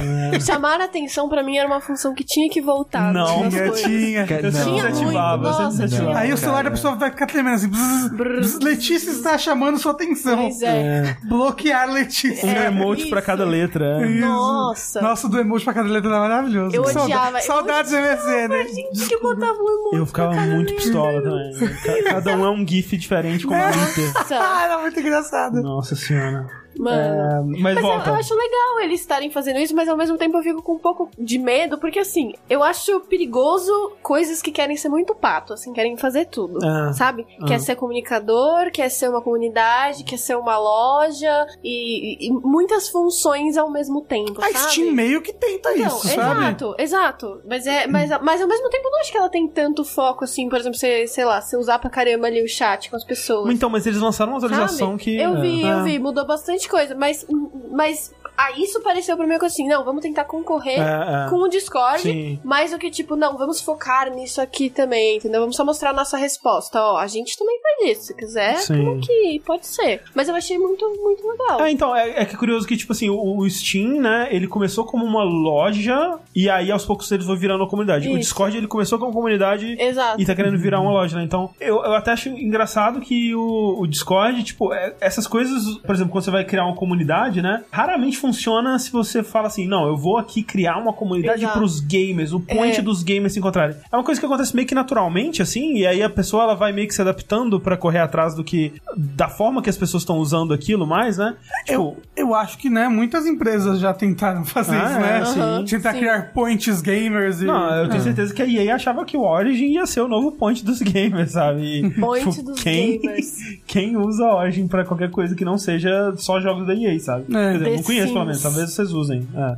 Chamar a atenção pra mim era uma função que tinha que voltar. Não, Tinha, tinha. Eu Não. Tinha muito, nossa, tinha. Aí o celular da pessoa vai ficar tremendo assim. bzz, bzz, Letícia está chamando sua atenção. Pois é. Bloquear Letícia. Um É, emote isso. pra cada letra. é. Isso. Nossa. Nossa, do emoji pra cada letra era maravilhoso. Eu odiava. Saudades do MSN. Gente, que botava um emoji Eu ficava muito pistola também. Ca- Cada um é um GIF diferente com uma letra. Nossa, Ah, era muito engraçado. Nossa senhora. Mano. É, mas, Mas eu, volta. eu acho legal eles estarem fazendo isso, mas ao mesmo tempo eu fico com um pouco de medo, porque assim, eu acho perigoso coisas que querem ser muito pato, assim, querem fazer tudo. Ah, Sabe? Ah. Quer ser comunicador, quer ser uma comunidade, quer ser uma loja e, e- muitas funções ao mesmo tempo. A sabe? Steam meio que tenta Não, isso, sabe? exato, exato. Mas, é, mas, mas ao mesmo tempo eu não acho que ela tem tanto foco, assim, por exemplo, você, sei lá, você usar pra caramba ali o chat com as pessoas. Então, mas eles lançaram uma atualização Sabe? que. Eu vi, é. eu vi, mudou bastante coisa, mas, mas ah, isso pareceu pra mim que assim, não, vamos tentar concorrer É, é. com o Discord, Sim. mais do que tipo, não, vamos focar nisso aqui também, entendeu? Vamos só mostrar a nossa resposta, ó, a gente também faz isso, se quiser, Sim. como que pode ser. Mas eu achei muito, muito legal. É, então, é, é que é curioso que, tipo assim, o, o Steam, né, ele começou como uma loja e aí aos poucos eles vão virando uma comunidade. O Isso. Discord, ele começou como comunidade Exato. e tá querendo virar uma loja, né? Então, eu, eu até acho engraçado que o, o Discord, tipo, é- essas coisas, por exemplo, quando você vai criar uma comunidade, né? Raramente funciona se você fala assim, não, eu vou aqui criar uma comunidade Exato. pros gamers, o point É. dos gamers se encontrarem. É uma coisa que acontece meio que naturalmente, assim, e aí a pessoa ela vai meio que se adaptando pra correr atrás do que. da forma que as pessoas estão usando aquilo mais, né? Eu, eu acho que, né, muitas empresas já tentaram fazer Ah, isso, né? é, sim. Aham, Tentar sim. criar points gamers e... Não, eu tenho Ah. certeza que a EA achava que o Origin ia ser o novo point dos gamers, sabe? E, Point tipo, dos quem, gamers. quem usa Origin pra qualquer coisa que não seja só jogos da EA, sabe? É. Quer dizer, eu não conheço pelo menos, talvez vocês usem. é.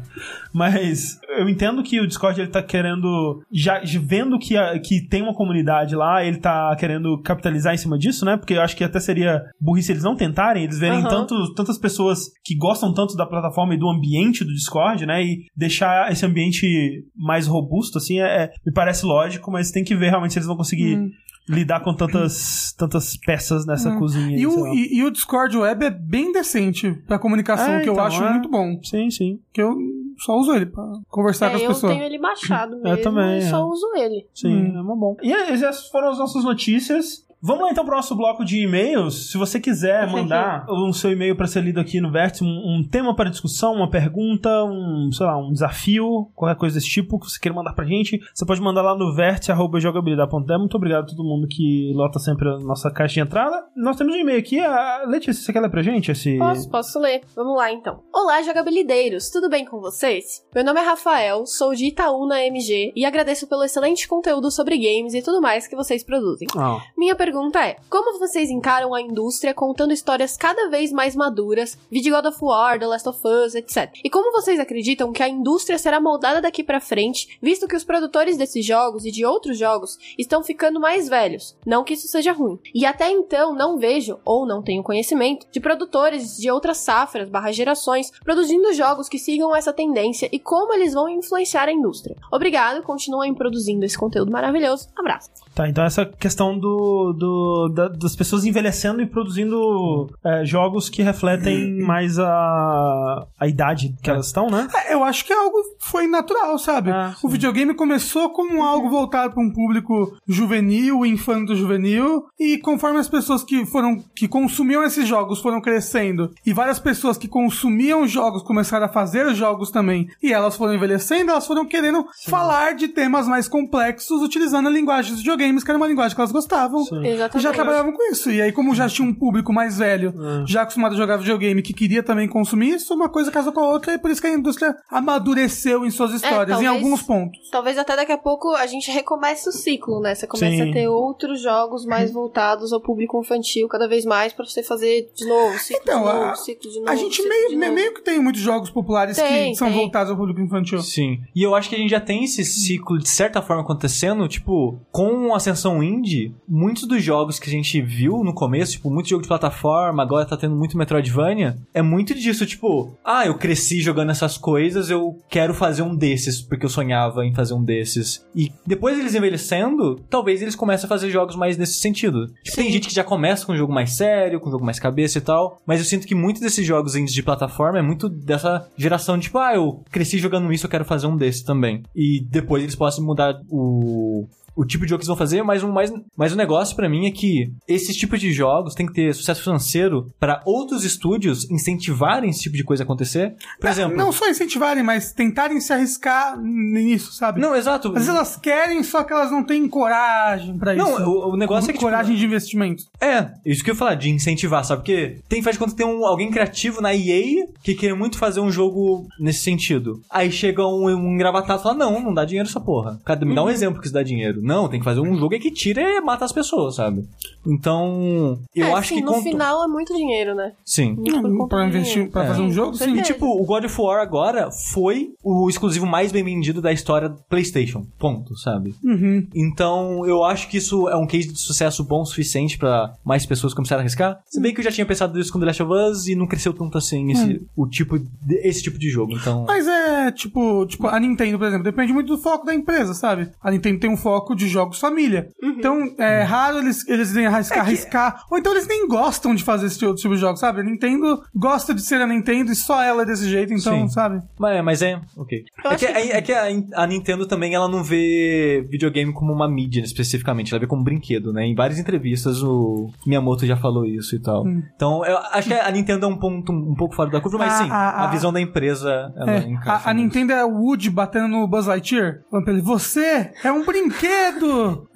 Mas eu entendo que o Discord ele tá querendo, já vendo que, a- que tem uma comunidade lá, ele tá querendo capitalizar em cima disso, né? Porque eu acho que até seria burrice eles não tentarem, eles verem Aham. tanto, tantas pessoas que gostam tanto da plataforma e do ambiente do Discord, né? E deixar esse ambiente mais robusto, assim, é, é- me parece lógico, mas tem que ver realmente se eles vão conseguir Hum. Lidar com tantas, tantas peças nessa Hum. cozinha. E o, e, e o Discord Web é bem decente pra comunicação, É, que eu então, acho é. muito bom. Sim, sim. Que eu só uso ele pra conversar É, com as eu pessoas. tenho ele baixado Eu mesmo também, e só é. uso ele. Sim, Hum. é uma bom. E essas foram as nossas notícias. Vamos lá então pro nosso bloco de e-mails. Se você quiser mandar o seu e-mail para ser lido aqui no Vértice, um, um tema para discussão, uma pergunta, um, sei lá, um desafio, qualquer coisa desse tipo que você queira mandar pra gente, você pode mandar lá no vértice.jogabilidade.de. Muito obrigado a todo mundo que lota sempre a nossa caixa de entrada. Nós temos um e-mail aqui. A Letícia, você quer ler pra gente esse... Posso, posso ler. Vamos lá então. Olá, jogabilideiros, tudo bem com vocês? Meu nome é Rafael, sou de Itaúna MG e agradeço pelo excelente conteúdo sobre games e tudo mais que vocês produzem. Ah, Minha pergunta é: como vocês encaram a indústria contando histórias cada vez mais maduras, vídeo God of War, The Last of Us, etc. E como vocês acreditam que a indústria será moldada daqui pra frente, visto que os produtores desses jogos e de outros jogos estão ficando mais velhos? Não que isso seja ruim. E até então não vejo, ou não tenho conhecimento, de produtores de outras safras barra gerações produzindo jogos que sigam essa tendência e como eles vão influenciar a indústria. Obrigado, continuem produzindo esse conteúdo maravilhoso. Abraço. Tá, então essa questão do, do- da- das pessoas envelhecendo e produzindo é, jogos que refletem mais a, a idade que elas estão, né? É, eu acho que é algo foi natural, sabe? Ah, o videogame começou como algo voltado para um público juvenil, infanto-juvenil, e conforme as pessoas que foram que consumiam esses jogos foram crescendo, e várias pessoas que consumiam jogos começaram a fazer os jogos também, e elas foram envelhecendo, elas foram querendo falar de temas mais complexos utilizando a linguagem dos videogames, que era uma linguagem que elas gostavam. Sim. E Exatamente. já trabalhavam com isso. E aí, como já tinha um público mais velho, já acostumado a jogar videogame, que queria também consumir isso, uma coisa casou com a outra, e por isso que a indústria amadureceu em suas histórias, em talvez- alguns pontos. Talvez até daqui a pouco a gente recomece o ciclo, né? Você começa Sim. a ter outros jogos mais voltados ao público infantil cada vez mais pra você fazer de novo, ciclo Então, de novo, a- ciclo de novo. A gente ciclo meio, novo. meio que tem muitos jogos populares Tem, que são tem. voltados ao público infantil. Sim. E eu acho que a gente já tem esse ciclo, de certa forma, acontecendo, tipo, com a ascensão indie, muitos dos jogos que a gente viu no começo, tipo, muito jogo de plataforma, agora tá tendo muito Metroidvania, é muito disso, tipo, ah, eu cresci jogando essas coisas, eu quero fazer um desses, porque eu sonhava em fazer um desses. E depois eles envelhecendo, talvez eles comecem a fazer jogos mais nesse sentido. Tipo, tem gente que já começa com um jogo mais sério, com um jogo mais cabeça e tal, mas eu sinto que muitos desses jogos indies de plataforma é muito dessa geração de, tipo, ah, eu cresci jogando isso, eu quero fazer um desse também. E depois eles possam mudar o o tipo de jogo que eles vão fazer, mas o mais, mas o negócio pra mim é que esses tipos de jogos tem que ter sucesso financeiro pra outros estúdios incentivarem esse tipo de coisa acontecer. Por exemplo, Não só incentivarem, mas tentarem se arriscar nisso, sabe? não, exato. Às vezes elas querem, só que elas não têm coragem pra isso. Não, o, o negócio é que tipo, coragem de investimento. É, isso que eu ia falar, de incentivar, sabe? Porque tem, faz de conta que tem um, alguém criativo na EA que quer muito fazer um jogo nesse sentido. Aí chega um, um engravatado e fala, não, não dá dinheiro essa porra. Cara, me dá um exemplo que isso dá dinheiro. Não, tem que fazer um jogo que tira e mata as pessoas, sabe? Então, eu É, acho sim, que... no conto- final é muito dinheiro, né? Sim. Conta Pra investir, pra fazer um jogo, com sim. E, tipo, o God of War agora foi o exclusivo mais bem vendido da história do PlayStation. Ponto, sabe? Uhum. Então, eu acho que isso é um case de sucesso bom o suficiente pra mais pessoas começarem a arriscar. Se bem que eu já tinha pensado isso com The Last of Us e não cresceu tanto assim esse, o tipo de- esse tipo de jogo. Então, Mas é, tipo, tipo, a Nintendo, por exemplo, depende muito do foco da empresa, sabe? A Nintendo tem um foco de jogos família. Então, é raro eles, eles irem arriscar, arriscar. Ou então eles nem gostam de fazer esse outro tipo de jogo, sabe? A Nintendo gosta de ser a Nintendo e só ela é desse jeito, então, Sim. sabe? mas, mas é, ok. É que, que- é, é que a, a Nintendo também ela não vê videogame como uma mídia especificamente, ela vê como brinquedo, né? Em várias entrevistas o Miyamoto já falou isso e tal. Então, eu acho que a Nintendo é um ponto um pouco fora da curva, mas A- sim, a- a, a- visão da empresa ela É, encaixa. a, a. Nintendo é o Woody batendo no Buzz Lightyear. Falando pra ele, você é um brinquedo!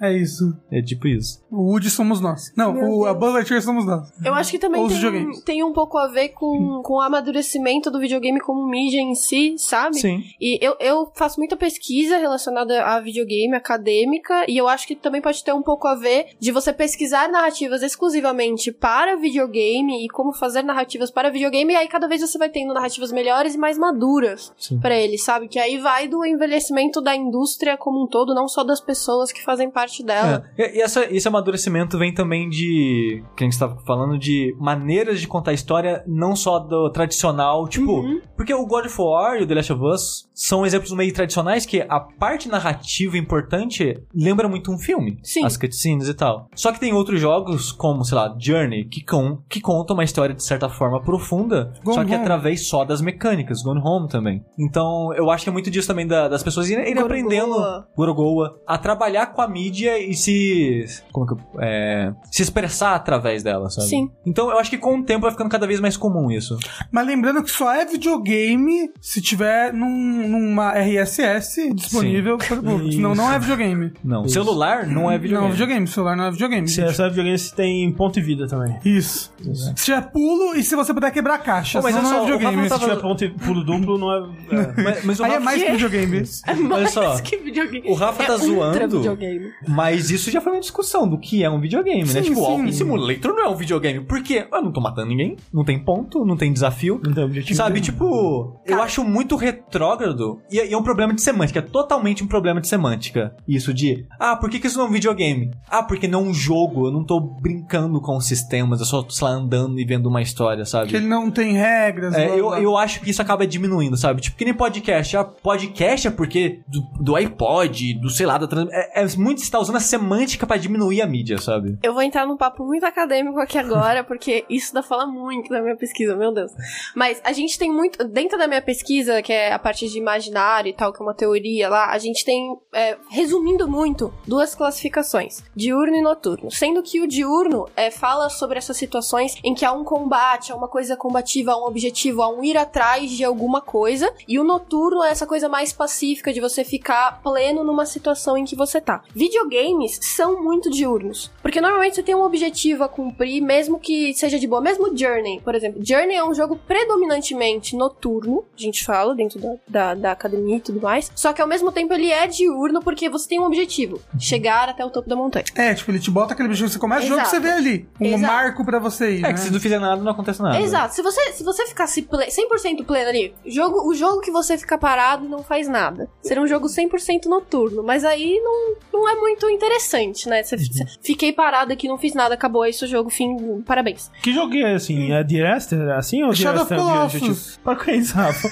É isso. É tipo isso. O Woody somos nós. Não, Meu o, a. Buzz Lightyear somos nós. Eu acho que também tem, tem um pouco a ver com, com o amadurecimento do videogame como mídia em si, sabe? Sim. E eu, eu faço muita pesquisa relacionada a videogame acadêmica, e eu acho que também pode ter um pouco a ver de você pesquisar narrativas exclusivamente para videogame e como fazer narrativas para videogame, e aí cada vez você vai tendo narrativas melhores e mais maduras para ele, sabe? Que aí vai do envelhecimento da indústria como um todo, não só das pessoas que fazem parte dela. É, E, essa, esse amadurecimento vem também de. Que a gente estava falando de maneiras de contar a história, não só do tradicional, tipo. Uhum. Porque o God of War e o The Last of Us são exemplos meio tradicionais que a parte narrativa importante lembra muito um filme. Sim. As cutscenes e tal. Só que tem outros jogos, como, sei lá, Journey, que, com, que contam uma história de certa forma profunda, Gone só que Home. através só das mecânicas. Gone Home também. Então, eu acho que é muito disso também da- das pessoas irem, irem Gorogoa. aprendendo, Gorogoa, a trabalhar com a mídia e se. Como que eu- é, se expressar através dela, sabe? Sim. Então, eu acho que com o tempo vai ficando cada vez mais comum isso. Mas lembrando que só é videogame se tiver num- numa RSS disponível para o público. Senão não é videogame. Não. Celular não é videogame. Não, videogame. Celular não é videogame. Se essa videogame se tem ponto e vida também. Isso. Se tiver pulo e se você puder quebrar caixa. Pô, mas senão olha não é só, videogame. Rafa Se tiver ponto e pulo duplo, não é. é. Mas, mas o Aí é Rafa, mais que videogame. olha só. Mais que videogame. O Rafa tá é videogame. Mas isso já foi uma discussão do que é um videogame, né? Sim, Tipo, sim. Walking Simulator não é um videogame. Por quê? Eu não tô matando ninguém, não tem ponto, não tem desafio. Não tem objetivo. Sabe, nenhum. tipo, eu Cara. acho muito retrógrado e, e é um problema de semântica, é totalmente um problema de semântica. Isso de, ah, por que, que isso não é um videogame? Ah, porque não é um jogo, eu não tô brincando com os sistemas, eu só tô, sei lá, andando e vendo uma história, sabe? Que ele não tem regras. É, eu, eu acho que isso acaba diminuindo, sabe? Tipo, que nem podcast. Ah, podcast é porque do, do iPod, do sei lá, da trans... é, é muito você tá usando a semântica pra diminuir a mídia, sabe? Eu vou entrar num papo muito acadêmico aqui agora, porque isso dá fala muito da minha pesquisa, meu Deus. Mas a gente tem muito. Dentro da minha pesquisa, que é a parte de imaginário e tal, que é uma teoria lá, a gente tem, é, resumindo muito, duas classificações: diurno e noturno. Sendo que o diurno é, fala sobre essas situações em que há um combate, há uma coisa combativa, há um objetivo, há um ir atrás de alguma coisa. E o noturno é essa coisa mais pacífica de você ficar pleno numa situação em que você tá. Videogames são muito diurnos. Porque normalmente você tem um objetivo a cumprir, mesmo que seja de boa. Mesmo Journey, por exemplo. Journey é um jogo predominantemente noturno, a gente fala, dentro da, da, da academia e tudo mais. Só que ao mesmo tempo ele é diurno porque você tem um objetivo: chegar até o topo da montanha. É, tipo, ele te bota aquele bicho, você começa o jogo Exato. você vê ali. Um Exato. marco pra você ir. É né? que se não fizer nada, não acontece nada. Exato. Se você, se você ficasse ple- 100% pleno ali, jogo, o jogo que você fica parado não faz nada. Seria um jogo 100% noturno. Mas aí não, não é muito interessante, né? Você, você- fiquei parado aqui, não fiz nada, acabou esse o jogo, fim, parabéns. Que jogo é assim? É Direster? É assim ou Shadow Direster of é? Para com isso, Rafa.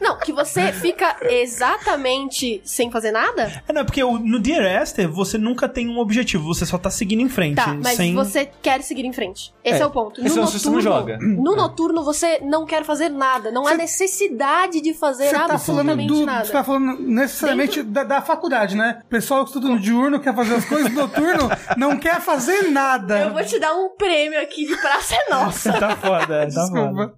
Não, que você fica exatamente sem fazer nada? É, não, porque no Dear Esther você nunca tem um objetivo, você só tá seguindo em frente. Tá, mas sem... você quer seguir em frente. Esse é, É, o ponto. porque senão você não joga. No noturno você não quer fazer nada. Não há necessidade de fazer Você tá falando absolutamente do. nada. Você tá falando necessariamente da, da faculdade, né? O pessoal que estuda no diurno quer fazer as coisas no noturno, não quer fazer nada. Eu vou te dar um prêmio aqui de Praça é Nossa. tá foda, é, tá foda. Desculpa.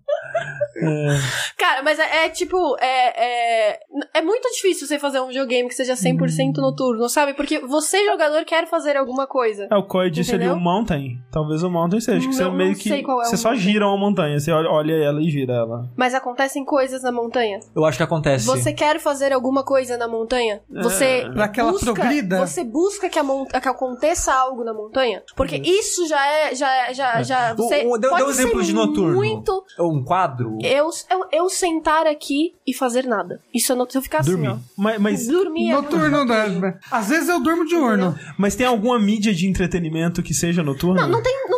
Cara, mas é, é tipo, é, é, é muito difícil você fazer um videogame que seja 100% noturno, sabe? Porque você, jogador, quer fazer alguma coisa. É, o Coy disse ali o Mountain. Talvez o Mountain seja, que Não- você não meio que. é você o só Mountain. gira uma montanha, você olha, olha ela e gira ela. Mas acontecem coisas na montanha. Eu acho que acontece. Você quer fazer alguma coisa na montanha? Você Pra que ela busca, progrida? Você busca que, a que aconteça algo na montanha? Porque isso já é, já, é- já, já, você O- o- deu- pode deu exemplo de noturno. muito Um quadro. eu, eu, eu sentar aqui e fazer nada. Isso eu não eu ficar Dormir. assim, ó. Mas, mas, Dormir é Noturno, né? Às vezes eu durmo diurno. mas tem alguma mídia de entretenimento que seja noturna? Não, não tem, não tem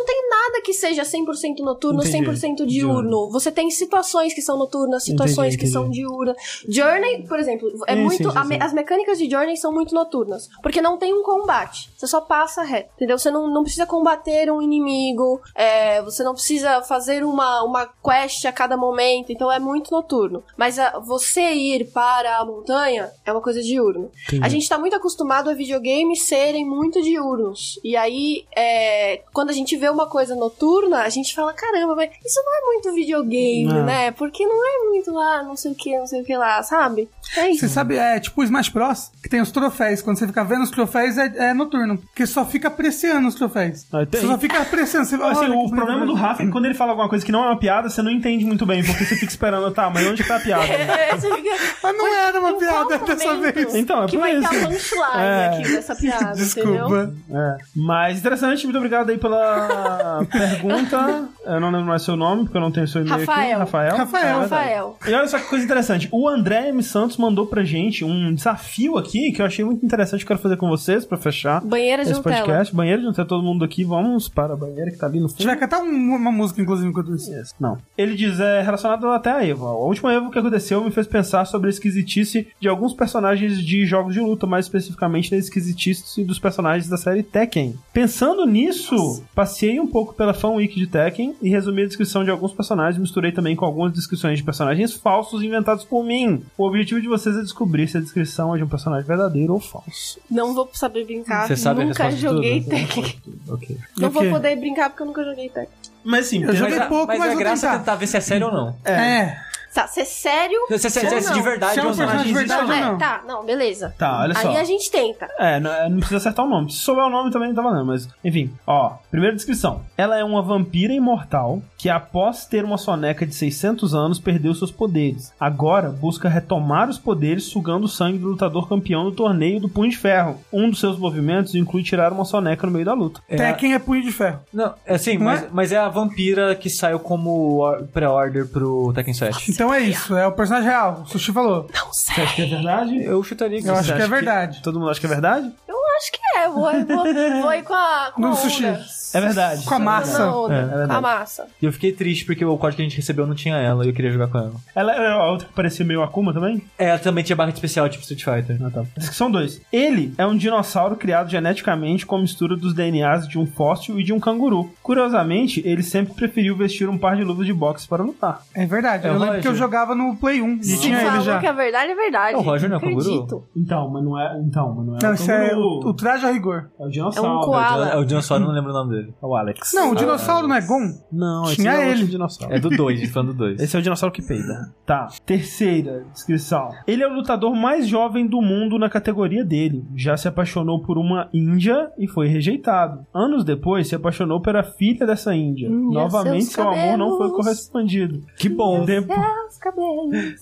nada que seja 100% noturno, Entendi. 100% diurno. Você tem situações que são noturnas, situações Entendi, que são entendi. diurnas. Journey, por exemplo, é Sim, muito. sim, sim, a me- sim. As mecânicas de Journey são muito noturnas. Porque não tem um combate. Você só passa reto. Entendeu? Você não, não precisa combater um inimigo. é, você não precisa fazer uma, uma quest a cada momento. Então é muito noturno. Mas a- você ir para a montanha é uma coisa diurna. A gente tá muito acostumado a videogames serem muito diurnos. E aí, é, quando a gente vê uma coisa noturna, a gente fala, caramba, mas isso não é muito videogame, Não. né? Porque não é muito lá, não sei o que, não sei o que lá, sabe? É isso. Você sabe, é tipo o Smash Bros, que tem os troféus. Quando você fica vendo os troféus, é, é noturno. Porque só fica apreciando os troféus. Ah, Você só fica apreciando. Você, Assim, olha o problema do. Rafa é que quando ele fala alguma coisa que não é uma piada, você não entende muito bem, porque você fica esperando, tá, mas onde que tá a piada? É, você fica, Mas não era uma piada dessa vez. Então, é que por vai isso. ter a punchline É. aqui dessa piada, entendeu? Desculpa. É. Mas interessante, muito obrigado aí pela pergunta. Eu não lembro mais seu nome, porque eu não tenho seu e-mail aqui. Rafael. Rafael. Rafael. É. Rafael. E olha só que coisa interessante. O André M. Santos mandou pra gente um desafio aqui que eu achei muito interessante que eu quero fazer com vocês pra fechar Banheira de esse Nutella. podcast. Banheiro de Nutella, todo mundo aqui. Vamos para a banheira que tá ali no A gente fundo. vai cantar um- uma música, inclusive, enquanto isso. Yes. Não. Ele diz, é relacionado até a Eva. A última Eva que aconteceu me fez pensar sobre a esquisitice de alguns personagens de jogos de luta, mais especificamente na esquisitice dos personagens da série Tekken. Pensando nisso, passei um pouco pela Fan Week de Tekken mim e resumi a descrição de alguns personagens, misturei também com algumas descrições de personagens falsos inventados por mim. O objetivo de vocês é descobrir se a descrição é de um personagem verdadeiro ou falso. Não vou saber brincar. Você sabe nunca joguei tudo? Tekken. Ok. Não O vou poder brincar porque eu nunca joguei Tekken. Mas sim, Eu joguei mas a- pouco, mas mas a vou graça é tentar. tentar ver se é sério ou não. É. Tá, ser sério? Se, se, não? de verdade Se é um ou não. personagem de verdade Não, ou é, não. tá, não, beleza. Tá, olha só. Aí a gente tenta. É, não, é, não precisa acertar o nome. Se souber o nome também tá valendo, mas enfim. Ó, primeira descrição. Ela é uma vampira imortal que após ter uma soneca de 600 anos perdeu seus poderes. Agora busca retomar os poderes sugando o sangue do lutador campeão do torneio do Punho de Ferro. Um dos seus movimentos inclui tirar uma soneca no meio da luta. É, Tekken é punho de ferro. Não, é assim, Não mas, é? mas é a vampira que saiu como or- pré-order pro Tekken 7. Então é isso, é o personagem real. O Sushi falou. Não Você sei. acha que é verdade? Eu chutaria que Eu você acho que é acha verdade. Todo mundo acha que é verdade? Eu acho que é. Vou, vou, vou ir com a, com No a sushi. É verdade. Com a massa. É, é verdade. com a massa. E eu fiquei triste porque o código que a gente recebeu não tinha ela e eu queria jogar com ela. Ela é a outra que parecia meio Akuma também? É, ela também tinha barra de especial, tipo Street Fighter. Ah, tá. Descrição 2. Ele é um dinossauro criado geneticamente com a mistura dos DNAs de um fóssil e de um canguru. Curiosamente, ele sempre preferiu vestir um par de luvas de boxe para lutar. É verdade. É eu lembro Roger. que eu jogava no Play 1 e Se tinha ele já. que é verdade, é verdade. É o Roger, não é o canguru? Então, mas não é. Então, mas não é. Não, o isso é canguru. o, o traje a rigor. É o dinossauro. É um koala. É o dinossauro, eu não lembro o nome dele. É o Alex. Não, o dinossauro não é Gon? Não, esse Tinha é outro ele. dinossauro. É do 2, a gente falando do 2. Esse é o dinossauro que peida. Tá. Terceira descrição. Ele é o lutador mais jovem do mundo na categoria dele. Já se apaixonou por uma índia e foi rejeitado. Anos depois, se apaixonou pela filha dessa índia. Hum, e Novamente, seu amor não foi correspondido. Que bom. Depo-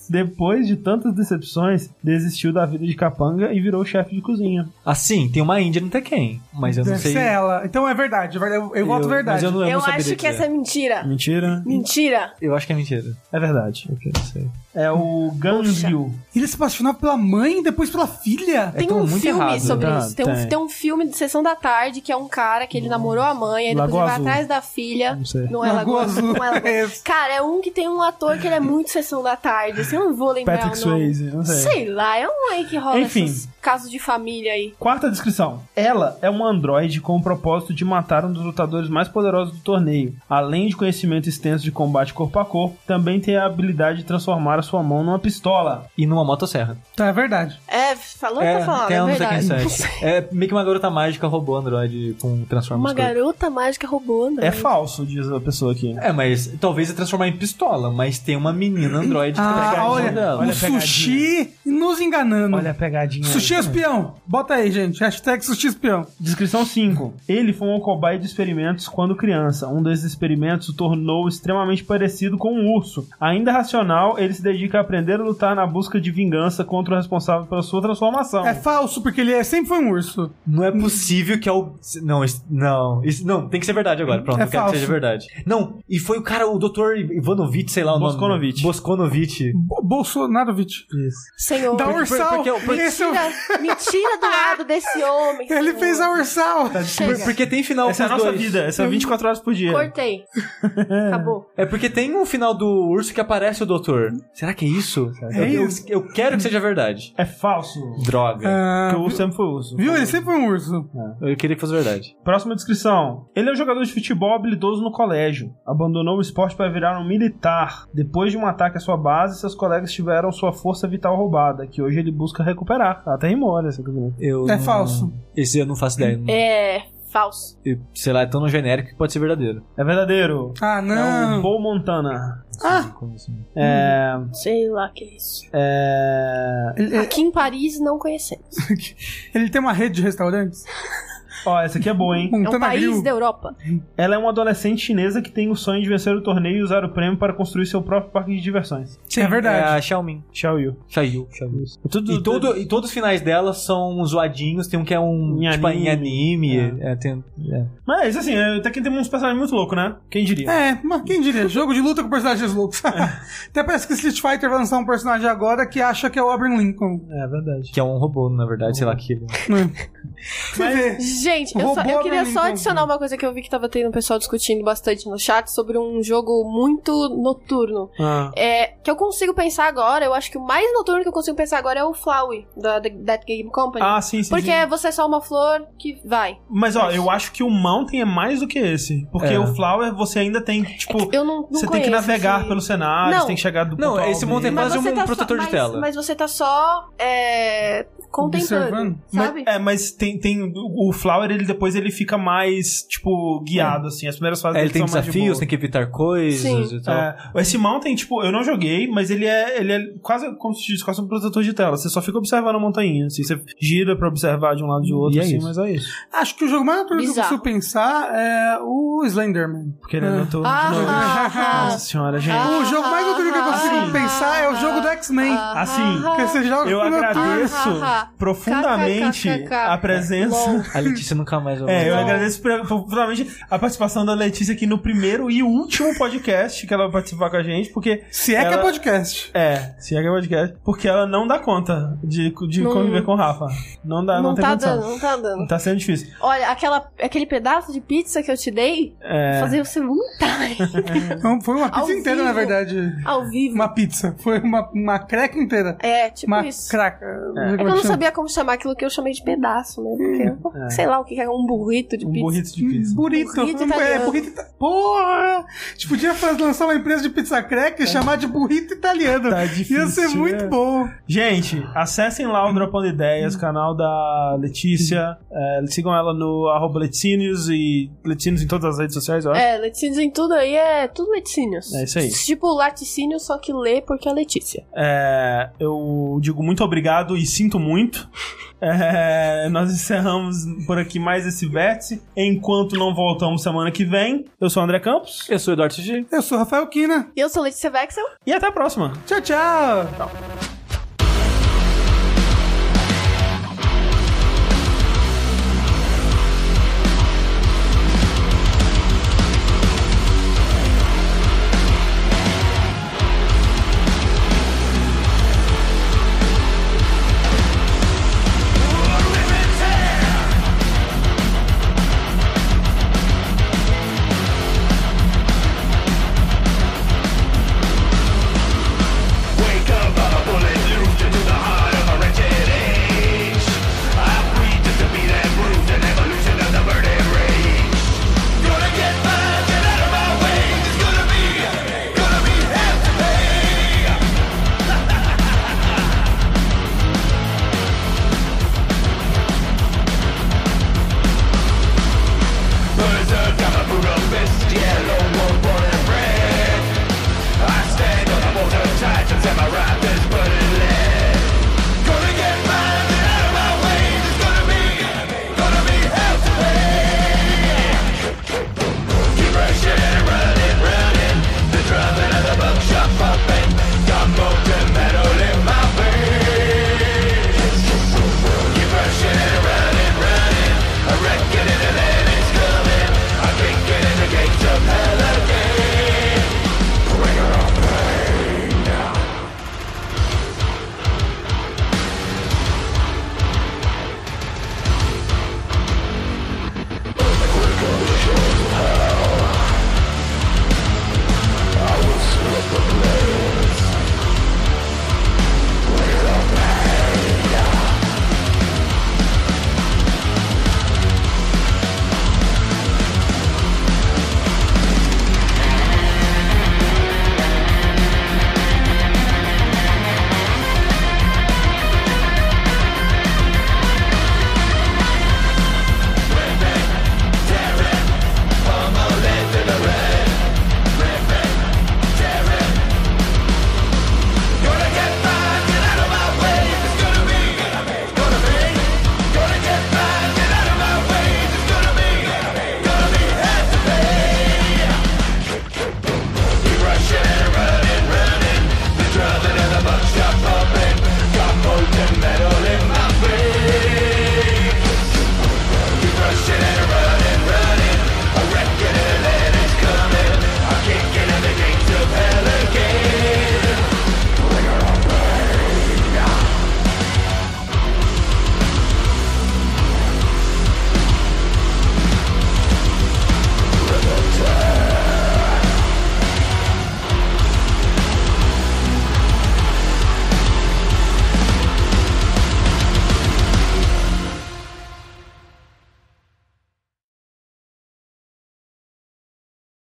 depois de tantas decepções, desistiu da vida de capanga e virou chefe de cozinha. Assim, tem uma Índia no Tekken, mas eu não Deve sei. ser ela. Então é verdade. é verdade. Eu, eu voto Eu- verdade. Mas eu não, eu Eu não acho que dizer. essa é mentira. Mentira? Mentira. Eu acho que é mentira. É verdade. Eu não sei. É o Ganryu. Ele se apaixonava pela mãe e depois pela filha. Tem tão um muito filme errado. sobre Tá, isso. Tem um, tem. tem um filme de Sessão da Tarde que é um cara que ele namorou a mãe, aí depois ele vai Azul. atrás da filha. Não sei. Não é Lagoa Lagoa Azul. Não é Lagoa- Esse. Cara, é um que tem um ator que ele é muito Sessão da Tarde. Assim, eu não vou lembrar Patrick o nome. Swayze, não sei. Sei lá, é um aí que rola Enfim. esses casos de família aí. Quarta descrição. Ela é uma androide com o propósito de matar um dos lutadores mais poderosos do torneio. Além de conhecimento extenso de combate corpo a corpo, também tem a habilidade de transformar a sua mão numa pistola. E numa motosserra. Tá, é verdade. É, falou é, tá falando, tem é um no Tekken verdade. 7. É meio que uma garota mágica roubou Android com transforma Uma garota mágica roubou, André. É falso, diz a pessoa aqui. É, mas talvez é transformar em pistola, mas tem uma menina Android que tá Ah, pegadinha olha, dela. olha o sushi nos enganando. Olha a pegadinha. aí. sushi espião. Bota aí, gente. Hashtag sushi espião. Descrição 5. Ele foi um cobaia de experimentos quando criança. Um desses experimentos o tornou extremamente parecido com um urso. Ainda racional, ele se dedica a aprender a lutar na busca de vingança contra o responsável pela sua transformação. É falso, porque ele é- sempre foi um urso. Não é possível que é o. Não, isso- não. Isso, não, tem que ser verdade agora. Pronto, É eu quero falso. que seja verdade. Não, e foi o cara, o Dr. Ivanovic, sei lá o Boskonovic. nome. Boskonovic. Bo Bolsonarovich. Senhor. Da Ursal. porque- porque- Esse é o- Mentira, mentira do lado desse homem. Ele senhor. fez a Ursal. Chega. Por- Porque tem final Essa é a nossa dois. vida. Essa é 24 horas por dia. Cortei. Acabou. É porque tem um final do urso que aparece o doutor. Será que é isso? É eu, eu- isso. eu quero que seja verdade. É falso. Droga. Ah, Porque o urso sempre foi urso. viu? Ele sempre foi um urso. Eu queria que fosse verdade. Próxima descrição. Ele é um jogador de futebol habilidoso no colégio. Abandonou o esporte para virar um militar. Depois de um ataque à sua base, seus colegas tiveram sua força vital roubada, que hoje ele busca recuperar. Até rimou, olha essa coisa. Eu É não- falso. Esse eu não faço ideia. É falso. Eu- Sei lá, é tão genérico que pode ser verdadeiro. É verdadeiro. Ah, É o não. Bo Montana. Ah, Como assim? É. Sei lá que é isso. É. ele, Aqui em Paris não conhecemos. ele tem uma rede de restaurantes? Ó, essa aqui é boa, hein? É um Montana país Grill. da Europa. Ela é uma adolescente chinesa que tem o sonho de vencer o torneio e usar o prêmio para construir seu próprio parque de diversões. é verdade. É a Xiaomin. Xiao Yu. Xiaoyu. Xiaoyu. Tudo, E, todo, e todos os finais dela são zoadinhos. Tem um que é um. Em tipo, em anime. anime. É, tem, é. Mas assim, é, até que tem uns personagens muito loucos, né? Quem diria? É, mas quem diria? Jogo de luta com personagens loucos. Até parece que Street Fighter vai lançar um personagem agora que acha que é o Abraham Lincoln. É, verdade. Que é um robô, na verdade. Sei lá que ele. Você vê. Gente, eu, só- eu queria só adicionar uma coisa que eu vi que tava tendo um pessoal discutindo bastante no chat sobre um jogo muito noturno. Ah. É, que eu consigo pensar agora, eu acho que o mais noturno que eu consigo pensar agora é o Flowey, da That Game Company. Ah, sim, sim. porque sim. você é só uma flor que vai. Mas ó, eu acho que o Mountain é mais do que esse. Porque É. o Flower você ainda tem, tipo. Eu não, não você tem que conheço navegar esse- pelo cenário, Não. você tem que chegar do Não, esse. Mountain Mas quase um tá protetor só, de mas, tela. Mas você tá só é, contemplando, Observando. Mas- sabe? é, mas tem, tem. O Flower, ele depois ele fica mais, tipo, guiado, assim. As primeiras fases É, ele tem são mais de desafios, tem que evitar coisas Sim. e tal. É, esse Mountain, tipo, eu não joguei, mas ele é, ele é quase, como se diz, quase um protetor de tela. Você só fica observando a montanha, assim. Você gira pra observar de um lado e de outro, E é assim, isso. mas é isso. Acho que o jogo mais noturno que eu consigo pensar é o Slenderman. Porque ele é É. noturno Ah, de novo. ah, ah. Nossa senhora, gente. Ah. O jogo mais noturno que eu consigo Ah. pensar é o jogo do X-Men. Assim, Que você joga Eu agradeço Ah, ah, profundamente a presença. Letícia nunca mais jogou. É, eu Não. agradeço profundamente a participação da Letícia aqui no primeiro e último podcast que ela vai participar com a gente, porque. Se é que é ela- podcast. É, se é que é podcast. Porque ela não dá conta de, de Não- conviver com o Rafa. Não dá, não, Não tem tá condição. dando, não tá dando. Tá sendo difícil. Olha, aquela, aquele pedaço de pizza que eu te dei, É. fazia você vomitar Então, foi uma Ao pizza inteira, vivo. na verdade. ao vivo. Uma pizza. Foi uma, uma creca inteira. É, tipo uma isso. craca. É. É que eu não sabia como chamar aquilo que eu chamei de pedaço, né? Porque, É. sei lá o que é um burrito de Um pizza. burrito de pizza. Burrito. Burrito é, italiano. burrito ita- Porra! A gente podia fazer, lançar uma empresa de pizza crack e chamar de burrito italiano. Tá Ia difícil, ser muito é. bom. Gente, acessem lá o Dropando Ideias, canal da Letícia. É, sigam ela no arroba Leticínios e Leticínios em todas as redes sociais, eu acho. É, laticínios em tudo aí é tudo laticínios. É isso aí. Tipo laticínio, só que lê porque é Letícia. É, eu digo muito obrigado e sinto muito. É, nós encerramos por aqui mais esse vértice. Enquanto não voltamos semana que vem, eu sou o André Campos Eu sou o Eduardo Sugi. Eu sou o Rafael Kina. E eu sou Letícia Vexel. e até a próxima. Tchau, tchau.